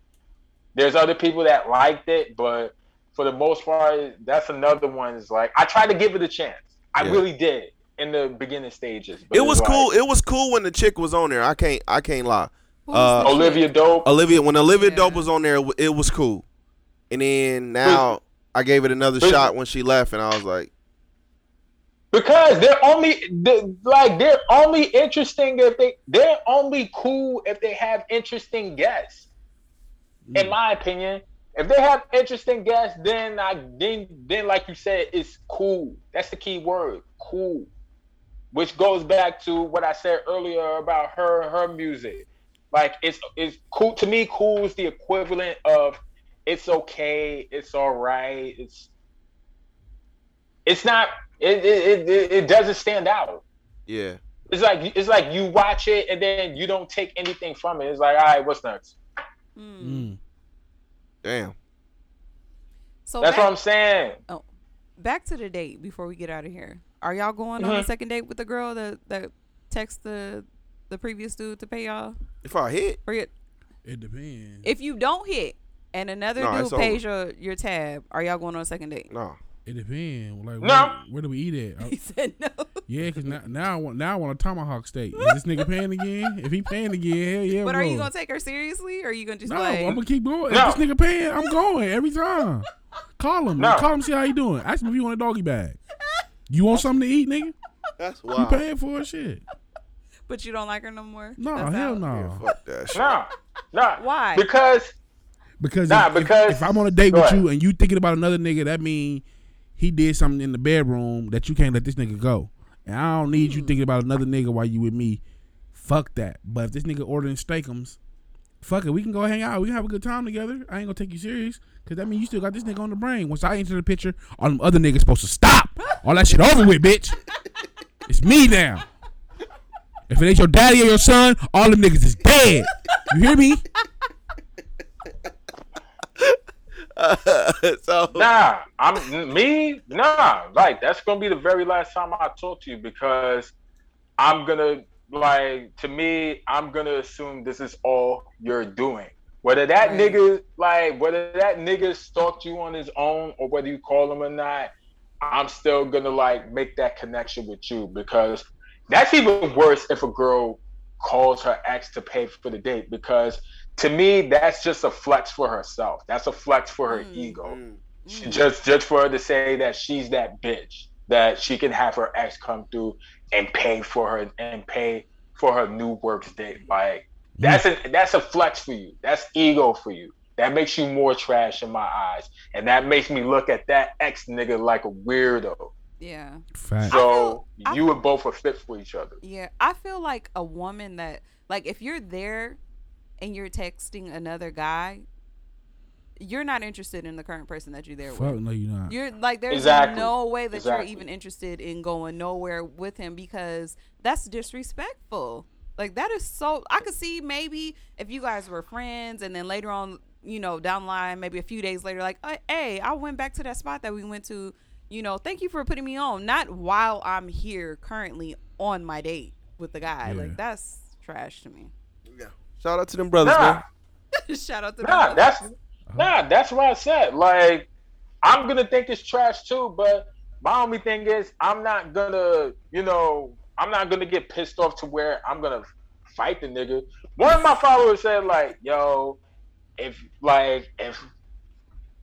[SPEAKER 3] There's other people that liked it, but for the most part, that's another one. Is like I tried to give it a chance. I
[SPEAKER 1] Yeah.
[SPEAKER 3] really did in the beginning stages. But
[SPEAKER 1] It was
[SPEAKER 3] like,
[SPEAKER 1] cool. It was cool when the chick was on there. I can't I can't lie. Uh.
[SPEAKER 3] Olivia Dope.
[SPEAKER 1] Olivia when Olivia
[SPEAKER 4] Yeah.
[SPEAKER 1] Dope was on there, it was cool. And then now I gave it another
[SPEAKER 3] But-
[SPEAKER 1] shot when she left, and I was like,
[SPEAKER 3] Because they're only they, like they're only interesting if they they're only cool if they have interesting guests. In my opinion, if they have interesting guests, then I then then like you said, it's cool. That's the key word, cool. Which goes back to what I said earlier about her her music. Like it's it's cool to me. Cool is the equivalent of it's okay, it's all right, it's it's not it it, it, it doesn't stand out
[SPEAKER 1] yeah,
[SPEAKER 3] it's like it's like you watch it and then you don't take anything from it it's like all right what's next
[SPEAKER 4] Mm.
[SPEAKER 1] Damn.
[SPEAKER 4] So
[SPEAKER 3] that's
[SPEAKER 4] back,
[SPEAKER 3] what i'm saying Oh,
[SPEAKER 4] back to the date before we get out of here. Are y'all going on
[SPEAKER 3] Mhm.
[SPEAKER 4] a second date with the girl that that text the the previous dude to pay y'all
[SPEAKER 1] If I hit,
[SPEAKER 4] for your
[SPEAKER 2] It depends.
[SPEAKER 4] if you don't hit and another
[SPEAKER 1] No,
[SPEAKER 4] dude
[SPEAKER 1] it's
[SPEAKER 4] pays your your tab, are y'all going on a second date?
[SPEAKER 1] no.
[SPEAKER 2] It depends. Like,
[SPEAKER 3] No.
[SPEAKER 2] where, where do we eat at? Uh,
[SPEAKER 4] He said no.
[SPEAKER 2] yeah, because now, now I want now I want a tomahawk steak. Is this nigga paying again? If he paying again, hell yeah.
[SPEAKER 4] But are you gonna take her seriously, or are you gonna just
[SPEAKER 2] No,
[SPEAKER 4] like?
[SPEAKER 2] I'm gonna keep going.
[SPEAKER 3] No.
[SPEAKER 2] If this nigga paying, I'm going every time. Call him.
[SPEAKER 3] No.
[SPEAKER 2] Call him. See how he doing. Ask him if you want a doggy bag. You want something to eat, nigga?
[SPEAKER 1] That's
[SPEAKER 2] You paying for it, shit.
[SPEAKER 4] but you don't like her no more.
[SPEAKER 2] No,
[SPEAKER 4] That's
[SPEAKER 2] hell
[SPEAKER 4] out.
[SPEAKER 2] no.
[SPEAKER 1] Yeah, fuck that shit.
[SPEAKER 3] Nah, nah.
[SPEAKER 4] Why?
[SPEAKER 3] Because
[SPEAKER 2] Because,
[SPEAKER 3] Nah,
[SPEAKER 2] if, if-
[SPEAKER 3] because-
[SPEAKER 2] if, I'm on a date with
[SPEAKER 3] ahead.
[SPEAKER 2] you and you thinking about another nigga, that mean he did something in the bedroom that you can't let this nigga go. And I don't need
[SPEAKER 3] Hmm.
[SPEAKER 2] you thinking about another nigga while you with me. Fuck that. But if this nigga ordering steakums, fuck it. We can go hang out. We can have a good time together. I ain't gonna take you serious. Cause that means you still got this nigga on the brain. Once I enter the picture, all them other niggas supposed to stop. All that shit over with, bitch. It's me now. If it ain't your daddy or your son, all them niggas is dead. You hear me?
[SPEAKER 1] so
[SPEAKER 3] Nah, I'm me. Nah, like that's gonna be the very last time I talk to you because I'm gonna like to me. I'm gonna assume this is all you're doing. Whether that
[SPEAKER 4] Right.
[SPEAKER 3] nigga like whether that nigga stalked you on his own or whether you call him or not, I'm still gonna like make that connection with you because that's even worse if a girl calls her ex to pay for the date because to me that's just a flex for herself. That's a flex for her
[SPEAKER 4] Mm.
[SPEAKER 3] ego.
[SPEAKER 1] Mm.
[SPEAKER 3] She- just just for her to say that she's that bitch that she can have her ex come through and pay for her and pay for her new works date like that's a that's a flex for you that's ego for you that makes you more trash in my eyes and that makes me look at that ex nigga like a weirdo
[SPEAKER 4] Yeah.
[SPEAKER 2] Fact.
[SPEAKER 3] so
[SPEAKER 4] I
[SPEAKER 3] you and both are fit for each other
[SPEAKER 4] Yeah, I feel like a woman that like if you're there and you're texting another guy, you're not interested in the current person that you're there
[SPEAKER 2] Fuck
[SPEAKER 4] with.
[SPEAKER 2] no, you're not.
[SPEAKER 4] You're like there's
[SPEAKER 3] Exactly.
[SPEAKER 4] no way that
[SPEAKER 3] Exactly.
[SPEAKER 4] you're even interested in going nowhere with him because that's disrespectful. Like that is so I could see maybe if you guys were friends and then later on, you know, down the line, maybe a few days later, like, "Uh, hey, I went back to that spot that we went to, you know, thank you for putting me on. Not while I'm here currently on my date with the guy.
[SPEAKER 2] Yeah.
[SPEAKER 4] Like that's trash to me.
[SPEAKER 1] Yeah. Shout out to them brothers,
[SPEAKER 3] nah
[SPEAKER 1] man.
[SPEAKER 4] Shout out to
[SPEAKER 3] nah
[SPEAKER 4] them.
[SPEAKER 3] that's uh-huh. nah that's what i said like i'm gonna think it's trash too but my only thing is i'm not gonna you know i'm not gonna get pissed off to where i'm gonna fight the nigga one of my followers said like yo if like if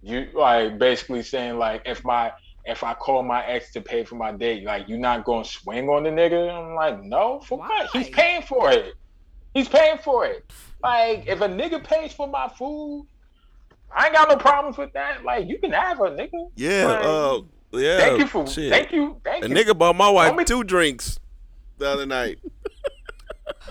[SPEAKER 3] you like basically saying like if my if I call my ex to pay for my date, like you're not gonna swing on the nigga? I'm like, no, for what? He's paying for it. He's paying for it. Like if a nigga pays for my food, I ain't got no problems with that. Like you can have a nigga.
[SPEAKER 1] Yeah,
[SPEAKER 3] Like,
[SPEAKER 1] uh, yeah.
[SPEAKER 3] thank you for
[SPEAKER 1] shit.
[SPEAKER 3] thank you, thank
[SPEAKER 1] A
[SPEAKER 3] you.
[SPEAKER 1] nigga bought my wife
[SPEAKER 3] Homie-
[SPEAKER 1] two drinks the other night.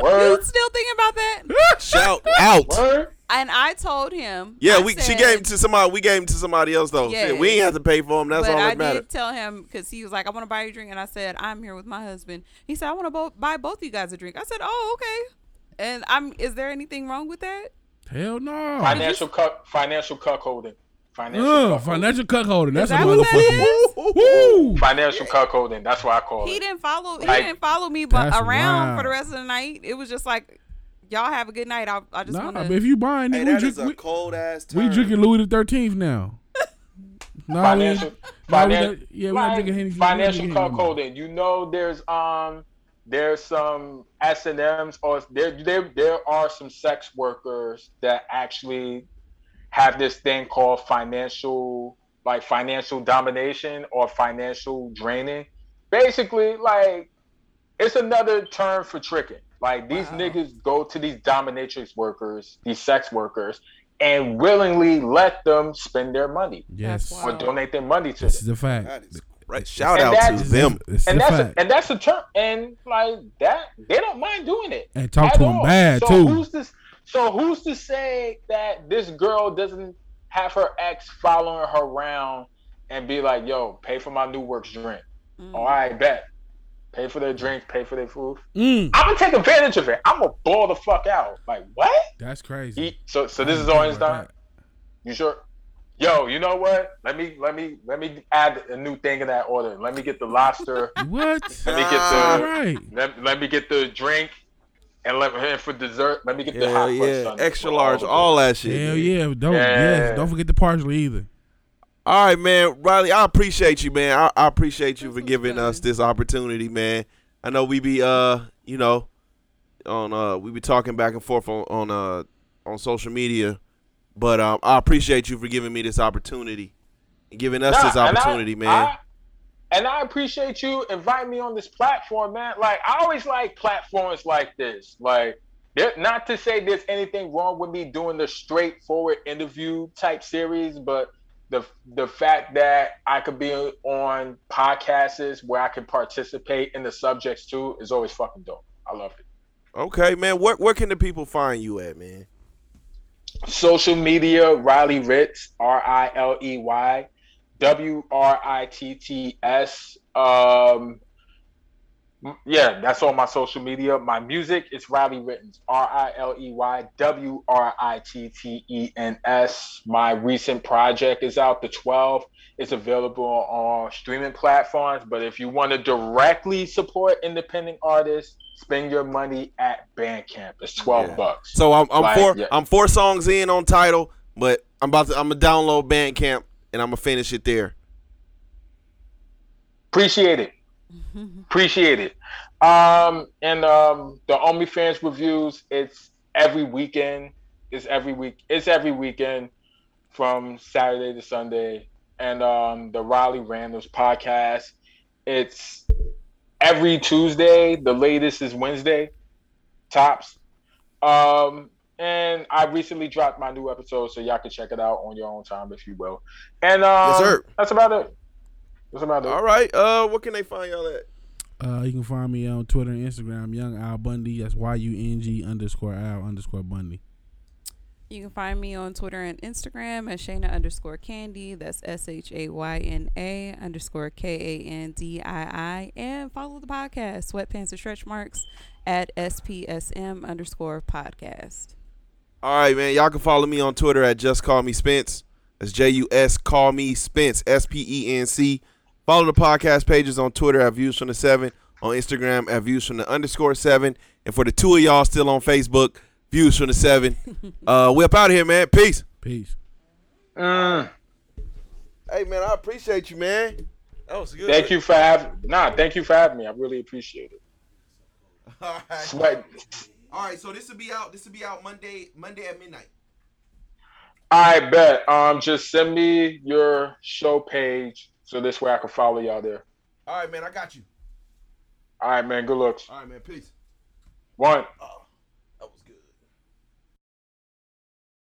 [SPEAKER 4] You still thinking about that?
[SPEAKER 1] Shout out.
[SPEAKER 3] word.
[SPEAKER 4] And I told him.
[SPEAKER 1] Yeah,
[SPEAKER 4] I
[SPEAKER 1] we she gave him to somebody. We gave him to somebody else though.
[SPEAKER 4] Yeah.
[SPEAKER 1] Shit, we ain't have to pay for him. That's
[SPEAKER 4] but
[SPEAKER 1] all
[SPEAKER 4] I
[SPEAKER 1] that matters.
[SPEAKER 4] did tell him because he was like, "I want to buy you a drink," and I said, "I'm here with my husband." He said, "I want to bo- buy both of you guys a drink." I said, "Oh, okay." And I'm. Is there anything wrong with that?
[SPEAKER 2] Hell no.
[SPEAKER 3] Financial cuck, financial cuckolding. Financial
[SPEAKER 2] Ugh,
[SPEAKER 3] cuckolding.
[SPEAKER 2] financial cuckolding. That's
[SPEAKER 4] Is
[SPEAKER 2] a
[SPEAKER 4] that what that
[SPEAKER 2] motherfucking. Woo!
[SPEAKER 3] Financial cuckolding. That's what I call
[SPEAKER 4] He
[SPEAKER 3] it.
[SPEAKER 4] didn't follow. He
[SPEAKER 3] Like-
[SPEAKER 4] didn't follow me, but around
[SPEAKER 2] wild.
[SPEAKER 4] for the rest of the night, it was just like, "Y'all have a good night." I, I just
[SPEAKER 2] Nah,
[SPEAKER 4] wanna...
[SPEAKER 2] if you buying,
[SPEAKER 1] Hey,
[SPEAKER 2] nigga,
[SPEAKER 1] that
[SPEAKER 2] we,
[SPEAKER 1] is
[SPEAKER 2] drink,
[SPEAKER 1] a cold ass.
[SPEAKER 2] we, we drinking Louis the Thirteenth now. No,
[SPEAKER 3] financial,
[SPEAKER 2] we, no, we yeah, we got
[SPEAKER 3] like,
[SPEAKER 2] drinking Hennessy. we
[SPEAKER 3] financial
[SPEAKER 2] drinking Hennessy.
[SPEAKER 3] cuckolding. You know, there's um, there's some S and M's, or there there there are some sex workers that actually have this thing called financial, like financial domination or financial draining. Basically, like it's another term for tricking. Like these
[SPEAKER 4] Wow.
[SPEAKER 3] niggas go to these dominatrix workers, these sex workers, and willingly let them spend their money
[SPEAKER 2] Yes,
[SPEAKER 3] or
[SPEAKER 4] wild.
[SPEAKER 3] donate their money to
[SPEAKER 2] this
[SPEAKER 3] them.
[SPEAKER 2] is a fact.
[SPEAKER 1] That is right. Shout
[SPEAKER 3] And
[SPEAKER 1] out to them.
[SPEAKER 2] This is
[SPEAKER 3] and that's
[SPEAKER 2] fact.
[SPEAKER 3] a, and that's a term and like that they don't mind doing it
[SPEAKER 2] and talk to him
[SPEAKER 3] all.
[SPEAKER 2] bad
[SPEAKER 3] so
[SPEAKER 2] too.
[SPEAKER 3] who's this so who's to say that this girl doesn't have her ex following her around and be like yo pay for my new works drink
[SPEAKER 4] Mm.
[SPEAKER 3] all right bet pay for their drinks pay for their food
[SPEAKER 2] Mm,
[SPEAKER 3] i'm gonna take advantage of it i'm gonna ball the fuck out like what
[SPEAKER 2] that's crazy.
[SPEAKER 3] he, so so this is all
[SPEAKER 2] think
[SPEAKER 3] his
[SPEAKER 2] about
[SPEAKER 3] time you sure Yo, you know what? Let me let me let me add a new thing in that order. Let me get the lobster.
[SPEAKER 2] What?
[SPEAKER 3] Let me get the
[SPEAKER 2] All right.
[SPEAKER 3] let, let me get the drink And let and for dessert, let me get the hot
[SPEAKER 1] yeah.
[SPEAKER 3] sundae
[SPEAKER 1] Extra large,
[SPEAKER 3] the
[SPEAKER 1] all that shit.
[SPEAKER 2] Hell
[SPEAKER 1] man.
[SPEAKER 2] yeah! Don't
[SPEAKER 3] Yeah.
[SPEAKER 2] yes, don't forget the parsley either.
[SPEAKER 1] All right, man. Riley, I appreciate you, man. I, I appreciate you
[SPEAKER 4] This
[SPEAKER 1] for giving
[SPEAKER 4] fun.
[SPEAKER 1] us this opportunity, man. I know we be uh, you know, on uh we be talking back and forth on, on uh on social media. But um I appreciate you for giving me this opportunity and giving us
[SPEAKER 3] Nah,
[SPEAKER 1] this
[SPEAKER 3] and I-
[SPEAKER 1] opportunity, man.
[SPEAKER 3] I- and I appreciate you inviting me on this platform, man. Like I always like platforms like this. Like, not to say there's anything wrong with me doing the straightforward interview type series, but the the fact that I could be on podcasts where I can participate in the subjects too is always fucking dope. I love it.
[SPEAKER 1] okay, man. Where where can the people find you at, man?
[SPEAKER 3] Social media riley ritz r-i-l-e-y w-r-i-t-t-s um yeah that's all my social media. My music is riley rittens r-i-l-e-y w-r-i-t-t-e-n-s my recent project is out the 12 it's available on streaming platforms but if you want to directly support independent artists spend your money at bandcamp it's 12
[SPEAKER 1] Yeah.
[SPEAKER 3] bucks
[SPEAKER 1] So I'm I'm
[SPEAKER 3] Like,
[SPEAKER 1] four
[SPEAKER 3] yeah.
[SPEAKER 1] I'm four songs in on Tidal, but I'm about to I'm gonna download Bandcamp and I'm gonna finish it there.
[SPEAKER 3] Appreciate it. Appreciate it. Um, and um, the OnlyFans reviews, it's every weekend. It's every week. It's every weekend from Saturday to Sunday. And um, the Riley Randoms podcast, it's every Tuesday. The latest is Wednesday, tops. Um, and I recently dropped my new episode, so y'all can check it out on your own time, if you will. And um,
[SPEAKER 1] Yes,
[SPEAKER 3] that's about it. That's about it.
[SPEAKER 1] All right. Uh, what can they find y'all at?
[SPEAKER 2] Uh, you can find me on Twitter and Instagram, Young Al Bundy. That's Y U N G underscore Al underscore Bundy.
[SPEAKER 4] You can find me on Twitter and Instagram at Shayna underscore Kandii. That's S H A Y N A underscore K A N D I I. And follow the podcast, Sweatpants and Stretch Marks, at SPSM underscore podcast.
[SPEAKER 1] All right, man. Y'all can follow me on Twitter at Just Call Me Spence. That's J U S Call Me Spence. S P E N C. Follow the podcast pages on Twitter at Views from the Seven. On Instagram at Views from the underscore seven. And for the two of y'all still on Facebook, Views from the Seven. uh, we up out of here, man. Peace.
[SPEAKER 2] Peace.
[SPEAKER 3] Mm.
[SPEAKER 1] Hey, man. I appreciate you, man. That was good.
[SPEAKER 3] Thank you for having. Nah, thank you for having me. I really appreciate it.
[SPEAKER 1] All right.
[SPEAKER 3] Sweat.
[SPEAKER 1] All right. So this will be out. This will be out Monday. Monday at midnight.
[SPEAKER 3] I bet. Um, just send me your show page so this way I can follow y'all there.
[SPEAKER 1] All right, man. I got you.
[SPEAKER 3] All right, man. Good looks.
[SPEAKER 1] All right, man. Peace.
[SPEAKER 3] One.
[SPEAKER 1] Oh.